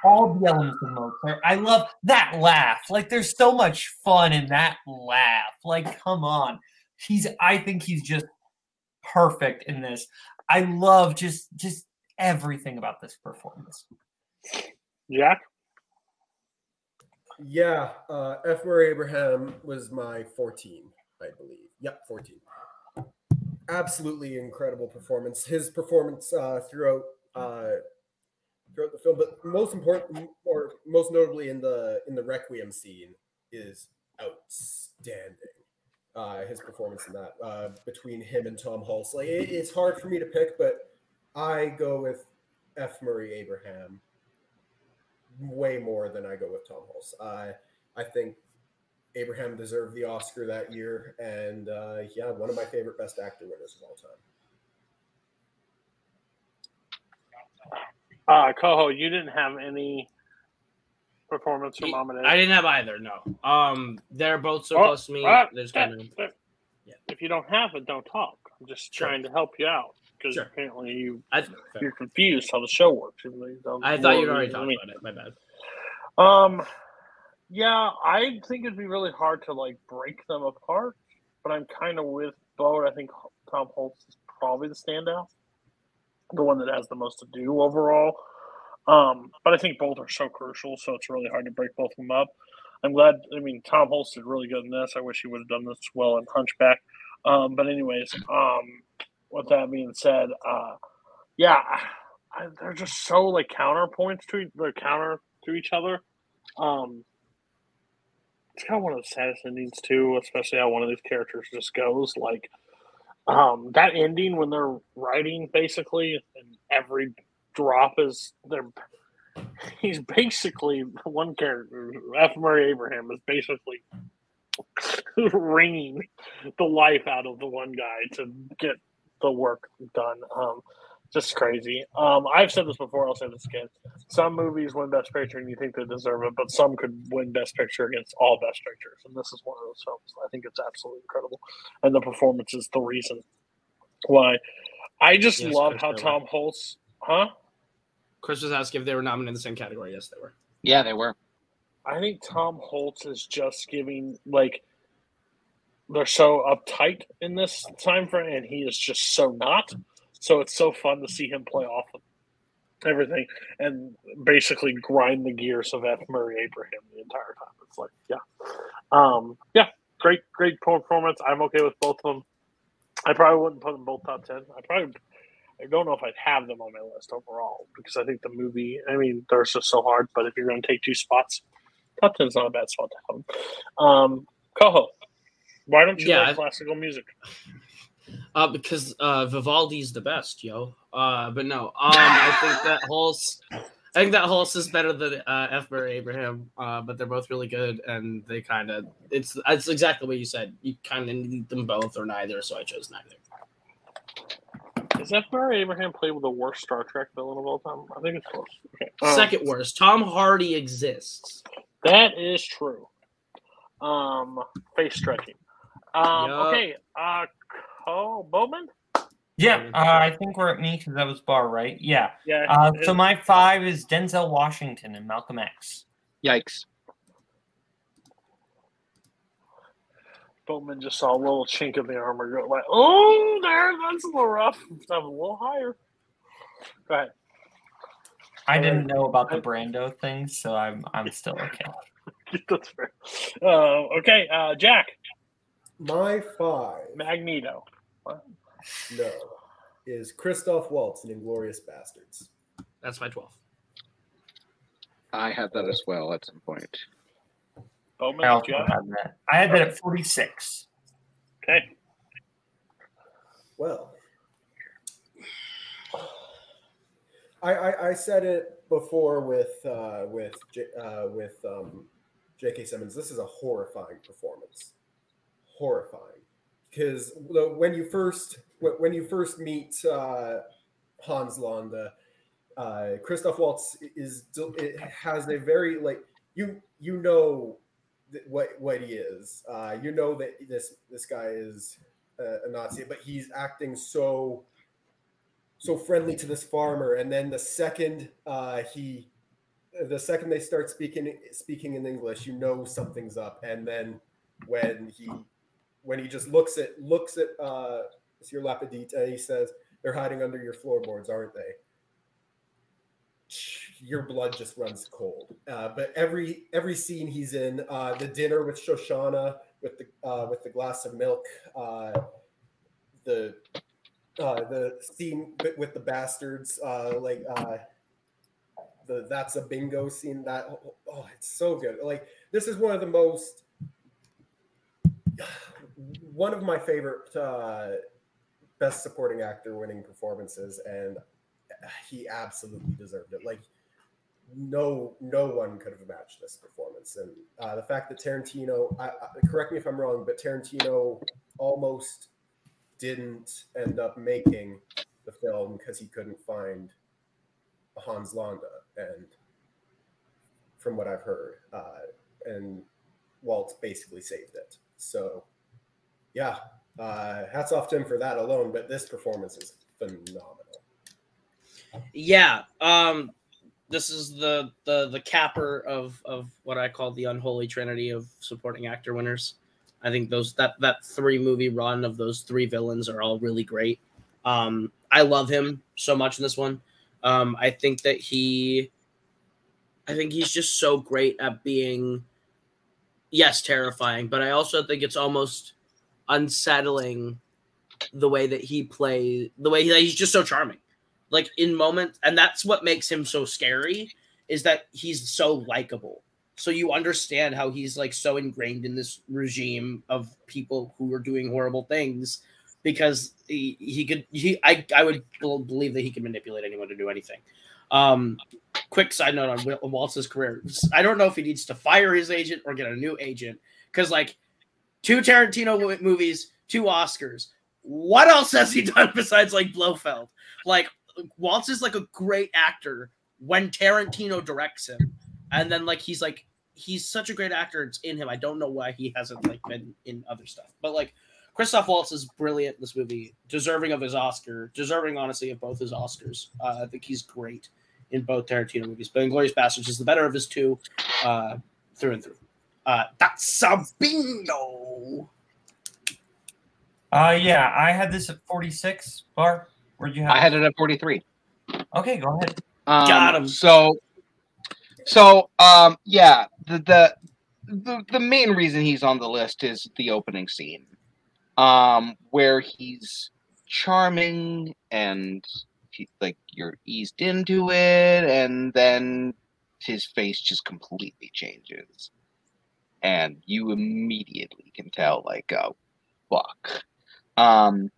all the elements of Mozart. I love that laugh. Like there's so much fun in that laugh. Like come on. He's I think he's just perfect in this. I love just just everything about this performance. Jack? Yeah, uh, F. Murray Abraham was my 14, I believe. Yep, 14. Absolutely incredible performance. His performance uh, throughout uh, throughout the film, but most important, or most notably in the in the Requiem scene, is outstanding. Uh, his performance in that uh, between him and Tom Hulce, like it, it's hard for me to pick, but I go with F. Murray Abraham way more than I go with Tom Hulce. I I think Abraham deserved the Oscar that year, and uh, yeah, one of my favorite Best Actor winners of all time. Uh, Coho, you didn't have any performance from Amadeus. I didn't have either. No. Um, they're both so Oh, close to me. ah, There's kind of eh. If you don't have it, don't talk. I'm just Sure. trying to help you out because Sure. apparently you I, you're confused how the show works. even though you don't I thought you'd already I talked about it. My bad. Um, yeah, I think it'd be really hard to like break them apart, but I'm kind of with Bo. I think Tom Hulce is probably the standout, the one that has the most to do overall. Um, but I think both are so crucial, so it's really hard to break both of them up. I'm glad. I mean, Tom Hulce did really good in this. I wish he would have done this well in Hunchback. Um, but anyways, um, with that being said, uh, yeah, I, they're just so like counterpoints to they're counter to each other. Um, it's kind of one of the saddest endings too, especially how one of these characters just goes. Like um, that ending when they're writing basically, and every drop is they're. He's basically one character. F. Murray Abraham is basically wringing the life out of the one guy to get the work done. Um, just crazy. Um, I've said this before. I'll say this again. Some movies win Best Picture and you think they deserve it, but some could win Best Picture against all Best Pictures, and this is one of those films. I think it's absolutely incredible, and the performance is the reason why. I just Yes, love how they Tom Hulce, huh? Chris was asking if they were nominated in the same category. Yes, they were. Yeah, they were. I think Tom Hulce is just giving like they're so uptight in this time frame, and he is just so not. So it's so fun to see him play off of everything and basically grind the gears of F. Murray Abraham the entire time. It's like, yeah, um, yeah, great, great performance. I'm okay with both of them. I probably wouldn't put them both top ten. I probably, I don't know if I'd have them on my list overall because I think the movie. I mean, they're just so hard. But if you're going to take two spots, top ten is not a bad spot to have them. Um, Coho, why don't you Yeah, like I- classical music? Uh, because uh, Vivaldi's the best, yo. Uh, but no, um, I think that Hulce, I think that Hulce is better than uh, F. Murray Abraham. Uh, but they're both really good, and they kind of it's it's exactly what you said. You kind of need them both or neither, so I chose neither. Is F. Murray Abraham played with the worst Star Trek villain of all time? I think it's close. Okay. Um, Second worst, Tom Hardy exists. That is true. Um, face stretching. Um, Yup. okay. Uh, Cole Bowman. Yeah, uh, I think we're at me because that was Barr, right? Yeah. Yeah. Uh, so my five is Denzel Washington and Malcolm X. Yikes. Bowman just saw a little chink in the armor. Go like, oh, there, that's a little rough. Stuff a little higher. Go ahead. I didn't know about the Brando thing, so I'm I'm still okay. that's fair. Uh, okay, uh, Jack. My five, Magneto. No, is Christoph Waltz in Inglourious Basterds. That's my twelve. I had that as well at some point. Bowman. I also had that. I had that at 46. Okay. Well, I, I, I said it before with uh, with J, uh, with um, J.K. Simmons. This is a horrifying performance, horrifying. Because when you first when you first meet uh, Hans Landa, uh, Christoph Waltz is it has a very like you you know what what he is. Uh, you know that this this guy is a, a Nazi, but he's acting so so friendly to this farmer. And then the second uh, he, the second they start speaking speaking in English, you know something's up. And then when he when he just looks at looks at uh, Monsieur LaPadite, he says, they're hiding under your floorboards, aren't they? Your blood just runs cold. Uh, but every every scene he's in, uh, the dinner with Shoshana, with the uh, with the glass of milk, uh, the uh, the scene with, with the bastards, uh, like uh, the that's a bingo scene. That oh, it's so good. Like this is one of the most one of my favorite uh, best supporting actor winning performances, and he absolutely deserved it. Like no no one could have matched this performance, and uh, the fact that Tarantino, I, I, correct me if I'm wrong, but Tarantino almost didn't end up making the film because he couldn't find Hans Landa, and from what I've heard, uh, and Waltz basically saved it. So, yeah, uh, hats off to him for that alone. But this performance is phenomenal. Yeah, um, this is the the the capper of of what I call the unholy trinity of supporting actor winners. I think those that that three movie run of those three villains are all really great. Um, I love him so much in this one. Um, I think that he, I think he's just so great at being, yes, terrifying, but I also think it's almost unsettling the way that he plays, the way he, he's just so charming, like in moments, and that's what makes him so scary is that he's so likable. So you understand how he's like so ingrained in this regime of people who are doing horrible things because he, he could he I, I would believe that he can manipulate anyone to do anything. Um, quick side note on Waltz's career: I don't know if he needs to fire his agent or get a new agent because like two Tarantino movies, two Oscars. What else has he done besides like Blofeld? Like Waltz is like a great actor when Tarantino directs him, and then like he's like he's such a great actor. It's in him. I don't know why he hasn't like been in other stuff, but like Christoph Waltz is brilliant in this movie, deserving of his Oscar, deserving honestly of both his Oscars. Uh, I think he's great in both Tarantino movies, but Inglourious Basterds is the better of his two, uh, through and through. Uh, that's a bingo. Uh, yeah, I had this at 46. Barr, where'd you have? I had it at 43. Okay, go ahead. Um, Got him. So, so um, yeah, the, the the the main reason he's on the list is the opening scene um, where he's charming and he, like you're eased into it, and then his face just completely changes, and you immediately can tell, like, oh, fuck. Um,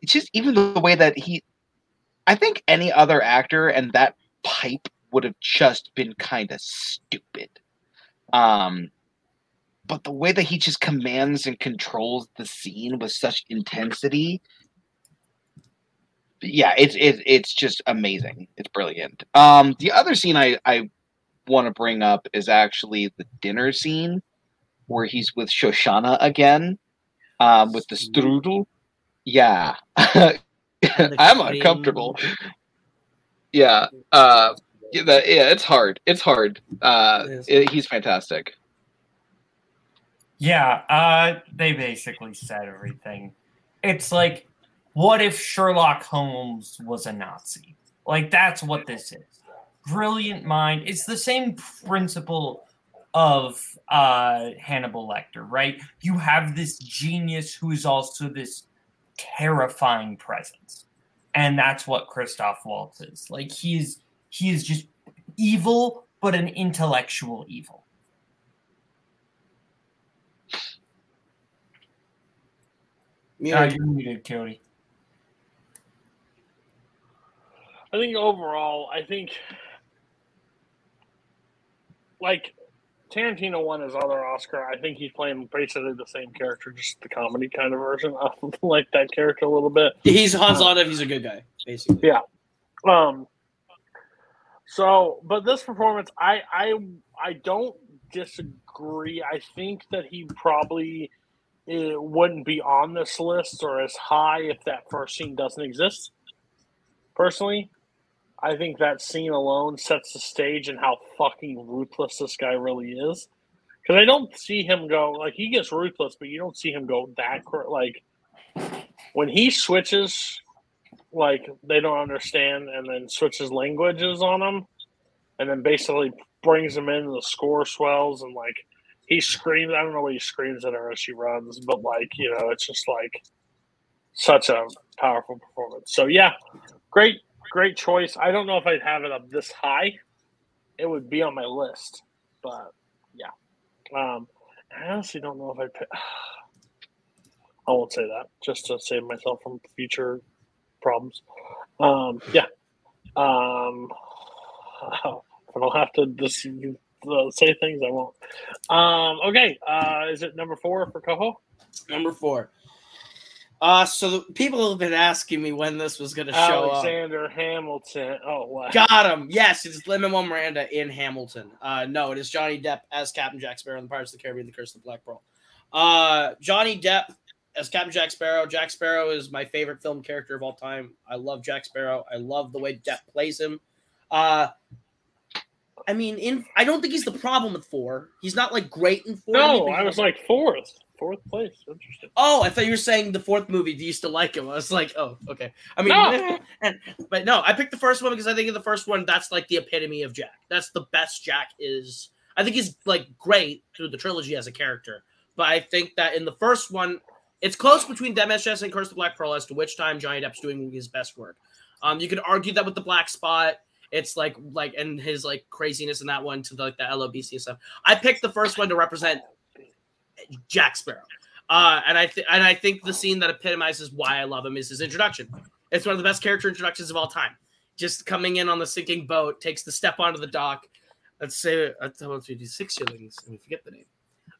it's just even the way that he, I think any other actor and that pipe would have just been kind of stupid. Um, but the way that he just commands and controls the scene with such intensity yeah it's it, it's just amazing it's brilliant um the other scene i i want to bring up is actually the dinner scene where he's with shoshana again um with the strudel. Yeah. I'm uncomfortable. yeah uh yeah, it's hard it's hard. Uh it, he's fantastic. Yeah, uh, they basically said everything. It's like, what if Sherlock Holmes was a Nazi? Like, that's what this is. Brilliant mind. It's the same principle of uh, Hannibal Lecter, right? You have this genius who is also this terrifying presence. And that's what Christoph Waltz is. Like, he's he is just evil, but an intellectual evil. Yeah, Uh, you're muted, Cody. I think overall, I think like Tarantino won his other Oscar. I think he's playing basically the same character, just the comedy kind of version of like that character a little bit. He's Hans Landa. He's a good guy, basically. Yeah. Um. So, but this performance, I I I don't disagree. I think that he probably it wouldn't be on this list or as high if that first scene doesn't exist. Personally, I think that scene alone sets the stage and how fucking ruthless this guy really is. Because I don't see him go like he gets ruthless, but you don't see him go that like when he switches, like they don't understand, and then switches languages on them, and then basically brings them in, the score swells, and like he screams. I don't know what he screams at her as she runs, but like you know, it's just like such a powerful performance. So yeah, great, great choice. I don't know if I'd have it up this high. It would be on my list, but yeah. Um, I honestly don't know if I. Pick, I won't say that just to save myself from future problems. Um, yeah. Um, I don't have to just uh, say things, I won't. Um, okay. Uh, is it number four for Coho? Number four. Uh, so the people have been asking me when this was going to show up. Alexander Hamilton. Oh, wow. Got him. Yes, it's Lin Manuel Miranda in Hamilton. Uh, no, it is Johnny Depp as Captain Jack Sparrow in the Pirates of the Caribbean: The Curse of the Black Pearl. Uh, Johnny Depp as Captain Jack Sparrow. Jack Sparrow is my favorite film character of all time. I love Jack Sparrow. I love the way Depp plays him. Uh, I mean, in I don't think he's the problem with four. He's not like great in four. No, I was like fourth, fourth place. Interesting. Oh, I thought you were saying the fourth movie. Do you still like him? I was like, oh, okay. I mean, No. and, but no, I picked the first one because I think in the first one that's like the epitome of Jack. That's the best Jack is. I think he's like great through the trilogy as a character, but I think that in the first one, it's close between DMSS and Curse of the Black Pearl as to which time Johnny Depp's doing his best work. Um, you could argue that with the Black Spot, it's like like and his like craziness in that one to the, like the LOBC and stuff. I picked the first one to represent Jack Sparrow. Uh, and I th- and I think the scene that epitomizes why I love him is his introduction. It's one of the best character introductions of all time. Just coming in on the sinking boat, takes the step onto the dock. Let's say let's do six shillings, and we forget the name.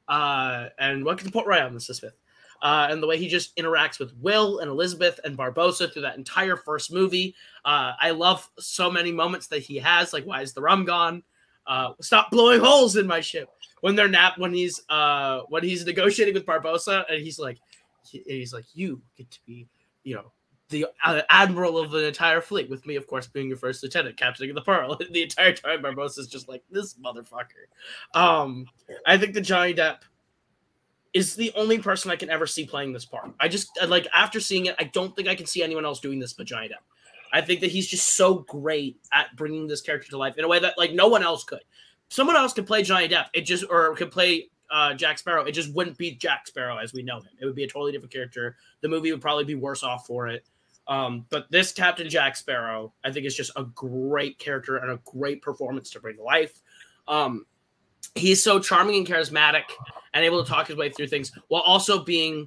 Uh, and welcome to Port Royal, Mr. Smith. Uh, and the way he just interacts with Will and Elizabeth and Barbossa through that entire first movie. Uh, I love so many moments that he has, like why is the rum gone? Uh, stop blowing holes in my ship. When they're nap, when he's uh, when he's negotiating with Barbossa, and he's like, he- he's like, you get to be, you know, the uh, admiral of an entire fleet, with me, of course, being your first lieutenant, captaining the Pearl. the entire time, Barbossa's just like this motherfucker. Um, I think that Johnny Depp is the only person I can ever see playing this part. I just like after seeing it, I don't think I can see anyone else doing this but Johnny Depp. I think that he's just so great at bringing this character to life in a way that like no one else could. Someone else could play Johnny Depp. It just or could play uh, Jack Sparrow. It just wouldn't be Jack Sparrow as we know him. It would be a totally different character. The movie would probably be worse off for it. Um, but this Captain Jack Sparrow, I think, is just a great character and a great performance to bring to life. Um, he's so charming and charismatic and able to talk his way through things while also being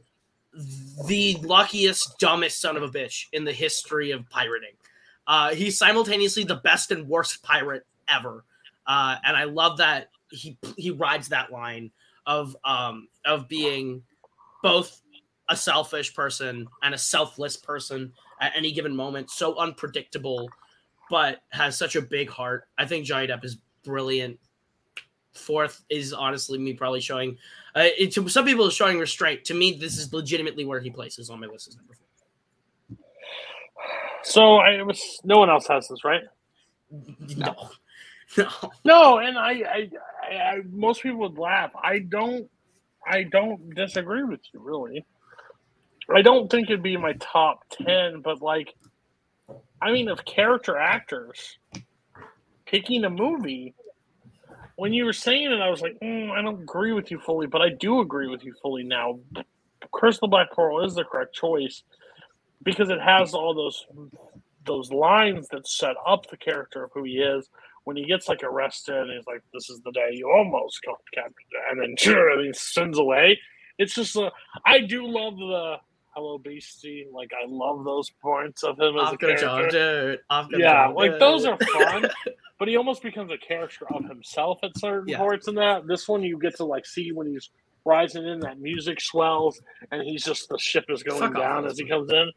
the luckiest, dumbest son of a bitch in the history of pirating. Uh, he's simultaneously the best and worst pirate ever, uh, and I love that he he rides that line of um, of being both a selfish person and a selfless person at any given moment. So unpredictable, but has such a big heart. I think Johnny Depp is brilliant. Fourth is honestly me probably showing. Uh, it, to some people, it's showing restraint. To me, this is legitimately where he places on my list as number four. So I was. No one else has this, right? No, no. And I, I, I, I most people would laugh. I don't, I don't disagree with you really. I don't think it'd be my top ten, but like, I mean, of character actors picking a movie. When you were saying it, I was like, mm, I don't agree with you fully, but I do agree with you fully now. Crystal Black Pearl is the correct choice because it has all those those lines that set up the character of who he is. When he gets like arrested, and he's like, "This is the day you almost got captured," and then sure, and he sends away. It's just a. I do love the Hello Beastie. Like I love those points of him as I'm a character. jump, dude. I'm gonna Yeah, like those are fun. but he almost becomes a character of himself at certain Yeah. parts in that. This one you get to like see when he's rising in, that music swells, and he's just the ship is going Fuck off, down as he comes in.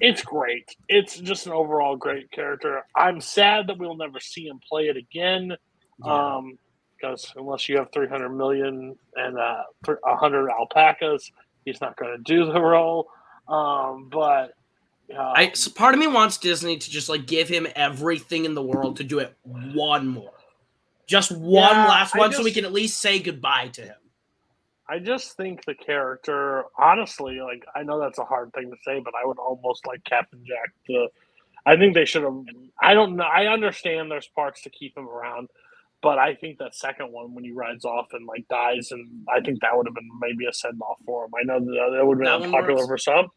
It's great. It's just an overall great character. I'm sad that we'll never see him play it again. Yeah. Um, because unless you have 300 million and uh, 100 alpacas, he's not going to do the role. Um, but uh, I so part of me wants Disney to just like give him everything in the world to do it one more, just one Yeah, last one, so we can at least say goodbye to him. I just think the character, honestly, like I know that's a hard thing to say, but I would almost like Captain Jack to. I think they should have. I don't know. I understand there's parts to keep him around, but I think that second one when he rides off and like dies, and I think that would have been maybe a send off for him. I know that that would have been one popular for some.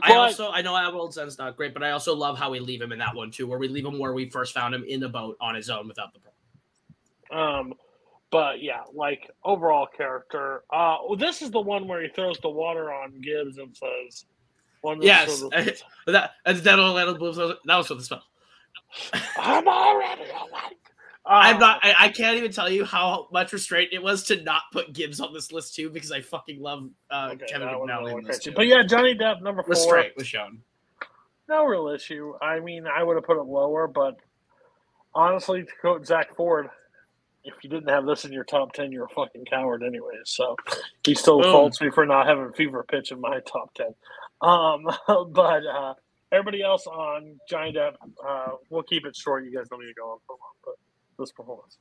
I also I know At World's End's not great, but I also love how we leave him in that one too, where we leave him where we first found him in the boat on his own without the problem. Um, but yeah, like overall character. Uh, well, this is the one where he throws the water on Gibbs and says, "One the Yes, that that's that'll, that'll, that was for the spell. I'm already awake." I'm Um, not. I, I can't even tell you how much restraint it was to not put Gibbs on this list too, because I fucking love uh, Okay, Kevin McNally in this too. But yeah, Johnny Depp number four. restraint was shown. No real issue. I mean, I would have put it lower, but honestly, to quote Zach Ford, if you didn't have this in your top ten, you're a fucking coward, anyways. So he still Boom. faults me for not having Fever Pitch in my top ten. Um, but uh, everybody else on Johnny Depp, uh, we'll keep it short. You guys don't need to go on for long, but this performance.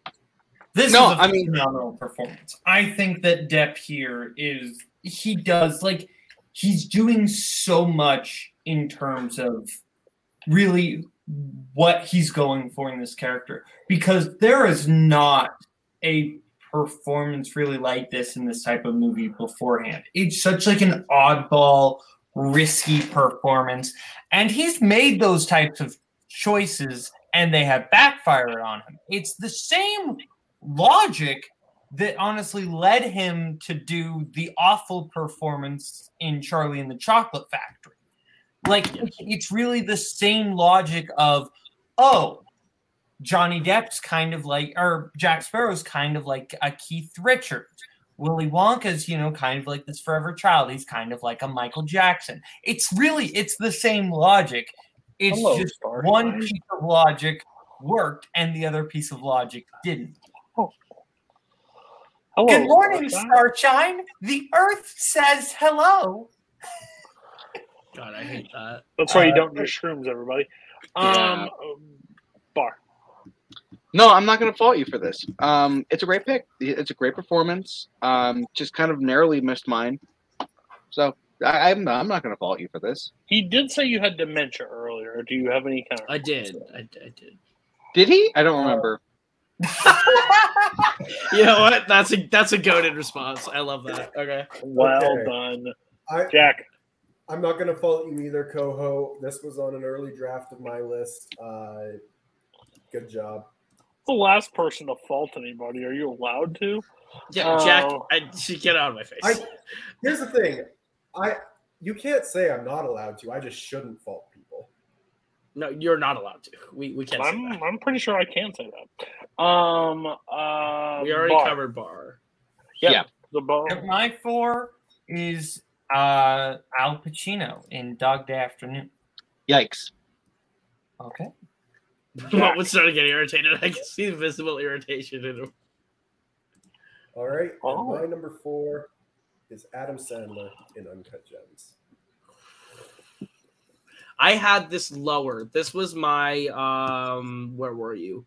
This No, is a I mean- phenomenal performance. I think that Depp here is he does like he's doing so much in terms of really what he's going for in this character because there is not a performance really like this in this type of movie beforehand. It's such like an oddball, risky performance and he's made those types of choices and they have backfired on him. It's the same logic that honestly led him to do the awful performance in Charlie and the Chocolate Factory. Like it's really the same logic of, oh, Johnny Depp's kind of like, or Jack Sparrow's kind of like a Keith Richards. Willy Wonka's, you know, kind of like this forever child. He's kind of like a Michael Jackson. It's really, it's the same logic. It's Hello, just one piece of logic worked and the other piece of logic didn't. Hello, Good morning, Starshine. Starshine. The Earth says hello. God, I hate that. That's why you Uh, don't do shrooms, everybody. Um, Barr. No, I'm not going to fault you for this. Um, it's a great pick. It's a great performance. Um, just kind of narrowly missed mine. So I, I'm not, I'm not going to fault you for this. He did say you had dementia earlier. Do you have any kind of? I did. I, I did. Did he? I don't remember. You know what? That's a that's a goaded response. I love that. Okay. Well Okay. done, I, Jack. I'm not going to fault you either, Coho. This was on an early draft of my list. Uh, good job. The last person to fault anybody. Are you allowed to? Yeah, Jack. Oh. I, she get out of my face. I here's the thing. I you can't say I'm not allowed to. I just shouldn't fault people. no, you're not allowed to. We we can't. I'm that. I'm pretty sure I can say that. Um. Uh, We already bar. covered bar. Yep, Yeah. The bar. My four is uh, Al Pacino in Dog Day Afternoon. Yikes. Okay. What was starting to get irritated? I can see visible irritation in him. All right. and Oh. my number four is Adam Sandler in Uncut Gems. I had this lower. This was my um. Where were you?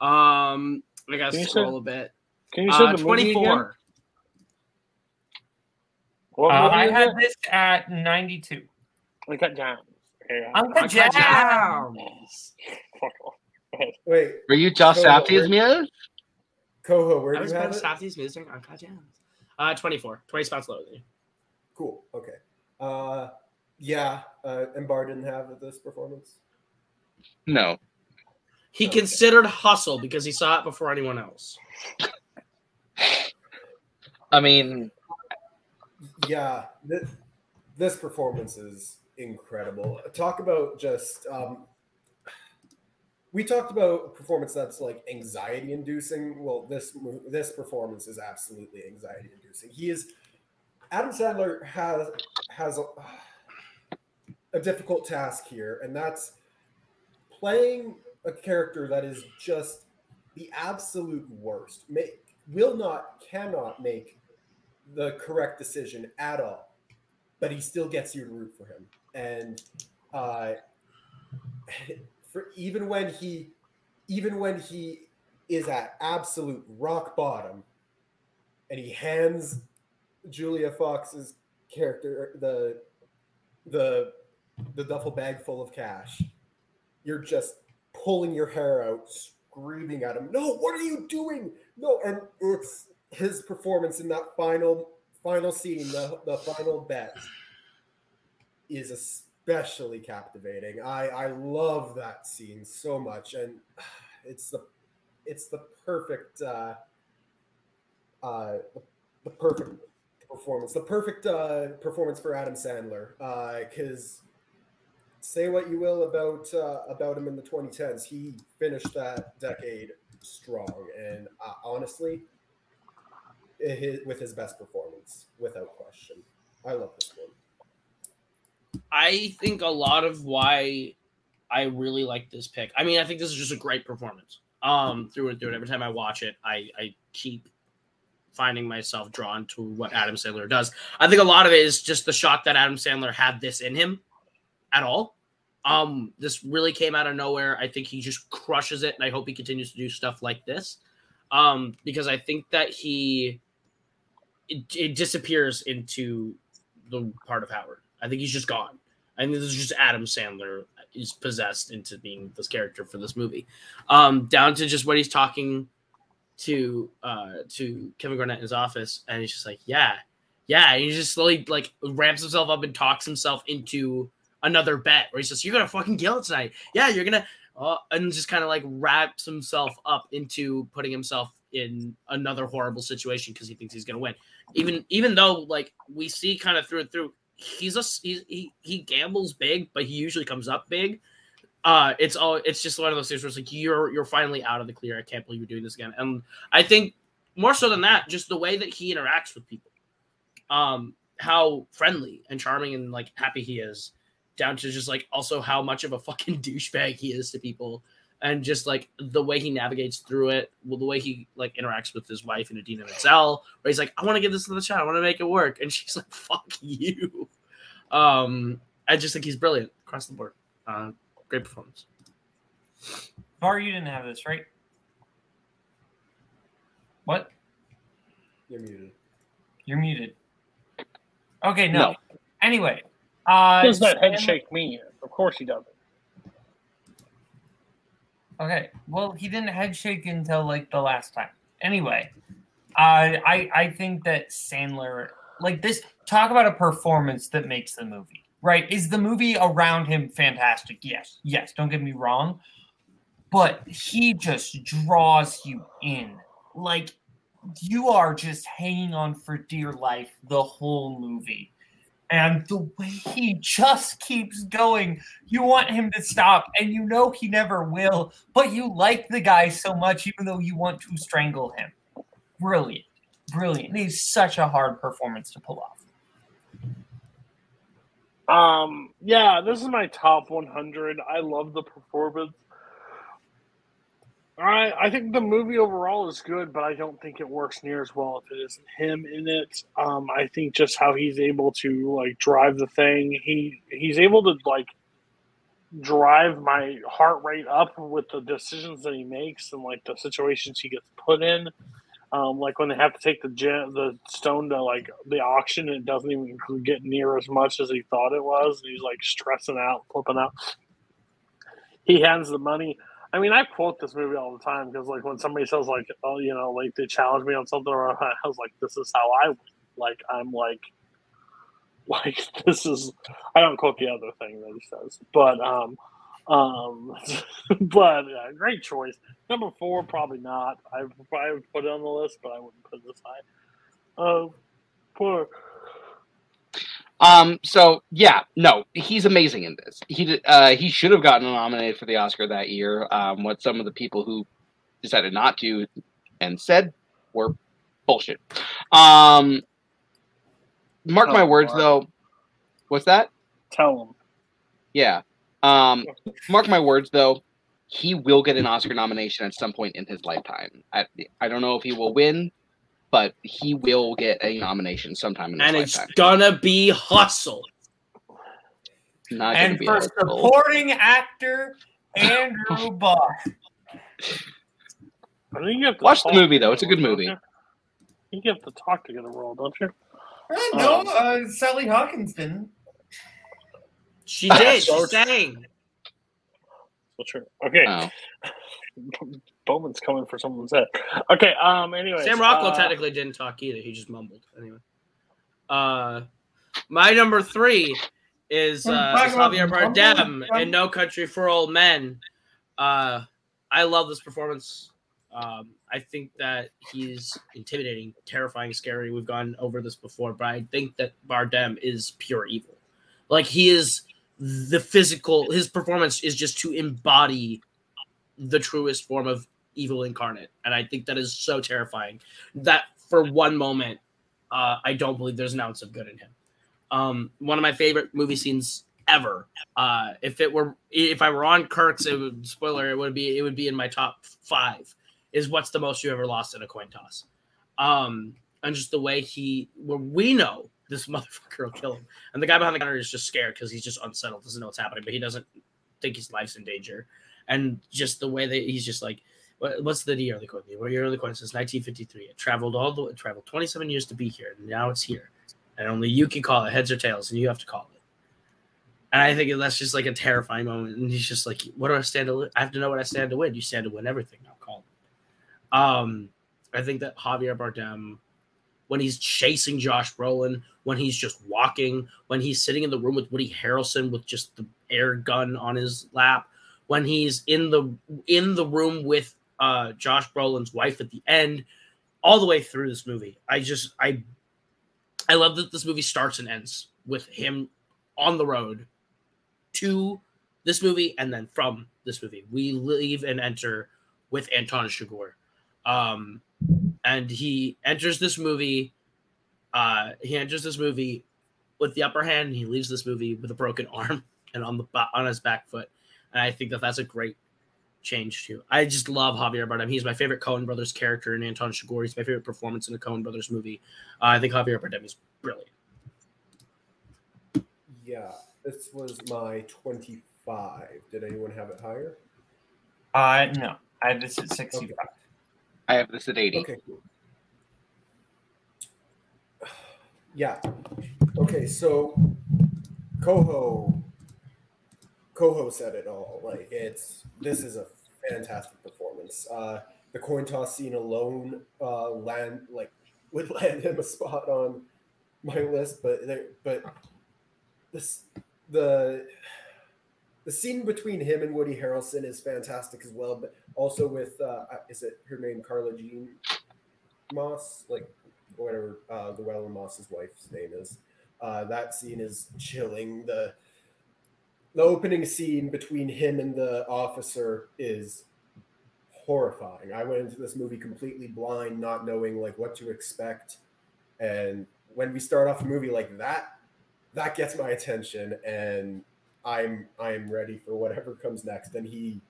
Um. I gotta Can scroll say- a bit. Can you say Uh, the movie again? Twenty-four. What Uh, movie I had this at 92. Uncut Gems. Yeah. Uncut Uncut Gems. Gems. Fuck off. Wait, Were you Josh Safdie's where- muse? Coho, where I do was you have Ben it? Safdie's music. Uncut Gems. Uh, twenty-four. Twenty spots lower than you. Cool. Okay. Uh, yeah. Uh, and Barr didn't have this performance. No. He Okay. considered Hustle because he saw it before anyone else. I mean, Yeah, this, this performance is incredible. Talk about just um, we talked about a performance that's like anxiety inducing. Well, this this performance is absolutely anxiety inducing. He is Adam Sandler has has a, a difficult task here, and that's playing a character that is just the absolute worst. Make will not cannot make the correct decision at all, but he still gets you to root for him. And uh, for even when he, even when he is at absolute rock bottom, and he hands Julia Fox's character, the the the duffel bag full of cash, you're just pulling your hair out, screaming at him, "No, what are you doing? No!" And it's his performance in that final final scene, the the final bet, is especially captivating. I I love that scene so much, and it's the it's the perfect uh, uh, the, perfect performance, the perfect uh, performance for Adam Sandler. Because say what you will about uh, about him in the 2010s, he finished that decade strong, and uh, honestly, it, with his best performance, without question. I love this one. I think a lot of why I really like this pick. I mean, I think this is just a great performance. Um, through and through. And every time I watch it, I I keep finding myself drawn to what Adam Sandler does. I think a lot of it is just the shock that Adam Sandler had this in him at all. Um, this really came out of nowhere. I think he just crushes it, and I hope he continues to do stuff like this. Um, because I think that he it, it disappears into the part of Howard. I think he's just gone. I think this is just Adam Sandler is possessed into being this character for this movie. Um, down to just what he's talking to uh to Kevin Garnett in his office, and he's just like, yeah, yeah. And he just slowly like ramps himself up and talks himself into another bet where he's just, You're gonna fucking kill it tonight. Yeah, you're gonna uh, and just kind of like wraps himself up into putting himself in another horrible situation because he thinks he's gonna win. Even even though like we see kind of through and through, he's a he's, he he gambles big, but he usually comes up big uh it's all it's just one of those things where it's like you're you're finally out of the clear. I can't believe you're doing this again. And I think more so than that, just the way that he interacts with people. Um, how friendly and charming and like happy he is, down to just like also how much of a fucking douchebag he is to people. And just like the way he navigates through it, well, the way he like interacts with his wife and Idina Menzel, where he's like, I want to give this to the shot, I want to make it work. And she's like, fuck you. Um, I just think he's brilliant across the board. Uh, Great performance. Barr, you didn't have this, right? What? You're muted. You're muted. Okay, no. no. Anyway, uh, does that head shake me? Of course he doesn't. Okay, well, he didn't head shake until like the last time. Anyway, uh, I I think that Sandler like this. Talk about a performance that makes the movie right? Is the movie around him fantastic? Yes, yes, don't get me wrong. But he just draws you in. Like you are just hanging on for dear life the whole movie. And the way he just keeps going, you want him to stop, and you know he never will, but you like the guy so much, even though you want to strangle him. Brilliant. Brilliant. He's such a hard performance to pull off. Um, yeah, this is my top 100. I love the performance. I I think the movie overall is good, but I don't think it works near as well if it isn't him in it. Um, I think just how he's able to like drive the thing. He he's able to like drive my heart rate up with the decisions that he makes and like the situations he gets put in. Um, like when they have to take the gem, the stone to like the auction, it doesn't even get near as much as he thought it was. He's like stressing out, flipping out. He hands the money. I mean, I quote this movie all the time because, like, when somebody says, like, oh, you know, like they challenge me on something, or I was like, this is how I. Like, I'm like, like this is. I don't quote the other thing that he says, but um, um, but great choice. Number four, probably not. I I would put it on the list, but I wouldn't put this high. Uh, poor. Um. So yeah, no, he's amazing in this. He uh he should have gotten nominated for the Oscar that year. Um, what some of the people who decided not to and said were bullshit. Um. Mark Tell my words, Mark. though. What's that? Tell him. Yeah. Um, mark my words, though, he will get an Oscar nomination at some point in his lifetime. I, I don't know if he will win, but he will get a nomination sometime in his and lifetime. And it's gonna be Hustle. Not and for supporting actor Andrew Barr. Watch the movie though; it's a good movie. You? you have to talk to get a role, don't you? Uh, no, uh, Sally Hawkins didn't. She did. So She sang. So true. Okay. Oh. Bowman's coming for someone's head. Okay. Um. Anyways, Sam Rockwell uh, technically didn't talk either. He just mumbled. Anyway. Uh, my number three is uh, talking about Javier mumbling? Bardem in No Country for Old Men. Uh, I love this performance. Um, I think that he's intimidating, terrifying, scary. We've gone over this before, but I think that Bardem is pure evil. Like he is the physical. His performance is just to embody the truest form of evil incarnate, and I think that is so terrifying that for one moment, uh, I don't believe there's an ounce of good in him. Um, one of my favorite movie scenes ever. Uh, if it were, if I were on Kirk's, it would spoiler. It would be, it would be in my top five. Is what's the most you ever lost in a coin toss? Um, and just the way he, where we know this motherfucker will kill him, and the guy behind the counter is just scared because he's just unsettled, doesn't know what's happening, but he doesn't think his life's in danger, and just the way that he's just like. What, what's the year of the coin? The year of the coin says 1953. It traveled all the it traveled 27 years to be here, and now it's here and only you can call it heads or tails, and you have to call it. And I think that's just like a terrifying moment. And he's just like, "What do I stand to? Li- I have to know what I stand to win. You stand to win everything. Now call it." Um, I think that Javier Bardem, when he's chasing Josh Brolin, when he's just walking, when he's sitting in the room with Woody Harrelson with just the air gun on his lap, when he's in the in the room with uh, Josh Brolin's wife at the end, all the way through this movie, I just I I love that this movie starts and ends with him on the road to this movie and then from this movie. We leave and enter with Anton Chigurh. Um, and he enters this movie. Uh, he enters this movie with the upper hand. He leaves this movie with a broken arm and on the on his back foot. And I think that that's a great change too. I just love Javier Bardem. He's my favorite Coen Brothers character in Anton Chigurh. He's my favorite performance in a Coen Brothers movie. Uh, I think Javier Bardem is brilliant. Yeah, this was my 25. Did anyone have it higher? Uh, no, I have this at 65. I have this at 80. Okay, cool. Yeah. Okay, so Coho Coho said it all. Like it's this is a fantastic performance. Uh the coin toss scene alone uh land like would land him a spot on my list, but there but this the the scene between him and Woody Harrelson is fantastic as well, but also with uh is it her name Carla Jean Moss? Like whatever uh Llewellyn Moss's wife's name is. Uh that scene is chilling. The the opening scene between him and the officer is horrifying. I went into this movie completely blind, not knowing like what to expect. And when we start off a movie like that, that gets my attention and I'm I'm ready for whatever comes next. And he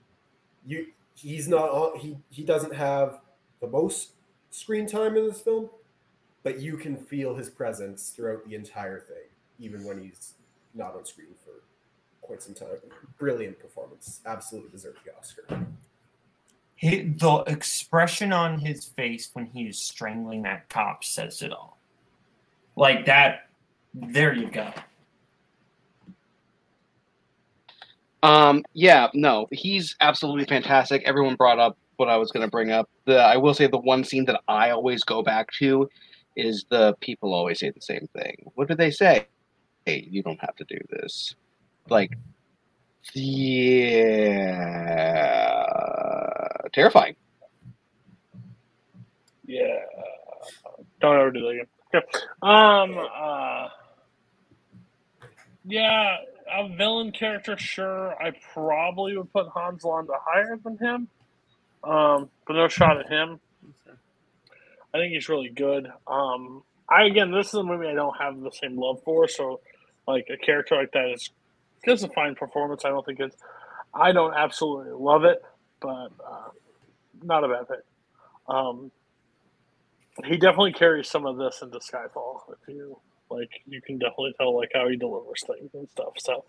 you he's not he he doesn't have the most screen time in this film, but you can feel his presence throughout the entire thing, even when he's not on screen for quite some time. Brilliant performance. Absolutely deserved the Oscar. He, the expression on his face when he is strangling that cop says it all. Like that. There you go. Um, yeah, no, he's absolutely fantastic. Everyone brought up what I was going to bring up. The I will say the one scene that I always go back to is the people always say the same thing. What do they say? Hey, you don't have to do this. Like, yeah, terrifying. Yeah. Don't ever do that again. Um. Uh. Yeah, a villain character. Sure, I probably would put Hans Landa higher than him. Um, but no shot at him. I think he's really good. Um, I again, this is a movie I don't have the same love for. So, like a character like that is it's a fine performance. I don't think it's. I don't absolutely love it, but uh, not a bad pick. Um, he definitely carries some of this into Skyfall. If you like, you can definitely tell like how he delivers things and stuff. So,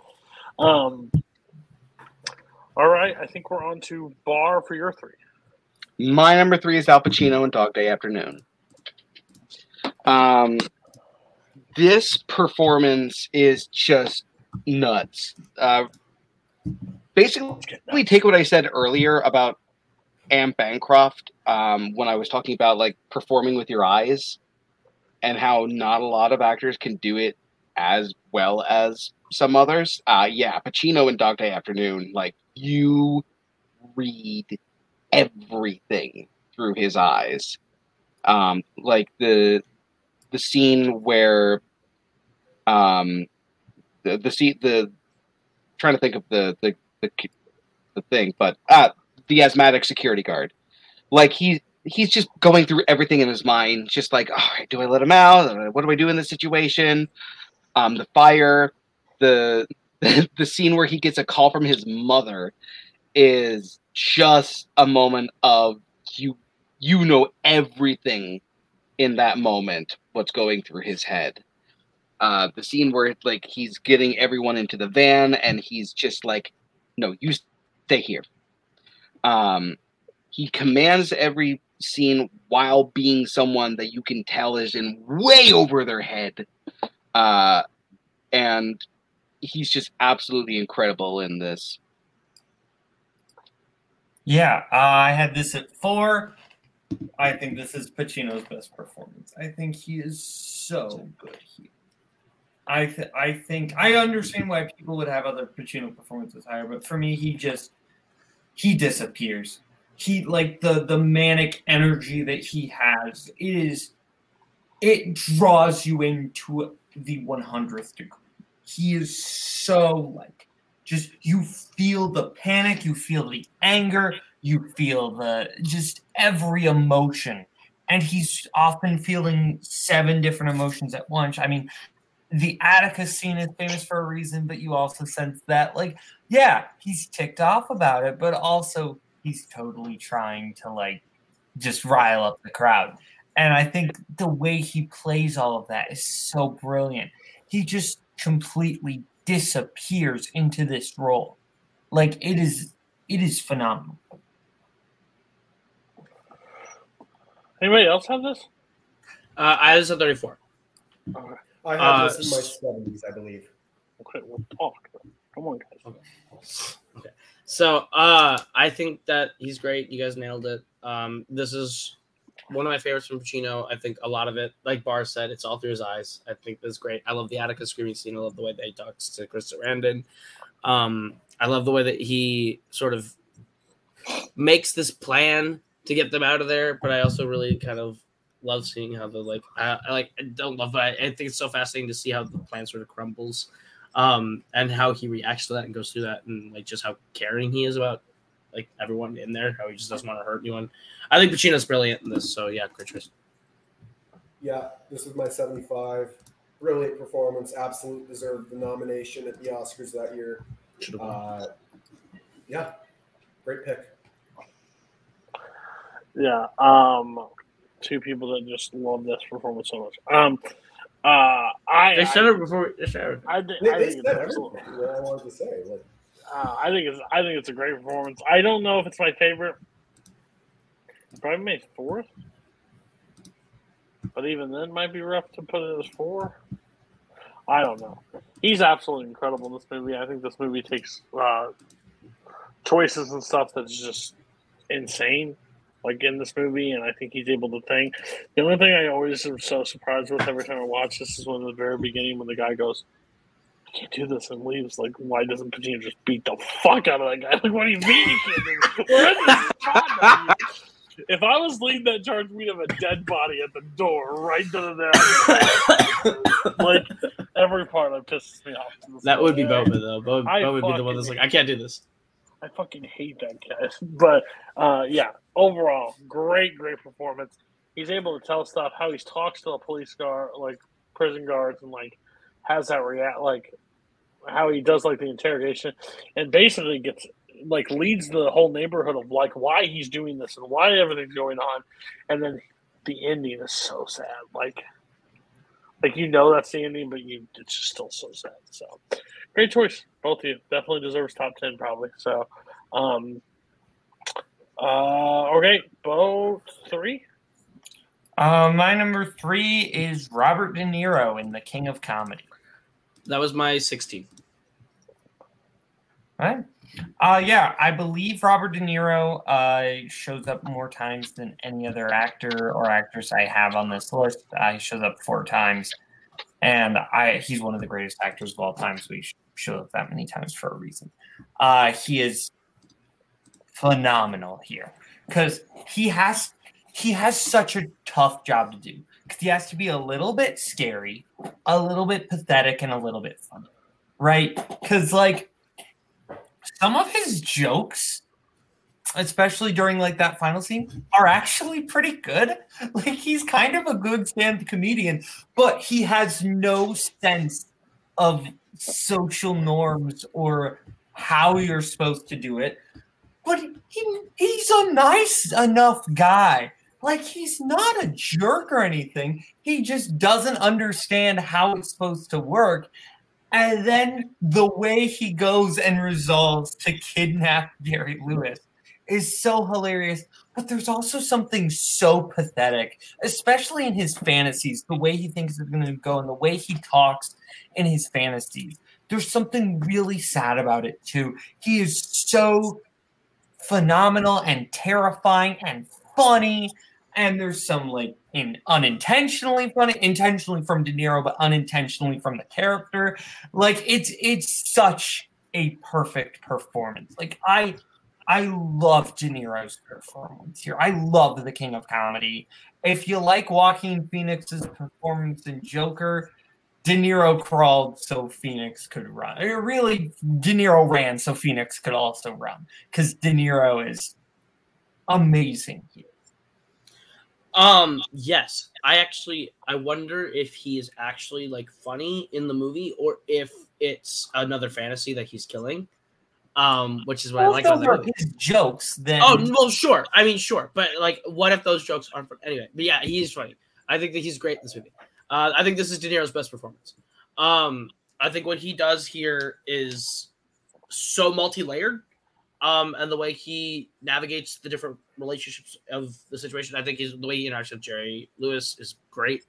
um, all right, I think we're on to Barr for your three. My number three is Al Pacino in Dog Day Afternoon. Um, this performance is just nuts. Uh, basically, take what I said earlier about Anne Bancroft um, when I was talking about like performing with your eyes and how not a lot of actors can do it as well as some others. Uh, yeah, Pacino in Dog Day Afternoon, like you read everything through his eyes. Um, like the the scene where um the the scene the trying to think of the the the, the thing, but uh the asthmatic security guard. Like he he's just going through everything in his mind, just like, all right, do I let him out? What do I do in this situation? Um, the fire, the the scene where he gets a call from his mother is just a moment of you you know everything in that moment what's going through his head uh the scene where like he's getting everyone into the van and he's just like no you stay here um he commands every scene while being someone that you can tell is in way over their head uh and he's just absolutely incredible in this yeah, uh, I had this at four. I think this is Pacino's best performance. I think he is so good here. I th- I think I understand why people would have other Pacino performances higher, but for me, he just he disappears. He like the the manic energy that he has. It is it draws you into the 100th degree. He is so like just you feel the panic, you feel the anger, you feel the just every emotion. And he's often feeling seven different emotions at once. I mean, the Attica scene is famous for a reason, but you also sense that, like, yeah, he's ticked off about it, but also he's totally trying to, like, just rile up the crowd. And I think the way he plays all of that is so brilliant. He just completely disappears into this role. Like it is it is phenomenal. Anybody else have this? Uh, I was at 34. Okay. I have Uh, this in my seventies, I believe. Okay, we'll talk. Come on, guys. Okay. So uh I think that he's great. You guys nailed it. Um this is one of my favorites from Pacino. I think a lot of it, like Barr said, it's all through his eyes. I think that's great. I love the Attica screaming scene. I love the way that he talks to Chris Sarandon. Um, I love the way that he sort of makes this plan to get them out of there. But I also really kind of love seeing how the like I, I like I don't love it. I, I think it's so fascinating to see how the plan sort of crumbles. Um, and how he reacts to that and goes through that and like just how caring he is about like everyone in there, how he just doesn't want to hurt anyone. I think Pacino's brilliant in this, so yeah, great choice. Yeah, this was my 75. Brilliant performance. Absolute deserved the nomination at the Oscars that year. Should've won. Uh, yeah, great pick. Yeah. Um, two people that just love this performance so much. Um, uh, I They I, said it before. They said it. I, thi- They, I they think it's absolutely. everything I wanted to say. Like, Uh, I think it's I think it's a great performance. I don't know if it's my favorite. Probably my fourth, but even then might be rough to put it as four. I don't know. He's absolutely incredible in this movie. I think this movie takes uh, choices and stuff that's just insane, like in this movie, and I think he's able to think. The only thing I always am so surprised with every time I watch this is when the very beginning when the guy goes, "I can't do this," and leaves. Like, why doesn't Pacino just beat the fuck out of that guy? Like, what do you mean you can't do this? We're in this. If I was leading that charge, we'd have a dead body at the door right to the Like every part of pisses me off. That would be day. Boba though. Boba, I Boba would be the one that's like, I can't do this. I fucking hate that guy. But uh, yeah, overall, great, great performance. He's able to tell stuff how he talks to the police guard, like prison guards, and like has that react, like how he does like the interrogation, and basically gets like leads the whole neighborhood of like why he's doing this and why everything's going on, and then the ending is so sad. Like, like you know that's the ending, but you it's just still so sad. So great choice, both of you. Definitely deserves top ten, probably. So, um, uh, okay, both three. Uh, my number three is Robert De Niro in The King of Comedy. That was my 16. Right. Uh, yeah, I believe Robert De Niro uh, shows up more times than any other actor or actress I have on this list. Uh, he shows up four times, and I he's one of the greatest actors of all time. So he shows up that many times for a reason. Uh, he is phenomenal here because he has he has such a tough job to do because he has to be a little bit scary, a little bit pathetic, and a little bit funny, right? Because like some of his jokes, especially during like that final scene, are actually pretty good. Like he's kind of a good stand comedian, but he has no sense of social norms or how you're supposed to do it. But he, he's a nice enough guy. Like he's not a jerk or anything. He just doesn't understand how it's supposed to work. And then the way he goes and resolves to kidnap Jerry Lewis is so hilarious. But there's also something so pathetic, especially in his fantasies, the way he thinks it's going to go and the way he talks in his fantasies. There's something really sad about it, too. He is so phenomenal and terrifying and funny. And there's some like in unintentionally funny, intentionally from De Niro, but unintentionally from the character. Like it's it's such a perfect performance. Like I I love De Niro's performance here. I love the King of Comedy. If you like Joaquin Phoenix's performance in Joker, De Niro crawled so Phoenix could run. Or really, De Niro ran so Phoenix could also run because De Niro is amazing here. Um, yes. I actually I wonder if he is actually like funny in the movie or if it's another fantasy that he's killing. Um, which is what Well, I like those about the are movie. his jokes. Then Oh well, sure. I mean, sure, but like, what if those jokes aren't? Funny? Anyway, but yeah, he's funny. I think that he's great in this movie. Uh, I think this is De Niro's best performance. Um, I think what he does here is so multi-layered, um, and the way he navigates the different relationships of the situation. I think he's the way he interacts with Jerry Lewis is great.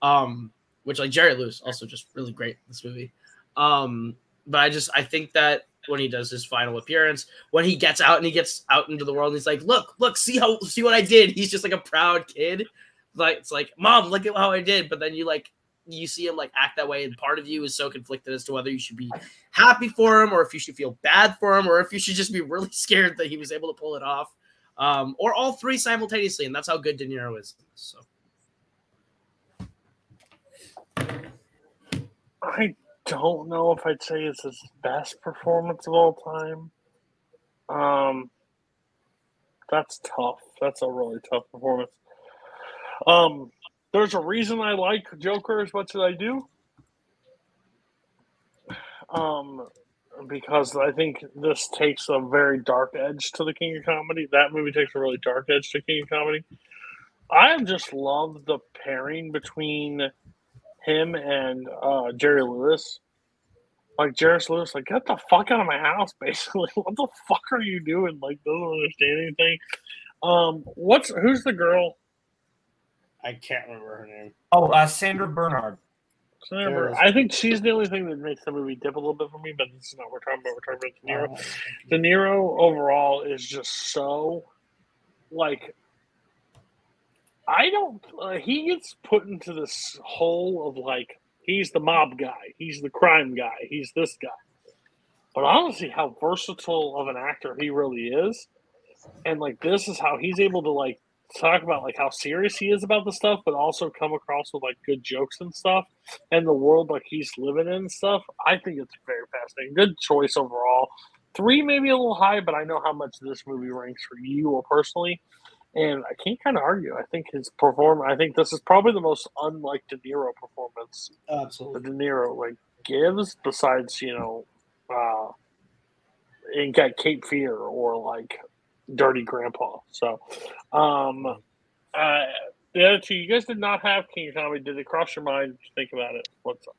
Um, which like Jerry Lewis also just really great in this movie. Um, but I just I think that when he does his final appearance, when he gets out and he gets out into the world, and he's like, "Look, look, see how see what I did." He's just like a proud kid. Like it's like, "Mom, look at how I did." But then you like you see him like act that way, and part of you is so conflicted as to whether you should be happy for him or if you should feel bad for him or if you should just be really scared that he was able to pull it off, um, or all three simultaneously. And that's how good De Niro is. So I don't know if I'd say it's his best performance of all time. Um, that's tough. That's a really tough performance. Um, there's a reason I like Joker as much as I do. Um, because I think this takes a very dark edge to the King of Comedy. That movie takes a really dark edge to King of Comedy. I just love the pairing between him and uh, Jerry Lewis. Like Jerry Lewis, like get the fuck out of my house, basically. what the fuck are you doing? Like doesn't understand anything. Um, what's who's the girl? I can't remember her name. Oh, uh, Sandra Bernhard. Sandra, I think she's the only thing that makes the movie dip a little bit for me, but this is not what we're talking about. We're talking about De Niro. De Niro overall is just so like I don't. Uh, he gets put into this hole of like he's the mob guy, he's the crime guy, he's this guy. But see how versatile of an actor he really is, and like this is how he's able to like talk about like how serious he is about the stuff, but also come across with like good jokes and stuff, and the world like he's living in stuff. I think it's very fascinating. Good choice overall. Three maybe a little high, but I know how much this movie ranks for you personally. And I can't kind of argue. I think his perform. I think this is probably the most unlike De Niro performance Absolutely. De Niro like gives. Besides, you know, uh, in got Cape Fear or like Dirty Grandpa. So, um, uh, the other two, you guys did not have King of Comedy. Did it cross your mind? to Think about it. What's up?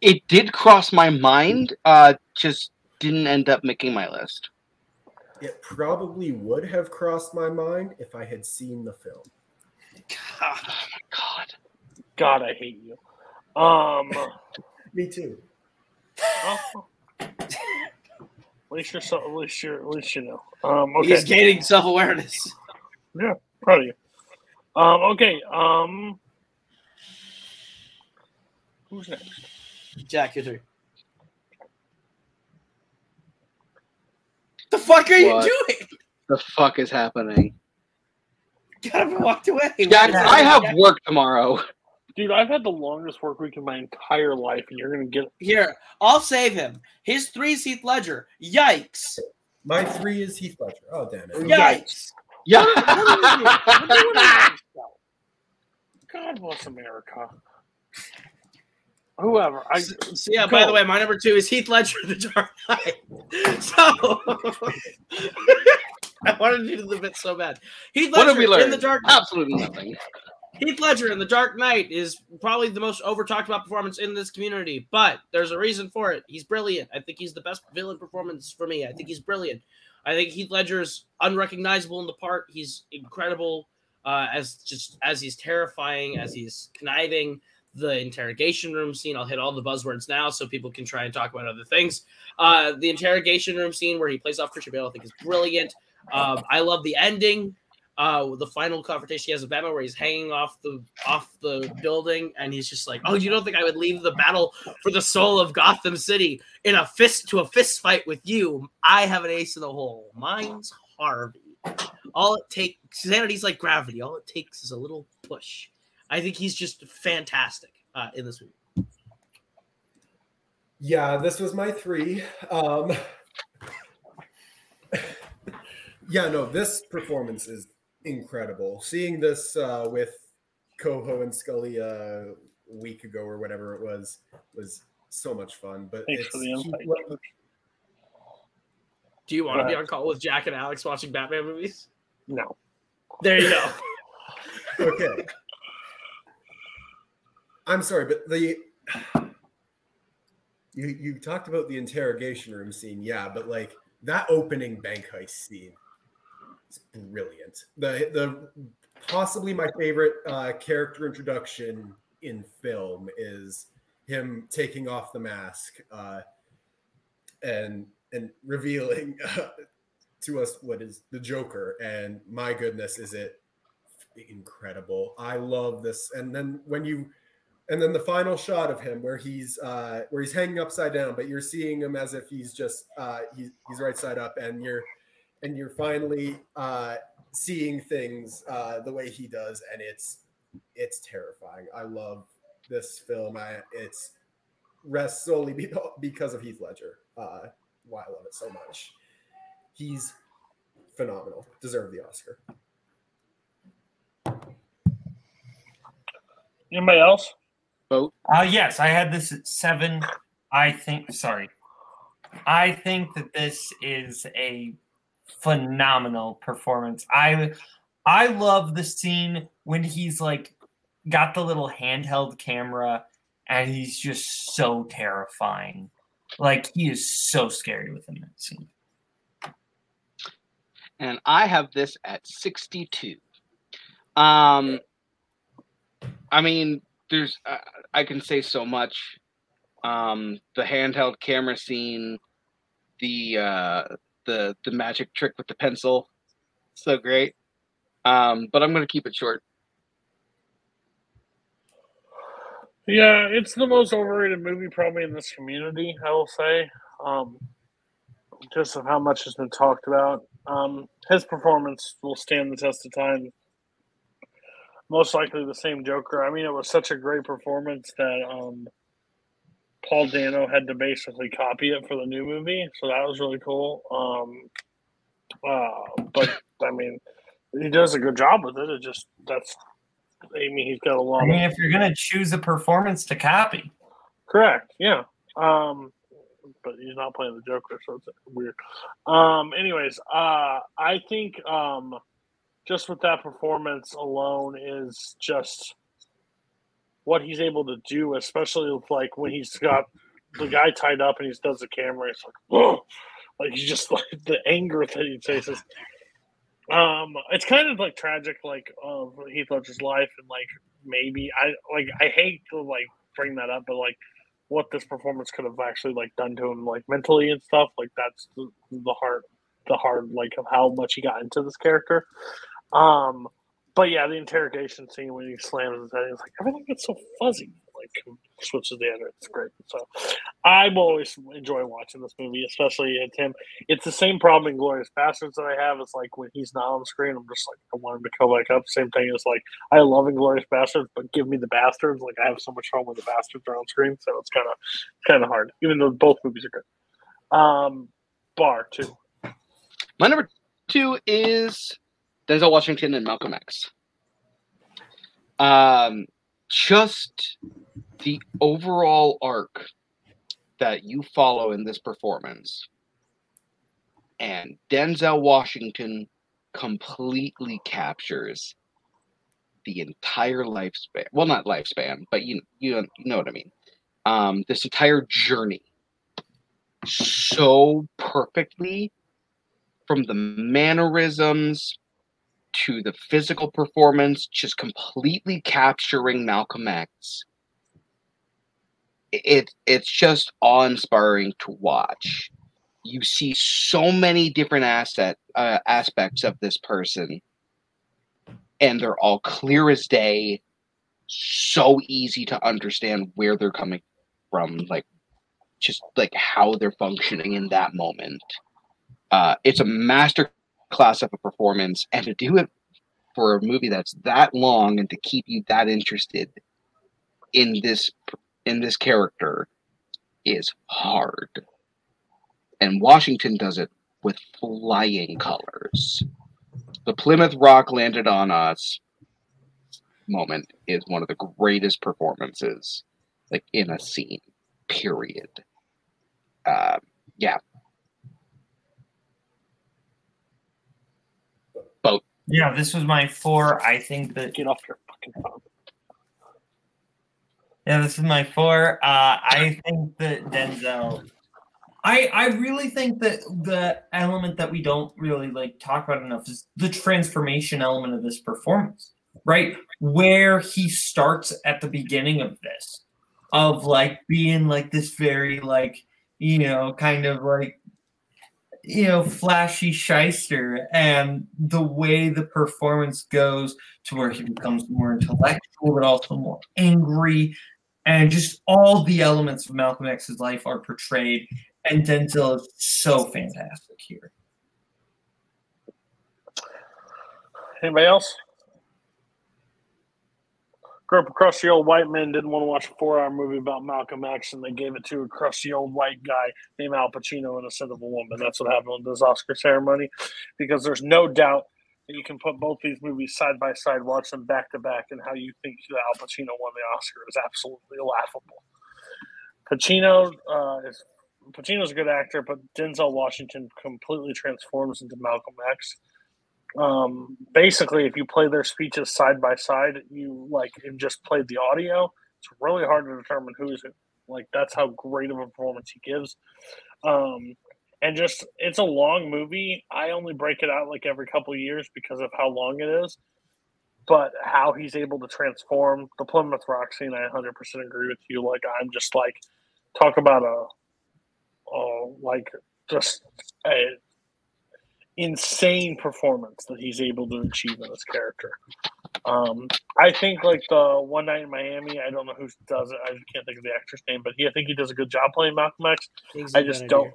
It did cross my mind, uh, just didn't end up making my list. It probably would have crossed my mind if I had seen the film. Oh my god. God, I hate you. Um, Me too. oh. at least you're so, at least you're at least you know. Um, okay. He's gaining self awareness. Yeah, proud of you. Um, okay. Um, who's next? Jack, your turn. The fuck are What? you doing? The fuck is happening? Got up and walked away. Jack, I have work tomorrow. Dude, I've had the longest work week in my entire life, and you're gonna get Here, I'll save him. His three is Heath Ledger. Yikes. My three is Heath Ledger. Oh damn it. Yikes. Yeah. God bless America. Whoever. I So yeah, by the way, my number two is Heath Ledger, in The Dark Knight. So I wanted to do the bit so bad. Heath what Ledger have we learned? in The Dark Knight. Absolutely nothing. Heath Ledger in The Dark Knight is probably the most over talked about performance in this community, but there's a reason for it. He's brilliant. I think he's the best villain performance for me. I think he's brilliant. I think Heath Ledger's unrecognizable in the part. He's incredible uh, as just as he's terrifying, as he's conniving. The interrogation room scene. I'll hit all the buzzwords now so people can try and talk about other things. Uh, the interrogation room scene where he plays off Christian Bale, I think is brilliant. Um, I love the ending uh the final confrontation he has with Batman where he's hanging off the off the building and he's just like, Oh, you don't think I would leave the battle for the soul of Gotham City in a fist to a fist fight with you? I have an ace in the hole. Mine's Harvey. All it takes sanity's like gravity. All it takes is a little push. I think he's just fantastic uh, in this movie. Yeah, this was my three. Um, yeah, no, this performance is incredible. Seeing this uh, with Coho and Sculley uh, a week ago or whatever it was was so much fun. But Thanks it's, for the insight. Led- Do you want to be on call with Jack and Alex watching Batman movies? no. There you go. okay. I'm sorry, but the you you talked about the interrogation room scene, yeah, but like that opening bank heist scene is brilliant. The the possibly my favorite uh, character introduction in film is him taking off the mask uh, and and revealing to us what is the Joker. And my goodness, is it incredible. I love this. And then when you and then the final shot of him where he's uh where he's hanging upside down, but you're seeing him as if he's just uh he's he's right side up and you're and you're finally uh seeing things uh the way he does and it's it's terrifying. I love this film. I it's rests solely because of Heath Ledger. Uh why I love it so much. He's phenomenal. Deserve the Oscar. Anybody else? Vote. Uh, yes, I had this at seven. I think, sorry. I think that this is a phenomenal performance. I I love the scene when he's like got the little handheld camera and he's just so terrifying. Like he is so scary within that scene. and I have this at 62. Um, I mean, there's uh, I can say so much. Um, the handheld camera scene, the uh, the the magic trick with the pencil, so great. Um, but I'm gonna keep it short. Yeah, it's the most overrated movie probably in this community, I will say. Um, just of how much has been talked about. Um, his performance will stand the test of time. Most likely the same Joker. I mean, it was such a great performance that um, Paul Dano had to basically copy it for the new movie, so that was really cool. Um, uh, but I mean, he does a good job with it. It just that's. I mean, he's got a lot. I mean, of, if you're gonna choose a performance to copy, Correct. Yeah. Um, but he's not playing the Joker, so it's weird. Um, anyways, uh, I think um, just with that performance alone is just what he's able to do, especially with, like when he's got the guy tied up and he does the camera. It's like, whoa, like he's just like the anger that he faces. Um, it's kind of like tragic, like of Heath Ledger's life, and like maybe I like I hate to like bring that up, but like what this performance could have actually like done to him, like mentally and stuff. Like that's the, the heart, the heart, like of how much he got into this character. Um, but yeah, the interrogation scene when he slams his head, it's like everything gets so fuzzy. Like switches the other, it's great. So I'm always enjoy watching this movie, especially at him. It's the same problem Inglourious Basterds that I have. It's like when he's not on screen, I'm just like I want him to come back up. Same thing as like I love Inglourious Basterds, but give me the bastards. Like I have so much fun when the bastards are on screen, so it's kind of kind of hard. Even though both movies are good. Um, Barr two. My number two is Denzel Washington and Malcolm X. Um, just the overall arc that you follow in this performance, and Denzel Washington completely captures the entire lifespan. Well, not lifespan, but you you, you know what I mean. Um, this entire journey so perfectly from the mannerisms to the physical performance, just completely capturing Malcolm X. It it's just awe-inspiring to watch. You see so many different asset uh, aspects of this person, and they're all clear as day. So easy to understand where they're coming from, like just like how they're functioning in that moment. Uh, it's a master class of a performance, and to do it for a movie that's that long and to keep you that interested in this in this character is hard. And Washington does it with flying colors. The Plymouth Rock landed on us moment is one of the greatest performances like in a scene period uh, yeah boat Yeah, this was my four. I think that Get off your fucking phone. Yeah, this is my four. Uh, I think that Denzel. I I really think that the element that we don't really like talk about enough is the transformation element of this performance, right? Where he starts at the beginning of this, of like being like this very like you know kind of like you know, flashy shyster, and the way the performance goes to where he becomes more intellectual, but also more angry, and just all the elements of Malcolm X's life are portrayed, and Denzel is so fantastic here. Anybody else? Grew up a crusty old white man didn't want to watch a four-hour movie about Malcolm X, and they gave it to a crusty old white guy named Al Pacino instead of a woman. That's what happened with this Oscar ceremony, because there's no doubt that you can put both these movies side by side, watch them back to back, and how you think that Al Pacino won the Oscar is absolutely laughable. Pacino uh, is Pacino's a good actor, but Denzel Washington completely transforms into Malcolm X um, basically if you play their speeches side by side you like and just play the audio. It's really hard to determine who's it. Like that's how great of a performance he gives. Um, and just it's a long movie. I only break it out like every couple years because of how long it is. But how he's able to transform the plymouth rock scene i 100% agree with you. Like i'm just like talk about a uh, like just a insane performance that he's able to achieve in this character. Um, I think like the One Night in Miami. I don't know who does it. I can't think of the actor's name, but he I think he does a good job playing Malcolm X. I just don't.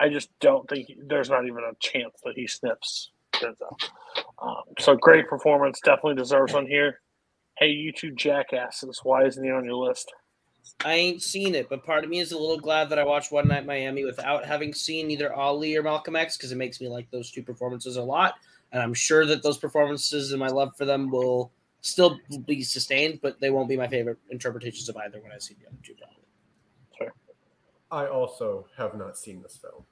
I just don't think he, there's not even a chance that he sniffs Denzel. Um, so great performance, definitely deserves one here. Hey, you two jackasses, why isn't he on your list? I ain't seen it, but part of me is a little glad that I watched One Night Miami without having seen either Ali or Malcolm X because it makes me like those two performances a lot. And I'm sure that those performances and my love for them will still be sustained, but they won't be my favorite interpretations of either when I see the other two. Probably. I also have not seen this film.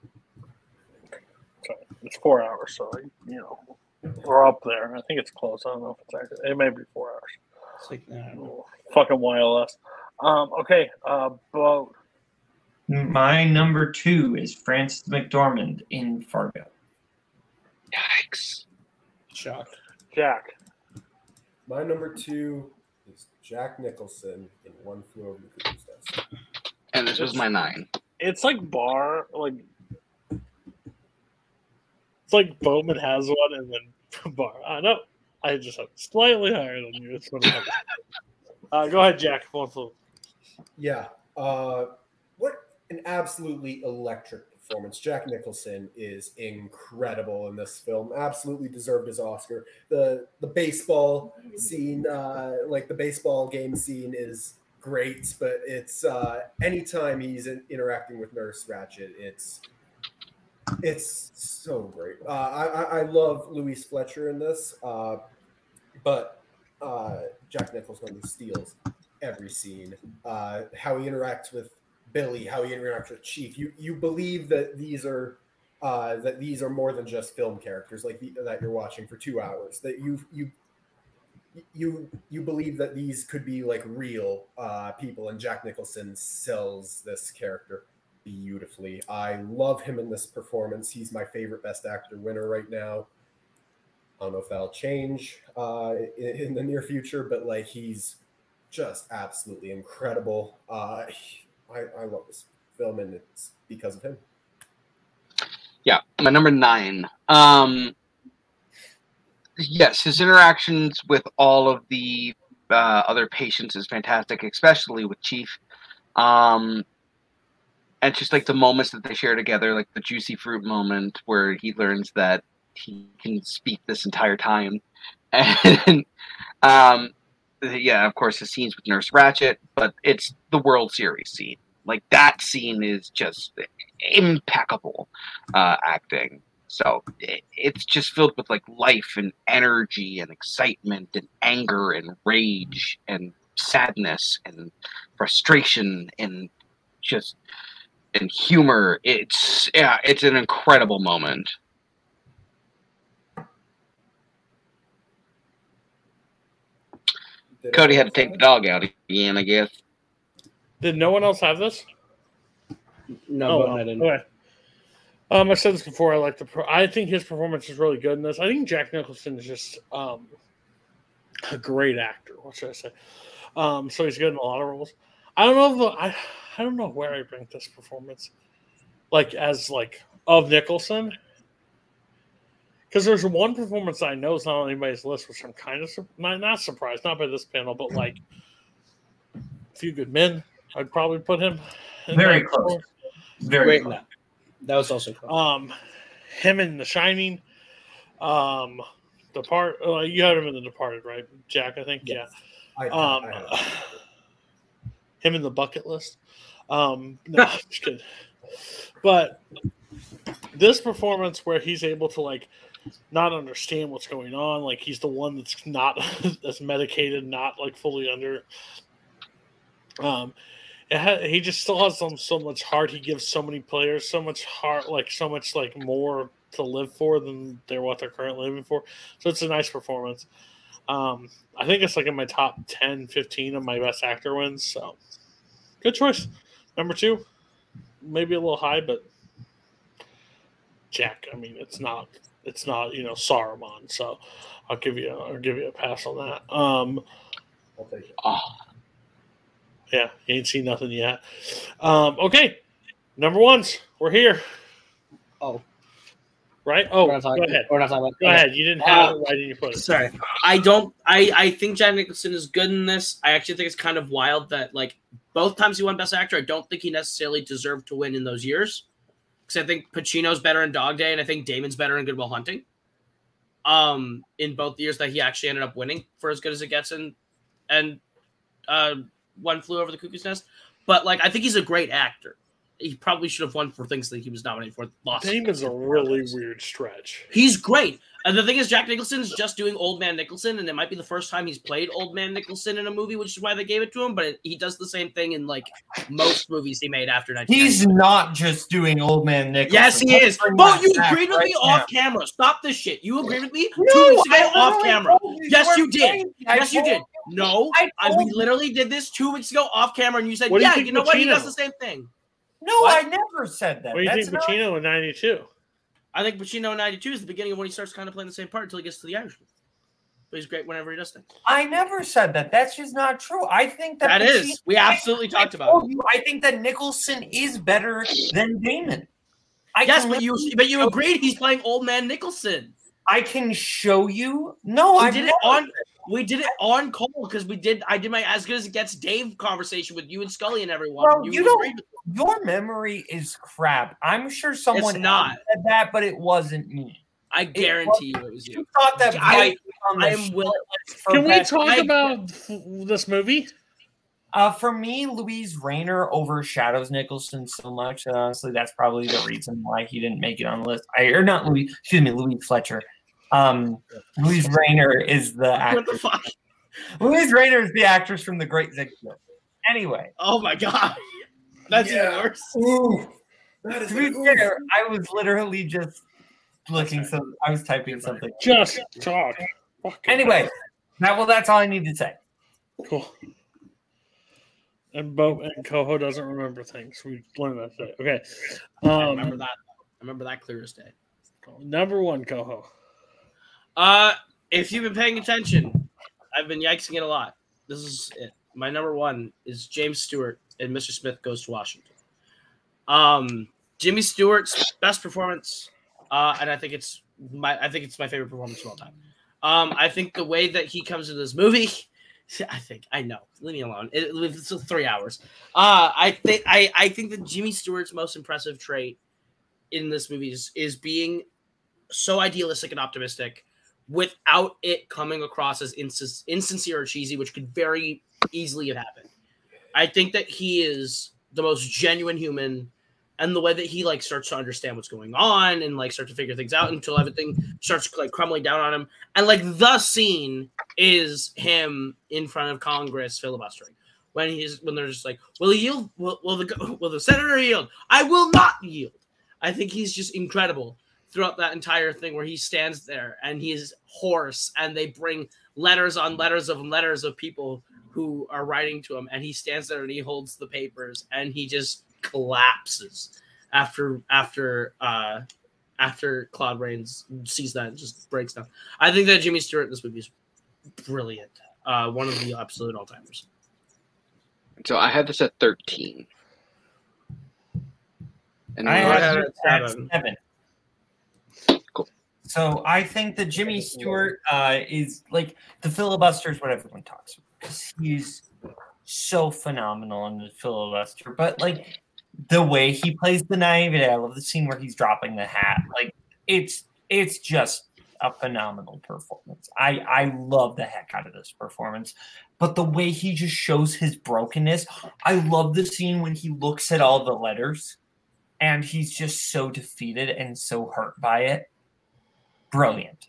So it's four hours, so you know we're up there. I think it's close. I don't know if it's accurate. It may be four hours. It's like, I. Fucking YLS. Um, okay, uh, boat. My number two is Frances McDormand in Fargo. Yikes. Shock. Jack. My number two is Jack Nicholson in One Flew Over the Cuckoo's Nest. And this was my nine. It's like Barr, like it's like Bowman has one, and then Barr. I know. I just have slightly higher than you. It's what uh, go ahead, Jack. One flew. Yeah. Uh, what an absolutely electric performance. Jack Nicholson is incredible in this film. Absolutely deserved his Oscar. The the baseball scene, uh, like the baseball game scene, is great. But it's uh, anytime he's in, interacting with Nurse Ratched, it's it's so great. Uh, I, I love Louise Fletcher in this, uh, but uh, Jack Nicholson steals every scene. Uh, how he interacts with Billy, how he interacts with Chief. You you believe that these are uh, that these are more than just film characters like the, that you're watching for two hours. That you you you you believe that these could be like real uh, people, and Jack Nicholson sells this character beautifully. I love him in this performance. He's my favorite Best Actor winner right now. I don't know if that'll change uh, in, in the near future, but like he's just absolutely incredible. Uh, I, I love this film, and it's because of him. Yeah, my number nine. Um, yes, his interactions with all of the uh, other patients is fantastic, especially with Chief. Um, and just like the moments that they share together, like the juicy fruit moment where he learns that he can speak this entire time, and um, yeah, of course, the scenes with Nurse Ratched, but it's the World Series scene. Like that scene is just impeccable uh, acting. So it, it's just filled with like life and energy and excitement and anger and rage and sadness and frustration and just and humor. It's yeah, it's an incredible moment. Cody had to take the dog out again, I guess. Did no one else have this? No, Oh, but I didn't. okay. Um, I said this before. I like the. Pro- I think his performance is really good in this. I think Jack Nicholson is just um, a great actor. What should I say? Um, so he's good in a lot of roles. I don't know. If the, I I don't know where I rank this performance, like as like of Nicholson, because there's one performance I know is not on anybody's list, which I'm kind of sur- not not surprised, not by this panel, but like a few good men. I'd probably put him in Very close. role. Very Great. close. No. That was also close. Um, him in The Shining. Um, the part uh, you had him in The Departed, right, Jack? I think. Yes. I, Yeah. Um, I have- him in the bucket list. Um, no, I'm just kidding. But this performance where he's able to like not understand what's going on, like he's the one that's not that's medicated, not like fully under. Um, ha- he just still has some so much heart. He gives so many players so much heart, like so much like more to live for than they're what they're currently living for. So it's a nice performance. Um, I think it's like in my top 10, 15 of my best actor wins. So good choice. Number two, maybe a little high, but Jack. I mean, it's not. It's not. You know, Saruman. So I'll give you. A, I'll give you a pass on that. Um, I'll take it. Oh, yeah, you ain't seen nothing yet. Um, okay, number ones. We're here. Oh. Right. Oh, We're not talking, go ahead. We're not talking about. Go ahead. You didn't have it. Why didn't you put it? Sorry, I don't. I I think Jack Nicholson is good in this. I actually think it's kind of wild that like both times he won Best Actor, I don't think he necessarily deserved to win in those years. Because I think Pacino's better in Dog Day, and I think Damon's better in Good Will Hunting. Um, in both years that he actually ended up winning for as good as it gets, in and uh, one flew over the cuckoo's nest. But like, I think he's a great actor. He probably should have won for things that he was nominated for. Lost. Damon's a really weird stretch. He's great. And the thing is, Jack Nicholson's just doing Old Man Nicholson, and it might be the first time he's played Old Man Nicholson in a movie, which is why they gave it to him. But it, he does the same thing in like most movies he made after 1990. He's not just doing old man Nichols. Yes, he is. Bo, you agreed with me off camera. Stop this shit. You agreed with me two weeks ago off camera. Yes, you did. Yes, you did. No, I I, told we literally did this two weeks ago off camera, and you said, What do you "Yeah, you know what? He does the same thing." No, What? I never said that. What do you That's think not- Pacino in '92? I think Pacino in '92 is the beginning of when he starts kind of playing the same part until he gets to the Irishman. But he's great whenever he does things. I never said that. That's just not true. I think that That is. Pacino- We absolutely I talked about it. you, I think that Nicholson is better than Damon. I Yes, but you but you agreed he's playing old man Nicholson. I can show you. No, We I did it on we did it on Cole because we did I did my as good as it gets Dave conversation with you and Sculley and everyone. Bro, you you don't- Your memory is crap. I'm sure someone not. said that, but it wasn't me. I guarantee you it was you. You thought that I- White on I am short will- list for Can we best- talk I- about this movie? Uh, for me, Louise Rainer overshadows Nicholson so much. and honestly, that's probably the reason why he didn't make it on the list. I or not Louise, excuse me, Louise Fletcher. Um, Louise Rainer is the What actress. the fuck? Louise Rainer is the actress from The Great Ziegfeld. Anyway, Oh my god. That's even worse. Ooh, that is to be fair, I was literally just looking. So I was typing something. Just talk. Anyway, that well, that's all I need to say. Cool. And Bo and Coho doesn't remember things. We learned that today. Okay. I Um, remember that. I remember that clear as day. number one, Coho. Uh, if you've been paying attention, I've been yikesing it a lot. This is it. My number one is James Stewart and Mr. Smith Goes to Washington. Um, Jimmy Stewart's best performance, uh, and I think it's my I think it's my favorite performance of all time. Um, I think the way that he comes into this movie, I think I know. Leave me alone. It, it's three hours. Uh, I think I I think that Jimmy Stewart's most impressive trait in this movie is, is being so idealistic and optimistic without it coming across as insin- insincere or cheesy, which could very easily have happened. I think that he is the most genuine human, and the way that he like starts to understand what's going on and like start to figure things out until everything starts like crumbling down on him. And like the scene is him in front of Congress filibustering. When he's when they're just like, "Will he yield? Will, will the will the senator yield? I will not yield." I think he's just incredible throughout that entire thing where he stands there and he's hoarse and they bring letters on letters of letters of people who are writing to him and he stands there and he holds the papers and he just collapses after after uh after Claude Rains sees that and just breaks down. I think that Jimmy Stewart in this movie is brilliant. Uh one of the absolute all timers. So I had this at 13. And I had have it it at at seven. seven. So I think that Jimmy Stewart uh, is like the filibuster is what everyone talks about because he's so phenomenal in the filibuster. But like the way he plays the naivete, I love the scene where he's dropping the hat. Like it's it's just a phenomenal performance. I I love the heck out of this performance. But the way he just shows his brokenness, I love the scene when he looks at all the letters and he's just so defeated and so hurt by it. Brilliant.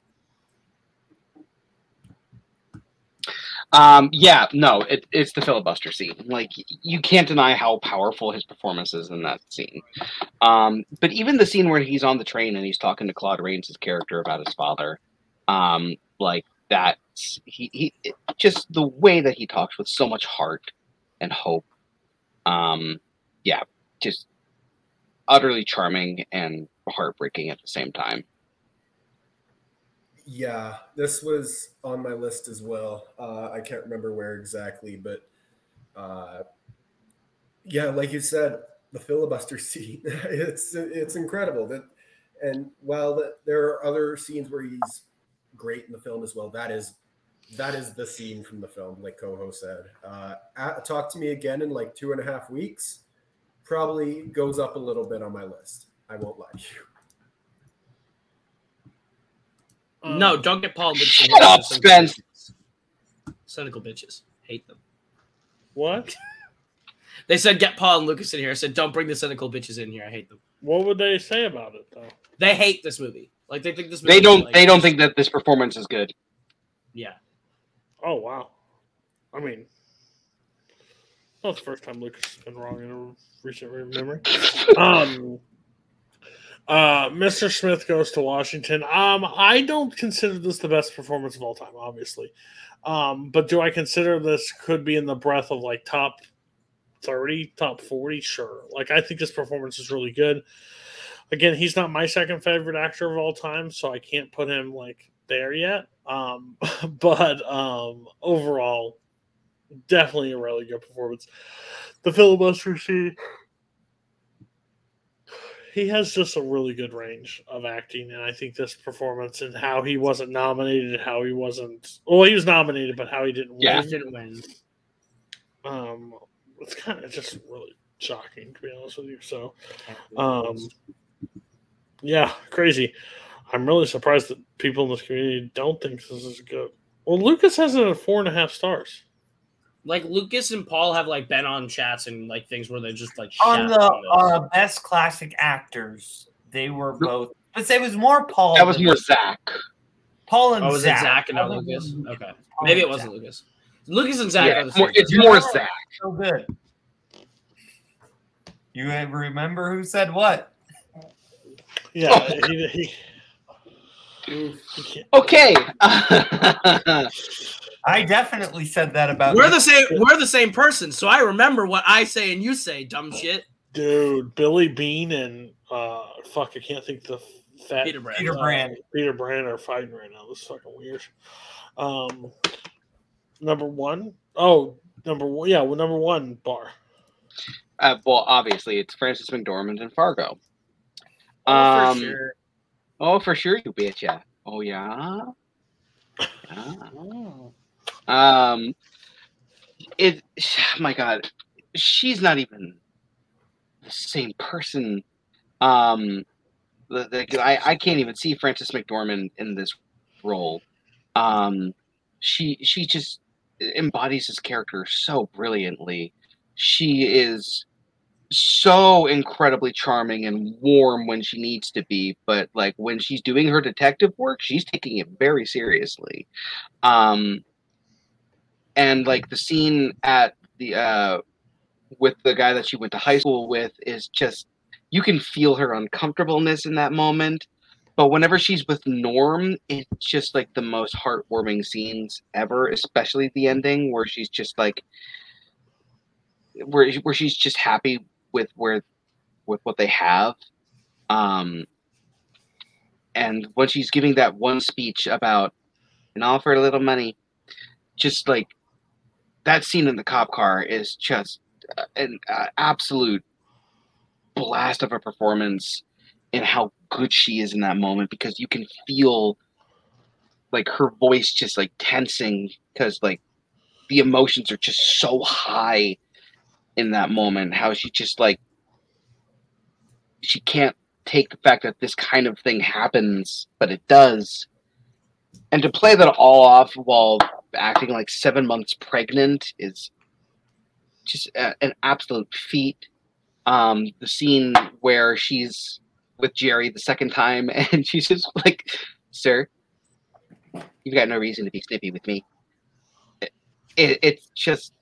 Um, yeah, no, it, it's the filibuster scene. Like you can't deny how powerful his performance is in that scene. Um, but even the scene where he's on the train and he's talking to Claude Rains' character about his father, um, like that, he, he just the way that he talks with so much heart and hope. Um, yeah, just utterly charming and heartbreaking at the same time. Yeah, this was on my list as well. Uh, I can't remember where exactly, but uh, yeah, like you said, the filibuster scene it's it's incredible. That and while the, there are other scenes where he's great in the film as well, that is that is the scene from the film, like Coho said. Uh, at, talk to me again in like two and a half weeks. Probably goes up a little bit on my list. I won't lie to you. Um, no, don't get Paul. Lynch in Shut here. up, Cynical Spence. bitches. Cynical bitches. Hate them. What? They said get Paul and Lucas in here. I said don't bring the cynical bitches in here. I hate them. What would they say about it though? They hate this movie. Like they think this movie. They don't. like- They don't think that this performance is good. Yeah. Oh wow. I mean, not the first time Lucas has been wrong in a recent memory. Um, uh, Mr. Smith goes to Washington. Um, I don't consider this the best performance of all time, obviously. Um, but do I consider this could be in the breath of like top thirty, top forty? Sure. Like I think this performance is really good. again, he's not my second favorite actor of all time, so I can't put him like there yet. Um, but um, overall, definitely a really good performance. The filibuster scene, he has just a really good range of acting, and I think this performance and how he wasn't nominated, how he wasn't well, he was nominated, but how he didn't Yeah. win. He didn't win. Um, it's kind of just really shocking to be honest with you. So, um, yeah, crazy. I'm really surprised that people in this community don't think this is good. Well, Lucas has it at four and a half stars. Like Lucas and Paul have like been on chats and like things where they just like On shout the on uh, best classic actors, they were both. But it was more Paul. That was more Zach. Paul and Oh, was Zach. it Zach and not Lucas? Okay, Paul maybe it wasn't Zach. Lucas. Lucas and Zach. Yeah, are the it's more, it's more Zach. So good. You ever remember who said what? Yeah, he, he, he can't- Okay. I definitely said that about. We're you. the same. We're the same person, so I remember what I say and you say. Dumb shit. dude, Billy Beane and uh, fuck, I can't think the fat Peter Brand. Peter uh, Brand. Peter Brand are fighting right now. This is fucking weird. Um, number one. Oh, number one. Yeah, well, number one Barr. uh, well, obviously, it's Frances McDormand and Fargo. Oh, Um, for sure. Oh, for sure, you betcha. Oh yeah. Yeah. Um, it. My God, she's not even the same person. Um, the, the I I can't even see Frances McDormand in this role. Um, she she just embodies this character so brilliantly. She is so incredibly charming and warm when she needs to be, but like when she's doing her detective work, she's taking it very seriously. Um and like the scene at the uh with the guy that she went to high school with is just you can feel her uncomfortableness in that moment. But whenever she's with Norm, it's just like the most heartwarming scenes ever, especially the ending where she's just like where where she's just happy with where with what they have. Um and when she's giving that one speech about and offer a little money, just like that scene in the cop car is just uh, an uh, absolute blast of a performance and how good she is in that moment because you can feel like her voice just like tensing because like the emotions are just so high in that moment how she just like she can't take the fact that this kind of thing happens but it does. And to play that all off while acting like seven months pregnant is just a, an absolute feat. Um the scene where she's with jerry the second time and she's just like sir you've got no reason to be snippy with me. It, it, it's just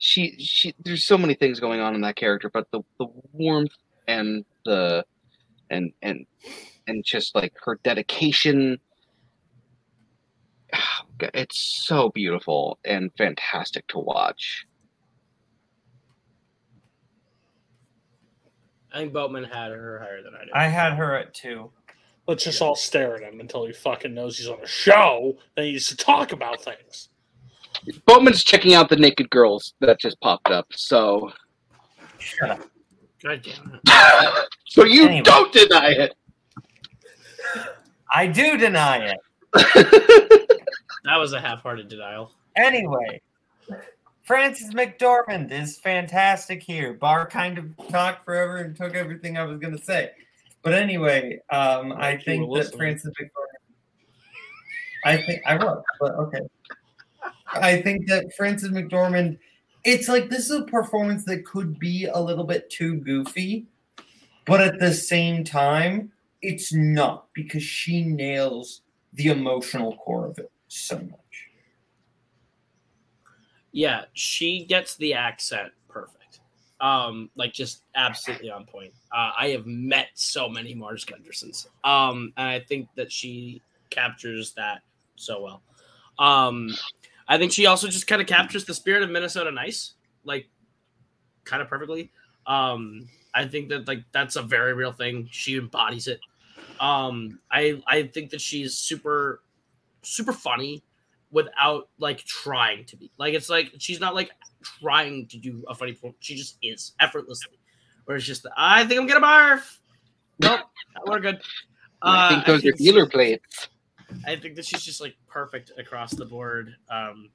she she there's so many things going on in that character but the the warmth and the and and and just like her dedication it's so beautiful and fantastic to watch I think Boatman had her higher than I did. I had her at two. Let's just all stare at him until he fucking knows he's on a show. Then he needs to talk about things. Boatman's checking out the naked girls that just popped up so Shut up. God damn it. so you Anyway. don't deny it I do deny it. That was a half-hearted denial. Anyway, Frances McDormand is fantastic here. Barr kind of talked forever and took everything I was going to say. But anyway, um, I think that listening. Frances McDormand. I think I was, but okay. I think that Frances McDormand. It's like this is a performance that could be a little bit too goofy, but at the same time, it's not because she nails the emotional core of it so much. Yeah, she gets the accent perfect. Um, like just absolutely on point. Uh, I have met so many Marge Gundersons. Um, and I think that she captures that so well. Um, I think she also just kind of captures the spirit of Minnesota Nice, like kind of perfectly. Um, I think that like that's a very real thing. She embodies it. Um, I I think that she's super super funny without like trying to be. Like it's like she's not like trying to do a funny performance. She just is effortlessly. Where it's just I think I'm gonna barf. Nope, we're good. I think Uh, those are dealer plates. I think that she's just like perfect across the board. Um,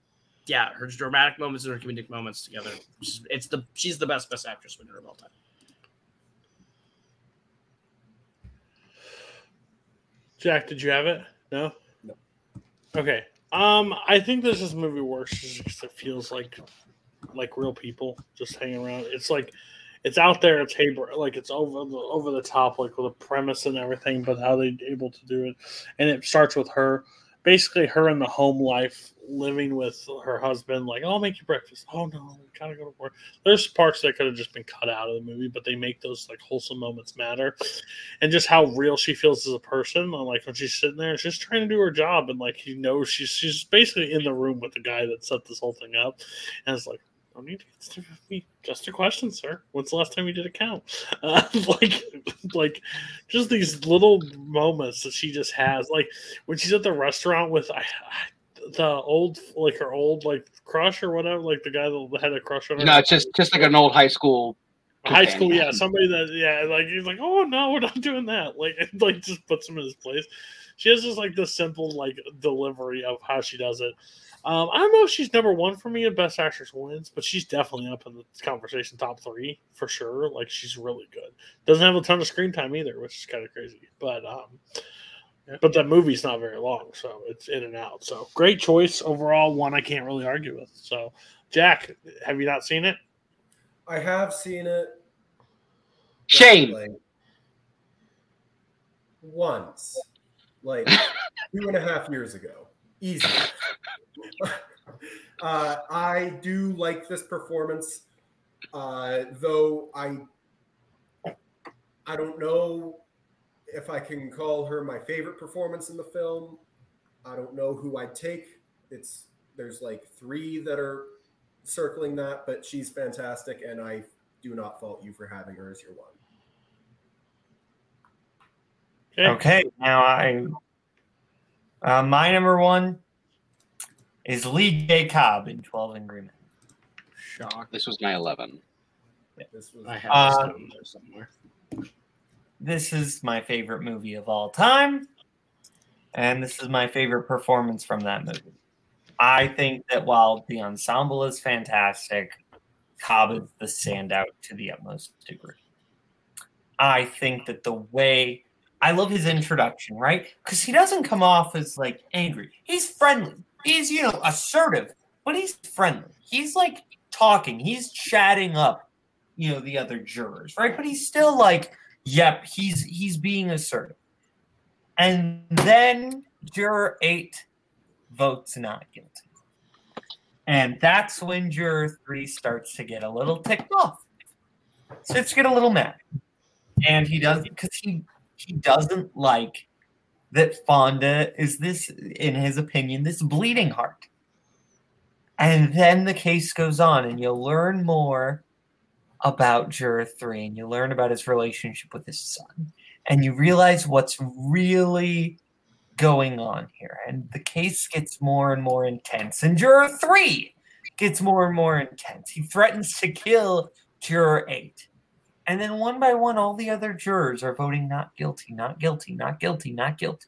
yeah, her dramatic moments and her comedic moments together. It's the she's the best best actress winner of all time. Jack, did you have it? No. Okay. Um, I think this this movie works just because it feels like like real people just hanging around. It's like it's out there. It's Haber, like it's over the over the top, like with a premise and everything, but how they able to do it, and it starts with her, basically her in the home life, living with her husband. Like, oh, I'll make you breakfast. Oh no, gotta go to work. There's parts that could have just been cut out of the movie, but they make those like wholesome moments matter, and just how real she feels as a person. And, like when she's sitting there, she's trying to do her job, and like you know, she's she's basically in the room with the guy that set this whole thing up, and it's like. I need to get to just a question, sir. When's the last time you did a count? Uh, like, like, just these little moments that she just has. Like when she's at the restaurant with I, I, the old, like her old, like crush or whatever, like the guy that had a crush on her. No, it's just just like an old high school. high school, yeah, somebody that, yeah, like he's like, oh no, we're not doing that. Like, it, like just puts him in his place. She has just like this simple like delivery of how she does it. Um, I don't know if she's number one for me in Best Actress wins, but she's definitely up in the conversation top three for sure. Like she's really good. Doesn't have a ton of screen time either, which is kind of crazy. But um, but that movie's not very long, so it's in and out. So great choice overall. One I can't really argue with. So Jack, have you not seen it? I have seen it. Shame. Like, once, like two and a half years ago. Easy. uh, I do like this performance, uh, though I I don't know if I can call her my favorite performance in the film. I don't know who I'd take. It's there's like three that are circling that, but she's fantastic, and I do not fault you for having her as your one. Okay, now I uh, my number one is Lee J. Cobb in Twelve Angry Men. Shock. This was my eleven. This was I have Uh, this there somewhere. This is my favorite movie of all time, and this is my favorite performance from that movie. I think that while the ensemble is fantastic, Cobb is the standout to the utmost degree. I think that the way I love his introduction, right? Because he doesn't come off as like angry. He's friendly. He's, you know, assertive, but he's friendly. He's like talking, he's chatting up, you know, the other jurors, right? But he's still like, yep, he's he's being assertive. And then juror eight votes not guilty. And that's when juror three starts to get a little ticked off. Starts to get a little mad. And he does because he he doesn't like that Fonda is this, in his opinion, this bleeding heart. And then the case goes on, and you'll learn more about Juror 3, and you learn about his relationship with his son, and you realize what's really going on here. And the case gets more and more intense, and Juror 3 gets more and more intense. He threatens to kill Juror 8. And then one by one, all the other jurors are voting not guilty, not guilty, not guilty, not guilty.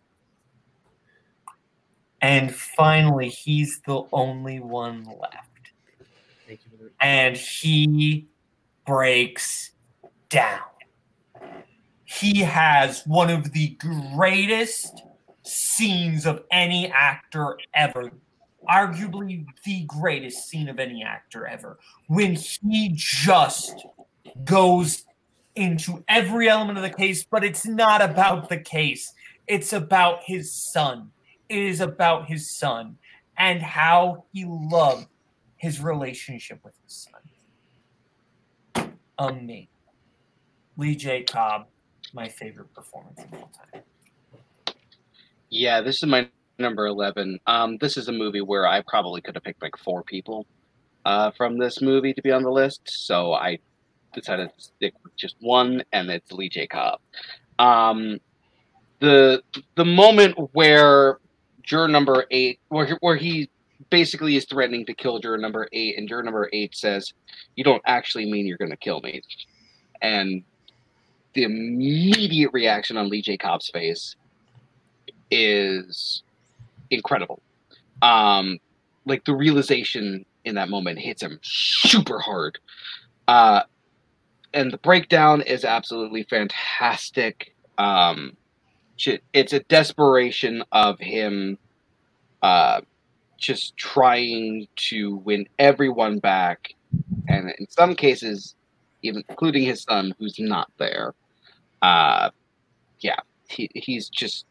And finally, he's the only one left. Thank you for the- And he breaks down. He has one of the greatest scenes of any actor ever. Arguably the greatest scene of any actor ever. When he just goes into every element of the case, but it's not about the case. It's about his son. It is about his son and how he loved his relationship with his son. Amazing. Lee J. Cobb, my favorite performance of all time. Yeah, this is my number eleven. Um, this is a movie where I probably could have picked like four people uh, from this movie to be on the list. So I decided to stick with just one, and it's Lee J. Cobb. Um, the the moment where juror number eight, where he- where he basically is threatening to kill juror number eight, and juror number eight says, "You don't actually mean you're going to kill me," and the immediate reaction on Lee J. Cobb's face is incredible. Um, like the realization in that moment hits him super hard. Uh, and the breakdown is absolutely fantastic. Um, it's a desperation of him uh, just trying to win everyone back, and in some cases, even including his son, who's not there. Uh, yeah, he, he's just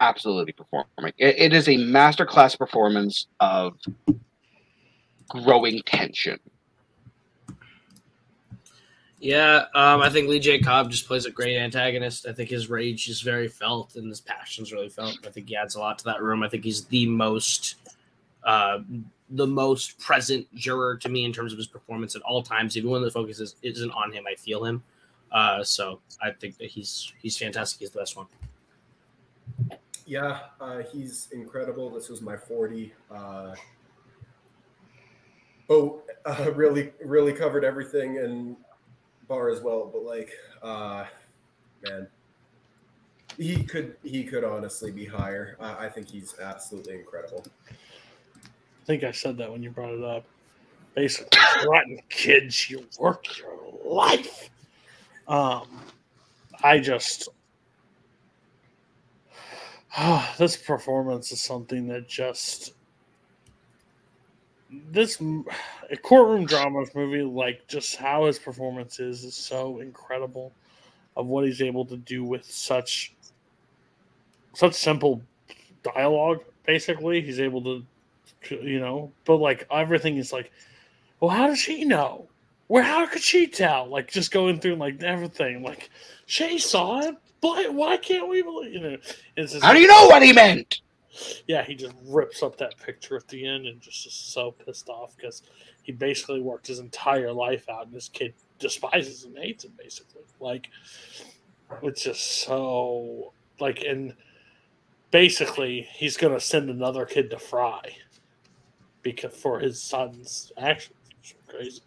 absolutely performing. It, it is a masterclass performance of growing tension. Yeah, um, I think Lee J. Cobb just plays a great antagonist. I think his rage is very felt and his passion's really felt. I think he adds a lot to that room. I think he's the most uh, the most present juror to me in terms of his performance at all times. Even when the focus is, isn't on him, I feel him. Uh, so I think that he's he's fantastic. He's the best one. Yeah, uh, he's incredible. This was my 40. Uh, oh, uh, really, really covered everything and Barr as well. But like, uh, man, he could he could honestly be higher. Uh, I think he's absolutely incredible. I think I said that when you brought it up. Basically, rotten kids, you work your life. Um, I just this performance is something that just this courtroom dramas movie, like just how his performance is, is so incredible. Of what he's able to do with such such simple dialogue. Basically, he's able to, you know, but like everything is like, well, how does she know? Where? how could she tell? Like just going through like everything. Like she saw it. but why can't we believe? You know, it's just How do you know what he meant? Yeah, he just rips up that picture at the end and just is so pissed off because he basically worked his entire life out, and this kid despises and hates him. Basically, like it's just so like, and basically he's gonna send another kid to Fry because for his son's actions. Crazy.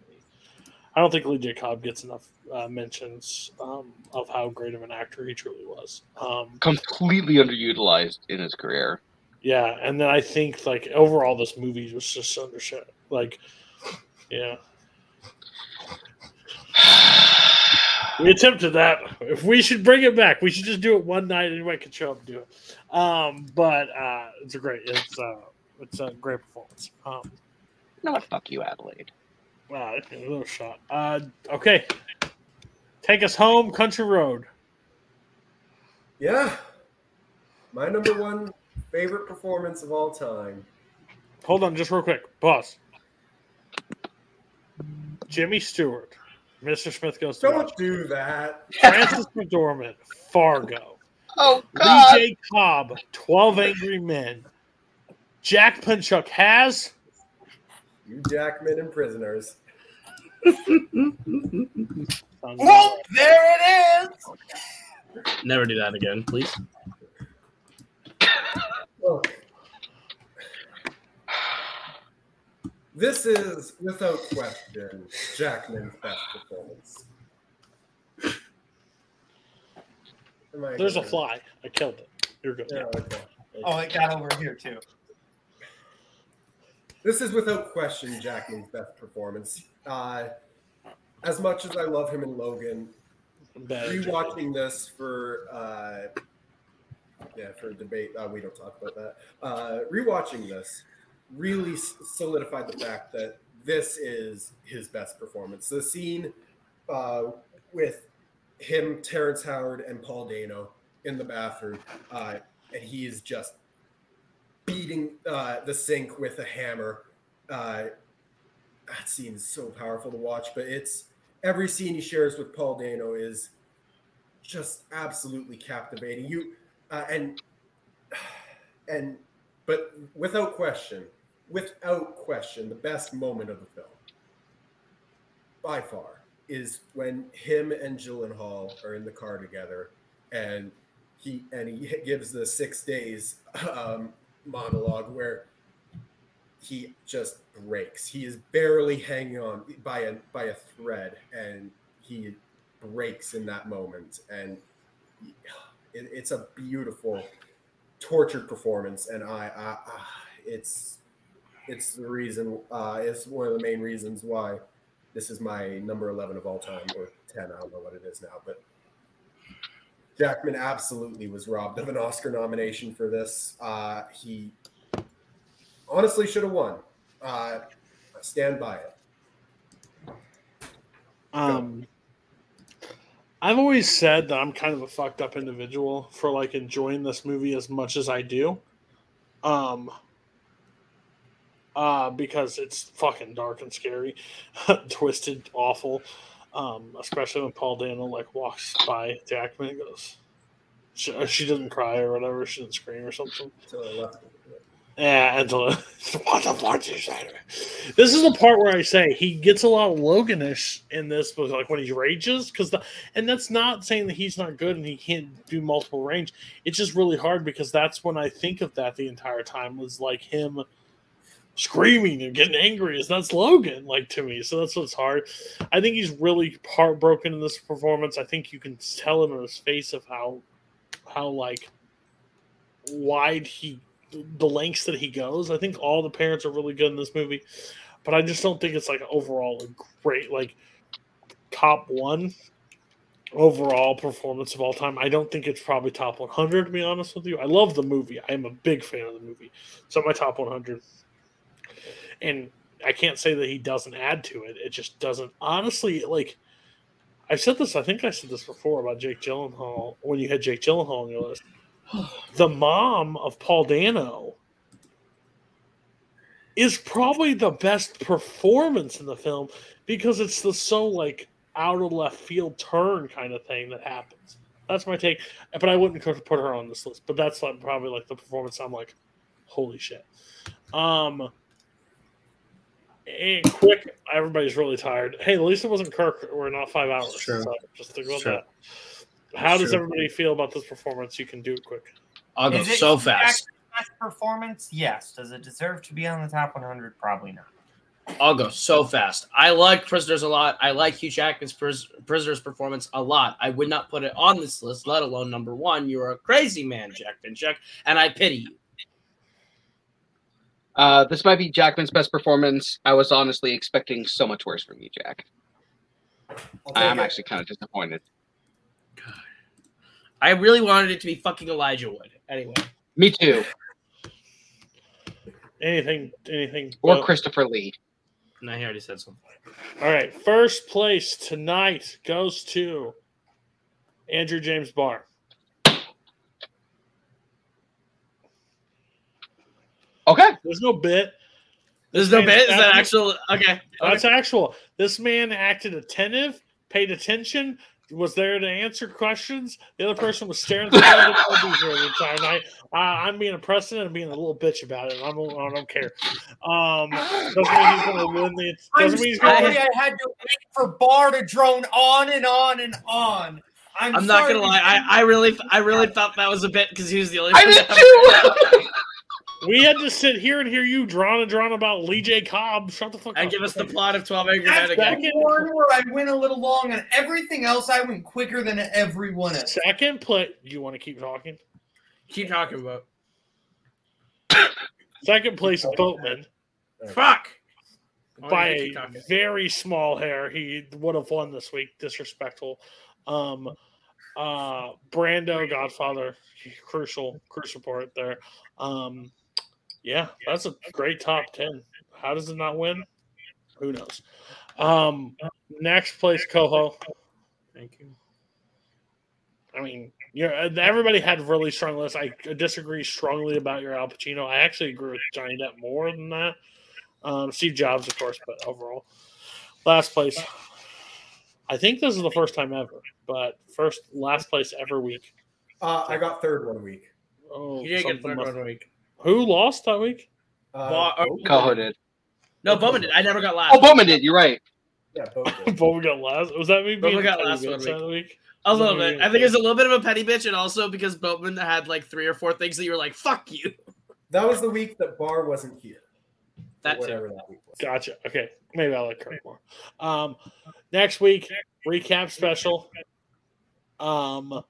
I don't think Lee J. Cobb gets enough uh, mentions um, of how great of an actor he truly was. Um, Completely underutilized in his career. Yeah, and then I think like overall this movie was just undershot. Like, yeah. We attempted that. If we should bring it back, we should just do it one night. Anybody can show up and do it. Um, but uh, it's a great. It's uh, it's a great performance. Um, No, what? Fuck you, Adelaide. wow, a little shot. Uh, okay, take us home, Country Road. Yeah, my number one favorite performance of all time. Hold on, just real quick. Pause. Jimmy Stewart, Mr. Smith goes to Don't do that. Frances McDormand, Fargo. Oh Lee J. Cobb, 12 Angry Men. Jack Pinchuk has. Hugh Jackman and prisoners. Oh, there it is. Never do that again, please. Look. This is, without question, Jackman's best performance. There's a fly. I killed it. You're good. Yeah, okay. Oh, it got over here too. This is without question Jackman's best performance. Uh, as much as I love him in Logan, Bad. rewatching this for uh, yeah for debate, uh, we don't talk about that. Uh, rewatching this really solidified the fact that this is his best performance. The scene uh, with him, Terrence Howard, and Paul Dano in the bathroom, uh, and he is just beating uh, the sink with a hammer. Uh, that scene is so powerful to watch, but it's every scene he shares with Paul Dano is just absolutely captivating. You uh, and and but without question, without question, the best moment of the film by far is when him and Gyllenhaal are in the car together, and he and he gives the six days um, monologue where he just breaks. He is barely hanging on by a by a thread, and he breaks in that moment, and it, it's a beautiful, tortured performance, and I, I, I it's it's the reason. Uh, it's one of the main reasons why this is my number eleven of all time, or ten. I don't know what it is now, but Jackman absolutely was robbed of an Oscar nomination for this. Uh, he honestly should have won. Uh, stand by it. Um, I've always said that I'm kind of a fucked up individual for like enjoying this movie as much as I do. Um, uh, because it's fucking dark and scary, twisted, awful. Um, especially when Paul Dano like walks by Jackman and goes, she, she doesn't cry or whatever, she doesn't scream or something. Left. Yeah, what the fuck is that? This is the part where I say he gets a lot of Loganish in this, but like when he rages, because the and that's not saying that he's not good and he can't do multiple range. It's just really hard because that's when I think of that the entire time was like him screaming and getting angry. Is that's Logan like to me? So that's what's hard. I think he's really heartbroken in this performance. I think you can tell him in his face of how how like wide he the lengths that he goes. I think all the parents are really good in this movie, but I just don't think it's like overall a great like top one overall performance of all time. I don't think it's probably top 100 to be honest with you. I love the movie. I am a big fan of the movie. So my top 100. And I can't say that he doesn't add to it. It just doesn't honestly like I've said this, I think I said this before about Jake Gyllenhaal when you had Jake Gyllenhaal on your list the mom of Paul Dano is probably the best performance in the film because it's the so like out of left field turn kind of thing that happens. That's my take, but I wouldn't put her on this list. But that's like probably like the performance. I'm like, holy shit. Um, and quick, everybody's really tired. Hey, at least it wasn't Kirk. We're not five hours. Sure. So just think about Sure. that. How does Sure. everybody feel about this performance? You can do it quick. I'll go Is so Hugh fast. Best performance? Yes. Does it deserve to be on the top 100? Probably not. I'll go so fast. I like Prisoners a lot. I like Hugh Jackman's Pris- Prisoners performance a lot. I would not put it on this list, let alone number one. You're a crazy man, Jack Finchek, and I pity you. Uh, this might be Jackman's best performance. I was honestly expecting so much worse from you, Jack. I'll take I'm it. actually kind of disappointed. I really wanted it to be fucking Elijah Wood. Anyway, Me too. Anything, anything. Or but- Christopher Lee. no, he already said something. All right. First place tonight goes to Andrew James Barr. Okay. There's no bit. There's no man bit. Is that acted- actual? Okay. That's actual. This man acted attentive, paid attention, was there to answer questions. The other person was staring at the television the entire night. Uh, I'm being a precedent and being a little bitch about it. I'm, I don't care. Um, doesn't mean he's going to win the. I'm mean he's going sorry to. I had to wait for Barr to drone on and on and on. I'm, I'm not gonna lie. I, I really, I really thought that was a bit because he was the only. I one did too. We had to sit here and hear you drawn and drawn about Lee J. Cobb. Shut the fuck And up. And give us the plot of Twelve Angry That's Men again. the one where I went a little long, and everything else I went quicker than everyone else. Second play. Do you want to keep talking? Keep talking about. Second place, Boatman. Fuck. By a very small hair. He would have won this week. Disrespectful. Um, uh, Brando, Godfather, crucial, crucial part there. Um, yeah, that's a great top ten. How does it not win? Who knows? Um, next place, Coho. Thank you. I mean, yeah, everybody had really strong lists. I disagree strongly about your Al Pacino. I actually agree with Johnny Depp more than that. Um, Steve Jobs, of course, but overall, last place. I think this is the first time ever, but first, last place ever week. Uh, I got third one week. Oh, You didn't get third one week. Who lost that week? Uh, Bo- oh, Coho did. no, Bowman did. I never got last. Oh, Bowman did. You're right. Yeah, both. Boba got last. Was that me? Boba being got last one week. week? A little bit. I think petty? it's a little bit of a petty bitch, and also because Boatman had like three or four things that you were like, "Fuck you." That was the week that Barr wasn't here. or That too. whatever that week was. Gotcha. Okay, maybe I like Kirk more. Um, next week recap special. Um,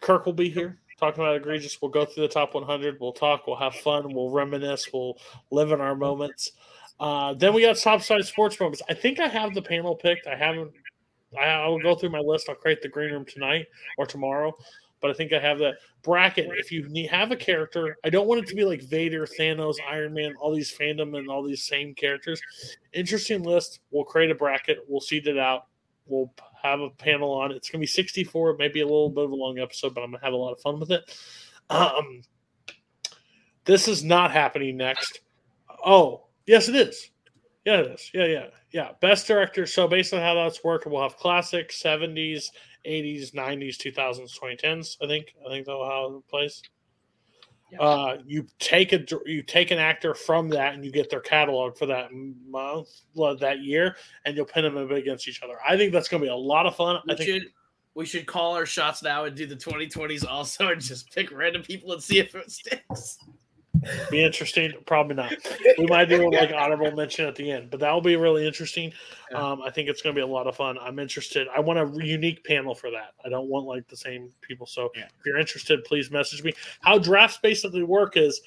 Kirk will be here talking about egregious. We'll go through the top 100. We'll talk. We'll have fun. We'll reminisce. We'll live in our moments. Uh, then we got top side sports moments. I think I have the panel picked. I haven't. I, I will go through my list. I'll create the green room tonight or tomorrow. But I think I have that bracket. If you need, have a character, I don't want it to be like Vader, Thanos, Iron Man, all these fandom and all these same characters. Interesting list. We'll create a bracket. We'll seed it out. We'll have a panel on. It's gonna be 64, maybe a little bit of a long episode, but I'm gonna have a lot of fun with it. Um, this is not happening next. Oh, yes, it is. Yeah, it is. Yeah, yeah, yeah. Best director. So based on how that's working, we'll have classic 70s, 80s, 90s, 2000s, 2010s. I think. I think that's how it plays. Uh, you take a you take an actor from that and you get their catalog for that month that year and you'll pin them up against each other. I think that's going to be a lot of fun. We I think should we should call our shots now and do the 2020s also, and just pick random people and see if it sticks. Be interesting. Probably not. We might do like honorable mention at the end, but that will be really interesting. Um, I think it's going to be a lot of fun. I'm interested. I want a unique panel for that. I don't want like the same people. So if you're interested, please message me. How drafts basically work is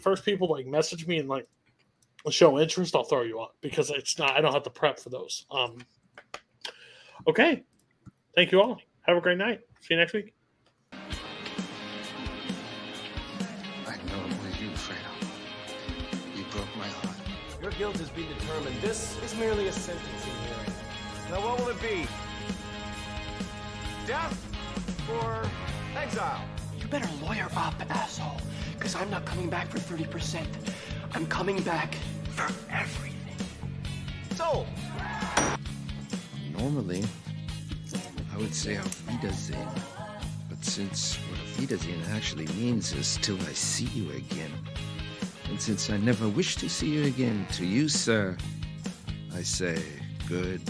first people like message me and like show interest. I'll throw you on because it's not. I don't have to prep for those. Um, okay. Thank you all. Have a great night. See you next week. Guilt has been determined. This is merely a sentencing hearing. Now, what will it be? Death or exile? You better lawyer up, asshole. Because I'm not coming back for 30%. I'm coming back for everything. Sold. Normally, I would say auf Wiedersehen. But since what auf Wiedersehen actually means is till I see you again. And since I never wish to see you again, to you, sir, I say good